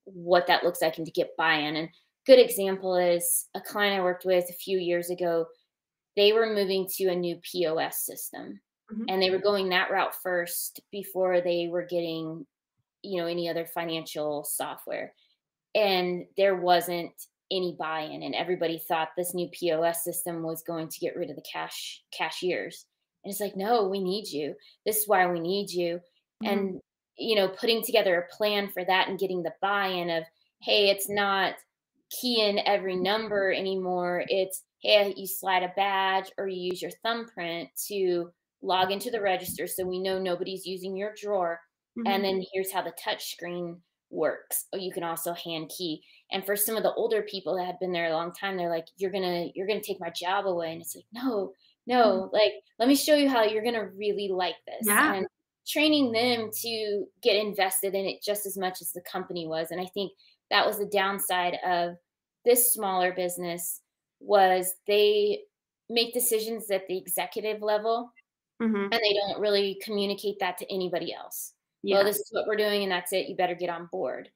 what that looks like and to get buy-in. And good example is a client I worked with a few years ago. They were moving to a new POS system, mm-hmm. and they were going that route first before they were getting, you know, any other financial software. And there wasn't any buy-in, and everybody thought this new POS system was going to get rid of the cash cashiers. And it's like, no, we need you. This is why we need you. Mm-hmm. And you know, putting together a plan for that and getting the buy-in of, hey, it's not key in every number anymore. It's hey, you slide a badge or you use your thumbprint to log into the register so we know nobody's using your drawer. Mm-hmm. And then here's how the touch screen works. Or you can also hand key. And for some of the older people that had been there a long time, they're like, You're gonna, you're gonna take my job away. And it's like, no, no, mm-hmm. like let me show you how you're gonna really like this. Yeah. And training them to get invested in it just as much as the company was. And I think that was the downside of this smaller business was they make decisions at the executive level mm-hmm. and they don't really communicate that to anybody else. Yeah. Well, this is what we're doing and that's it. You better get on board.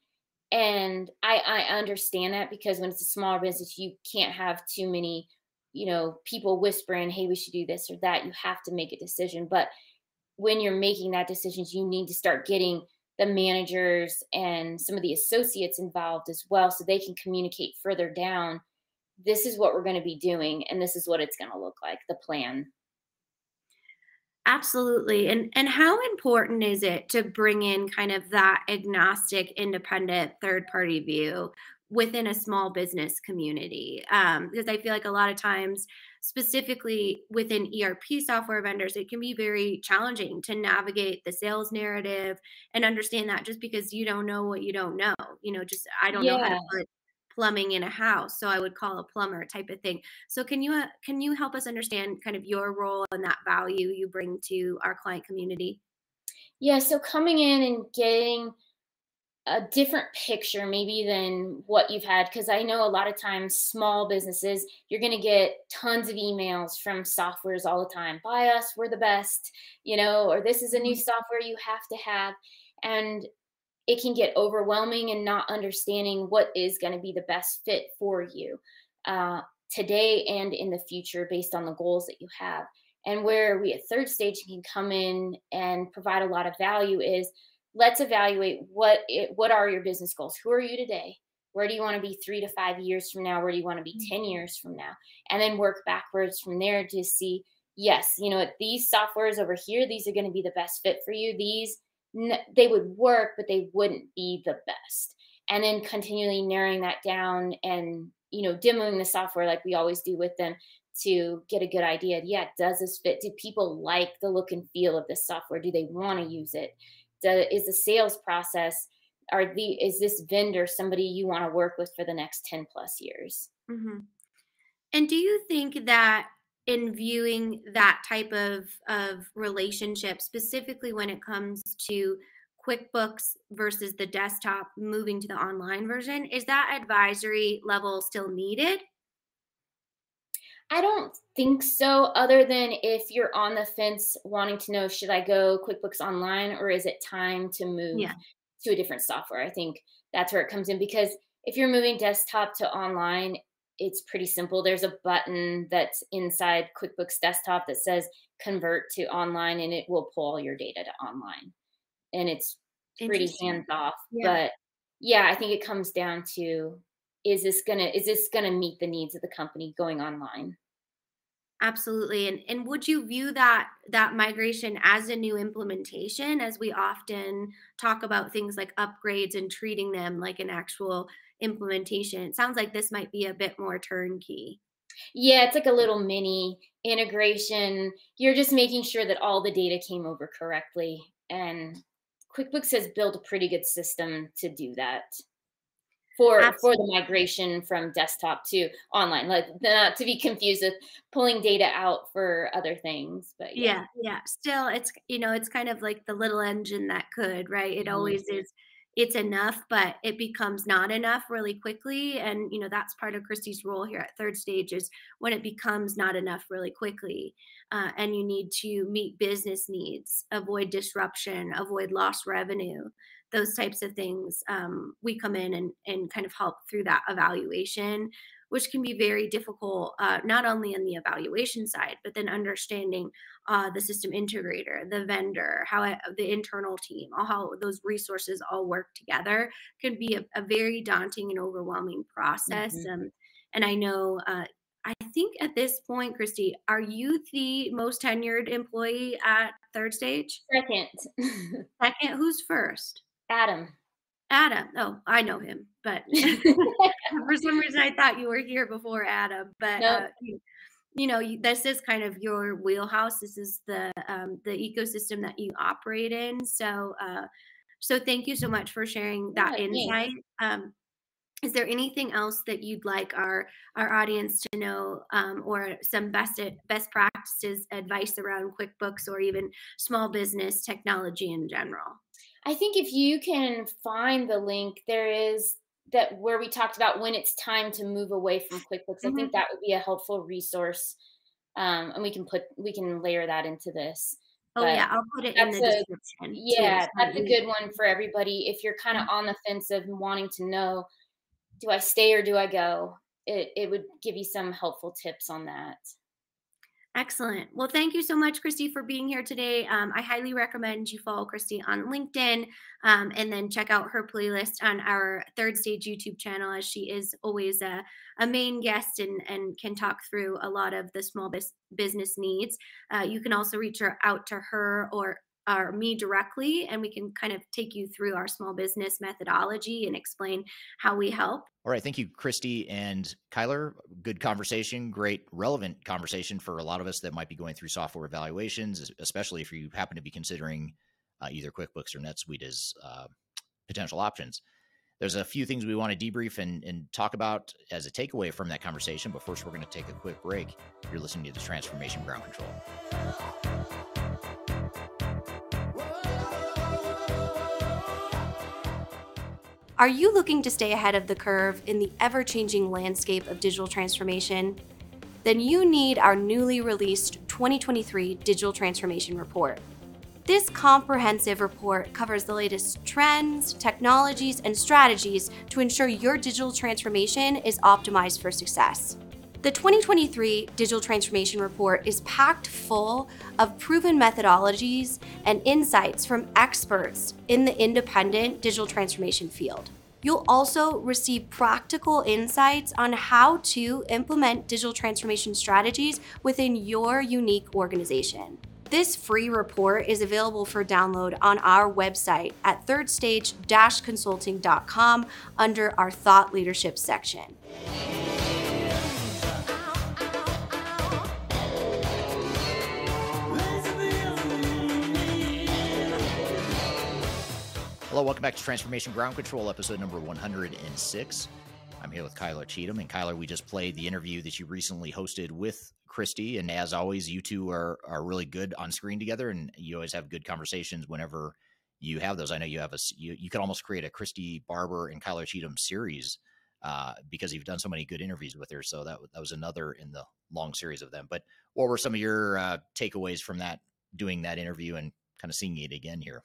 And I, I understand that because when it's a smaller business, you can't have too many, you know, people whispering, hey, we should do this or that. You have to make a decision. But when you're making that decisions, you need to start getting the managers and some of the associates involved as well so they can communicate further down this is what we're going to be doing and this is what it's going to look like the plan. Absolutely and and how important is it to bring in kind of that agnostic independent third party view within a small business community um, because i feel like a lot of times specifically within ERP software vendors, it can be very challenging to navigate the sales narrative and understand that just because you don't know what you don't know. You know, just I don't yeah. know how to put plumbing in a house, so I would call a plumber type of thing. So can you uh, can you help us understand kind of your role and that value you bring to our client community? Yeah, so coming in and getting a different picture maybe than what you've had because i know a lot of times small businesses you're going to get tons of emails from softwares all the time buy us we're the best you know or this is a new mm-hmm. software you have to have and it can get overwhelming and not understanding what is going to be the best fit for you uh, today and in the future based on the goals that you have and where we at third stage can come in and provide a lot of value is let's evaluate what it, what are your business goals? Who are you today? Where do you want to be three to five years from now? Where do you want to be 10 mm-hmm. years from now? And then work backwards from there to see yes you know these softwares over here these are going to be the best fit for you. These they would work but they wouldn't be the best. And then continually narrowing that down and you know demoing the software like we always do with them to get a good idea. Yeah does this fit? Do people like the look and feel of this software? Do they want to use it is the sales process are the is this vendor somebody you want to work with for the next 10 plus years mm-hmm. and do you think that in viewing that type of of relationship specifically when it comes to quickbooks versus the desktop moving to the online version is that advisory level still needed I don't think so, other than if you're on the fence wanting to know should I go QuickBooks Online or is it time to move yeah. to a different software? I think that's where it comes in because if you're moving desktop to online, it's pretty simple. There's a button that's inside QuickBooks Desktop that says convert to online and it will pull all your data to online. And it's pretty hands off. Yeah. But yeah, I think it comes down to is this gonna is this gonna meet the needs of the company going online? Absolutely and and would you view that that migration as a new implementation as we often talk about things like upgrades and treating them like an actual implementation? It sounds like this might be a bit more turnkey. Yeah it's like a little mini integration. You're just making sure that all the data came over correctly and quickbooks has built a pretty good system to do that for Absolutely. for the migration from desktop to online like not to be confused with pulling data out for other things but yeah. yeah yeah still it's you know it's kind of like the little engine that could right it mm-hmm. always is it's enough, but it becomes not enough really quickly. And, you know, that's part of Christy's role here at third stage is when it becomes not enough really quickly. Uh, and you need to meet business needs, avoid disruption, avoid lost revenue, those types of things. Um, we come in and, and kind of help through that evaluation which can be very difficult, uh, not only on the evaluation side, but then understanding uh, the system integrator, the vendor, how it, the internal team, all how those resources all work together can be a, a very daunting and overwhelming process. Mm-hmm. Um, and I know, uh, I think at this point, Christy, are you the most tenured employee at third stage? Second. <laughs> Second. Who's first? Adam. Adam. Oh, I know him, but <laughs> <laughs> for some reason I thought you were here before Adam. But nope. uh, you, you, know, this is kind of your wheelhouse. This is the um, the ecosystem that you operate in. So, uh, so thank you so much for sharing that yeah, insight. Um, is there anything else that you'd like our our audience to know, um, or some best best practices advice around QuickBooks or even small business technology in general? I think if you can find the link, there is that where we talked about when it's time to move away from QuickBooks. Mm-hmm. I think mm-hmm. that would be a helpful resource, um, and we can put we can layer that into this. Oh but yeah, I'll put it in the a, description. Yeah, that's a good one for everybody. If you're kind of mm-hmm. on the fence of wanting to know, do I stay or do I go? It it would give you some helpful tips on that. Excellent. Well, thank you so much, Christy, for being here today. Um, I highly recommend you follow Christy on LinkedIn um, and then check out her playlist on our third stage YouTube channel, as she is always a, a main guest and, and can talk through a lot of the small business needs. Uh, you can also reach her out to her or or me directly and we can kind of take you through our small business methodology and explain how we help. All right thank you christy and kyler. Good conversation great relevant conversation for a lot of us that might be going through software evaluations especially if you happen to be considering uh, either quickbooks or netsuite as uh, potential options. There's a few things we want to debrief and, and talk about as a takeaway from that conversation but first we're going to take a quick break. You're listening to the transformation ground control Are you looking to stay ahead of the curve in the ever changing landscape of digital transformation? Then you need our newly released 2023 Digital Transformation Report. This comprehensive report covers the latest trends, technologies, and strategies to ensure your digital transformation is optimized for success. The 2023 Digital Transformation Report is packed full of proven methodologies and insights from experts in the independent digital transformation field. You'll also receive practical insights on how to implement digital transformation strategies within your unique organization. This free report is available for download on our website at thirdstage-consulting.com under our thought leadership section. Hello, welcome back to Transformation Ground Control, episode number 106. I'm here with Kyler Cheatham. And Kyler, we just played the interview that you recently hosted with Christy. And as always, you two are, are really good on screen together, and you always have good conversations whenever you have those. I know you have a, you, you could almost create a Christy Barber and Kyler Cheatham series uh, because you've done so many good interviews with her. So that, that was another in the long series of them. But what were some of your uh, takeaways from that, doing that interview and kind of seeing it again here?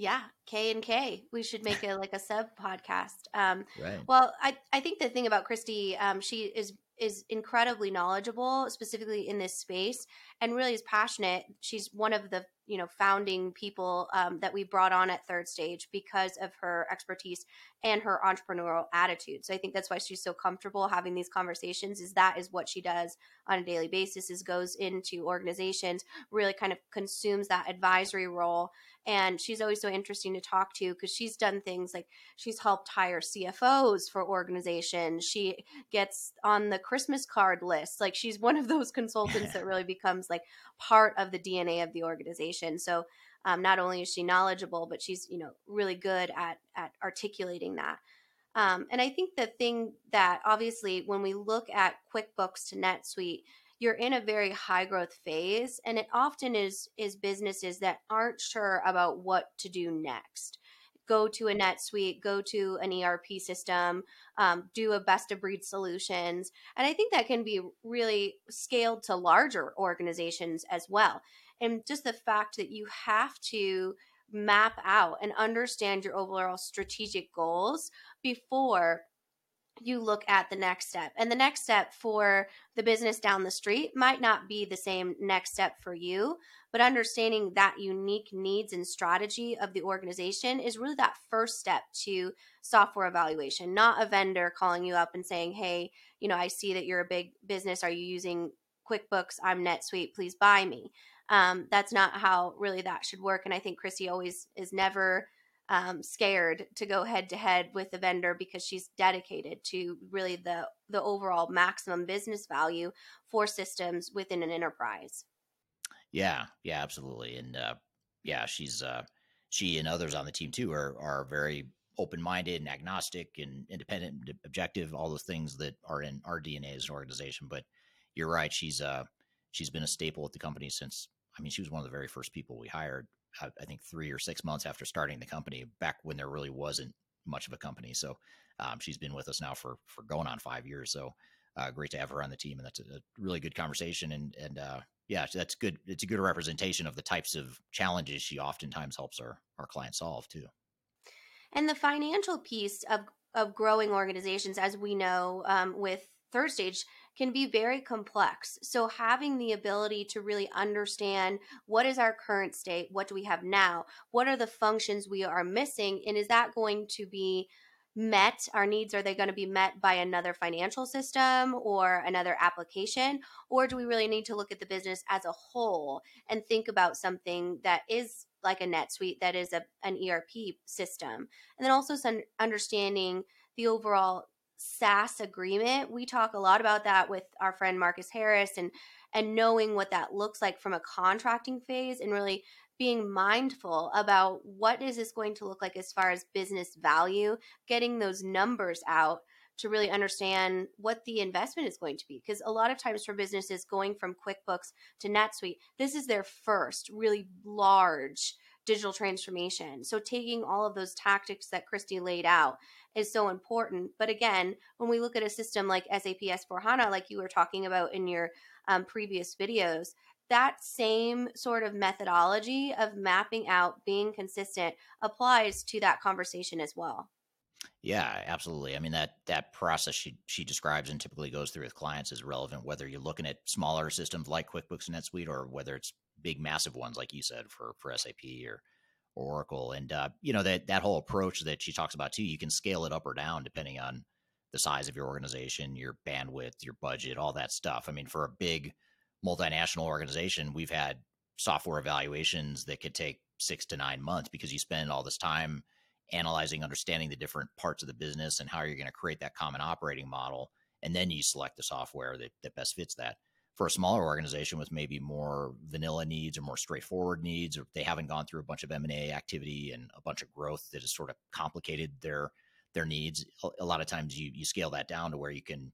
Yeah, K and K. We should make it like a sub podcast. Um, <laughs> right. Well, I I think the thing about Christy, um, she is is incredibly knowledgeable, specifically in this space, and really is passionate. She's one of the you know founding people um, that we brought on at Third Stage because of her expertise and her entrepreneurial attitude. So I think that's why she's so comfortable having these conversations. Is that is what she does on a daily basis? Is goes into organizations, really kind of consumes that advisory role and she's always so interesting to talk to because she's done things like she's helped hire CFOs for organizations. She gets on the Christmas card list. Like she's one of those consultants that really becomes like part of the DNA of the organization. So um, not only is she knowledgeable, but she's you know really good at at articulating that. Um, and I think the thing that obviously when we look at QuickBooks to NetSuite, you're in a very high growth phase and it often is is businesses that aren't sure about what to do next go to a NetSuite, go to an ERP system, um, do a best of breed solutions. And I think that can be really scaled to larger organizations as well. And just the fact that you have to map out and understand your overall strategic goals before you look at the next step. And the next step for the business down the street might not be the same next step for you, but understanding that unique needs and strategy of the organization is really that first step to software evaluation, not a vendor calling you up and saying, hey, you know, I see that you're a big business. Are you using QuickBooks? I'm NetSuite. Please buy me. Um, that's not how really that should work. And I think Christy always is never um, scared to go head to head with the vendor because she's dedicated to really the the overall maximum business value for systems within an enterprise. Yeah, yeah, absolutely, and uh, yeah, she's uh, she and others on the team too are are very open minded and agnostic and independent, and objective, all those things that are in our DNA as an organization. But you're right, she's uh she's been a staple at the company since. I mean, she was one of the very first people we hired I think three or six months after starting the company, back when there really wasn't much of a company. So um, she's been with us now for for going on five years. So uh, great to have her on the team, and that's a, a really good conversation. And and uh, yeah, that's good. It's a good representation of the types of challenges she oftentimes helps our our clients solve too. And the financial piece of of growing organizations, as we know, um, with third stage can be very complex. So, having the ability to really understand what is our current state, what do we have now, what are the functions we are missing, and is that going to be met? Our needs are they going to be met by another financial system or another application? Or do we really need to look at the business as a whole and think about something that is like a NetSuite that is a, an ERP system? And then also some understanding the overall SaaS agreement. We talk a lot about that with our friend Marcus Harris and and knowing what that looks like from a contracting phase and really being mindful about what is this going to look like as far as business value, getting those numbers out to really understand what the investment is going to be. Because a lot of times for businesses going from QuickBooks to NetSuite, this is their first really large digital transformation. So taking all of those tactics that Christy laid out is so important. But again, when we look at a system like SAP S4 HANA, like you were talking about in your um, previous videos, that same sort of methodology of mapping out, being consistent applies to that conversation as well. Yeah, absolutely. I mean that that process she she describes and typically goes through with clients is relevant whether you're looking at smaller systems like QuickBooks and NetSuite or whether it's big massive ones like you said for for SAP or Oracle. And uh, you know that that whole approach that she talks about too, you can scale it up or down depending on the size of your organization, your bandwidth, your budget, all that stuff. I mean, for a big multinational organization, we've had software evaluations that could take six to nine months because you spend all this time analyzing, understanding the different parts of the business and how you're going to create that common operating model. And then you select the software that, that best fits that for a smaller organization with maybe more vanilla needs or more straightforward needs, or they haven't gone through a bunch of M and A activity and a bunch of growth that has sort of complicated their their needs. A lot of times you you scale that down to where you can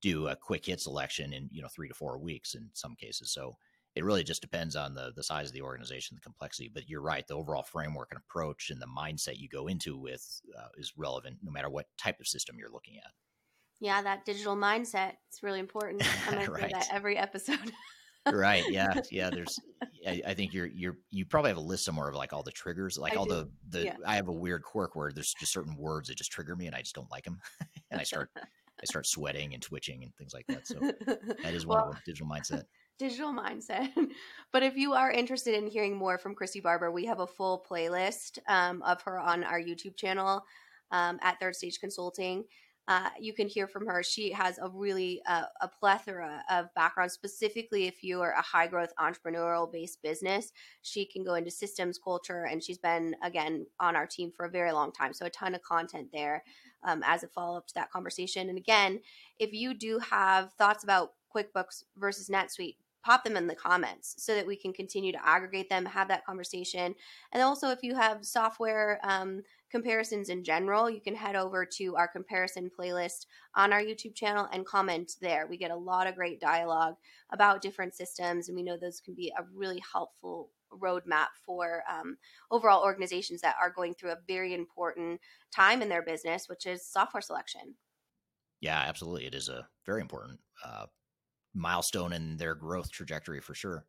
do a quick hit selection in you know three to four weeks in some cases. So it really just depends on the the size of the organization, the complexity. But you're right, the overall framework and approach and the mindset you go into with uh, is relevant no matter what type of system you're looking at. Yeah, that digital mindset. It's really important. I'm going right. <laughs> to say that every episode. right. Yeah. <laughs> Yeah. There's, I, I, think you're, you're, you probably have a list somewhere of like all the triggers, like I all do. the, the, yeah. I have a weird quirk where there's just certain words that just trigger me and I just don't like them. <laughs> and I start, I start sweating and twitching and things like that. So that is one well, of digital mindset. Digital <laughs> mindset. but if you are interested in hearing more from Christy Barber, we have a full playlist um, of her on our YouTube channel um, at Third Stage Consulting uh, you can hear from her. She has a really uh, a plethora of background. Specifically, if you are a high growth entrepreneurial based business, she can go into systems culture, and she's been again on our team for a very long time. So a ton of content there um, as a follow up to that conversation. And again, if you do have thoughts about QuickBooks versus NetSuite, pop them in the comments so that we can continue to aggregate them, have that conversation. And also, if you have software um, comparisons in general, you can head over to our comparison playlist on our YouTube channel and comment there. We get a lot of great dialogue about different systems, and we know those can be a really helpful roadmap for um, overall organizations that are going through a very important time in their business, which is software selection. Yeah, absolutely. It is a very important uh, milestone in their growth trajectory for sure.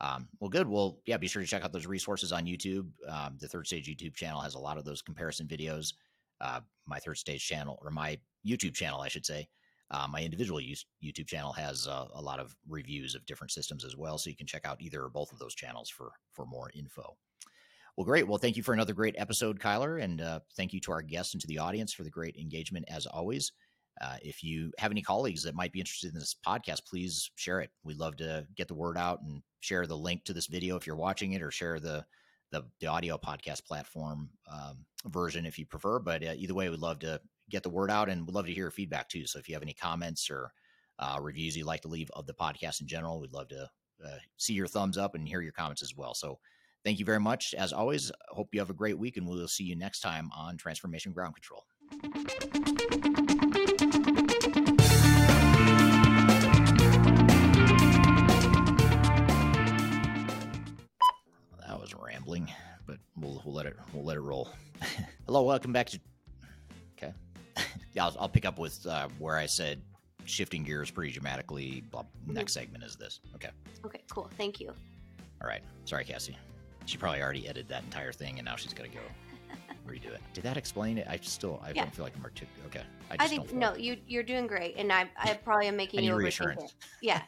Um, well, good. Well, yeah, be sure to check out those resources on YouTube. Um, the Third Stage YouTube channel has a lot of those comparison videos. Uh, my Third Stage channel, or my YouTube channel, I should say, uh, my individual YouTube channel has uh, a lot of reviews of different systems as well. So you can check out either or both of those channels for for more info. Well, great. Well, thank you for another great episode, Kyler, and uh, thank you to our guests and to the audience for the great engagement as always. Uh, if you have any colleagues that might be interested in this podcast, please share it. We'd love to get the word out and share the link to this video if you're watching it, or share the the, the audio podcast platform um, version if you prefer. But uh, either way, we'd love to get the word out and we'd love to hear feedback too. So if you have any comments or uh, reviews you'd like to leave of the podcast in general, we'd love to uh, see your thumbs up and hear your comments as well. So thank you very much. As always, hope you have a great week and we'll see you next time on Transformation Ground Control. Rambling, but we'll, we'll let it we'll let it roll. <laughs> Hello, welcome back to. Okay, <laughs> yeah, I'll, I'll pick up with uh, where I said shifting gears pretty dramatically. Blah, next segment is this. Okay. Okay, cool. Thank you. All right. Sorry, Cassie. She probably already edited that entire thing, and now she's got to go <laughs> redo it. Did that explain it? I still I Yeah. don't feel like I'm artic- Okay. I, just think no, you you're doing great, and I I probably am making I you reassurance. it. Yeah,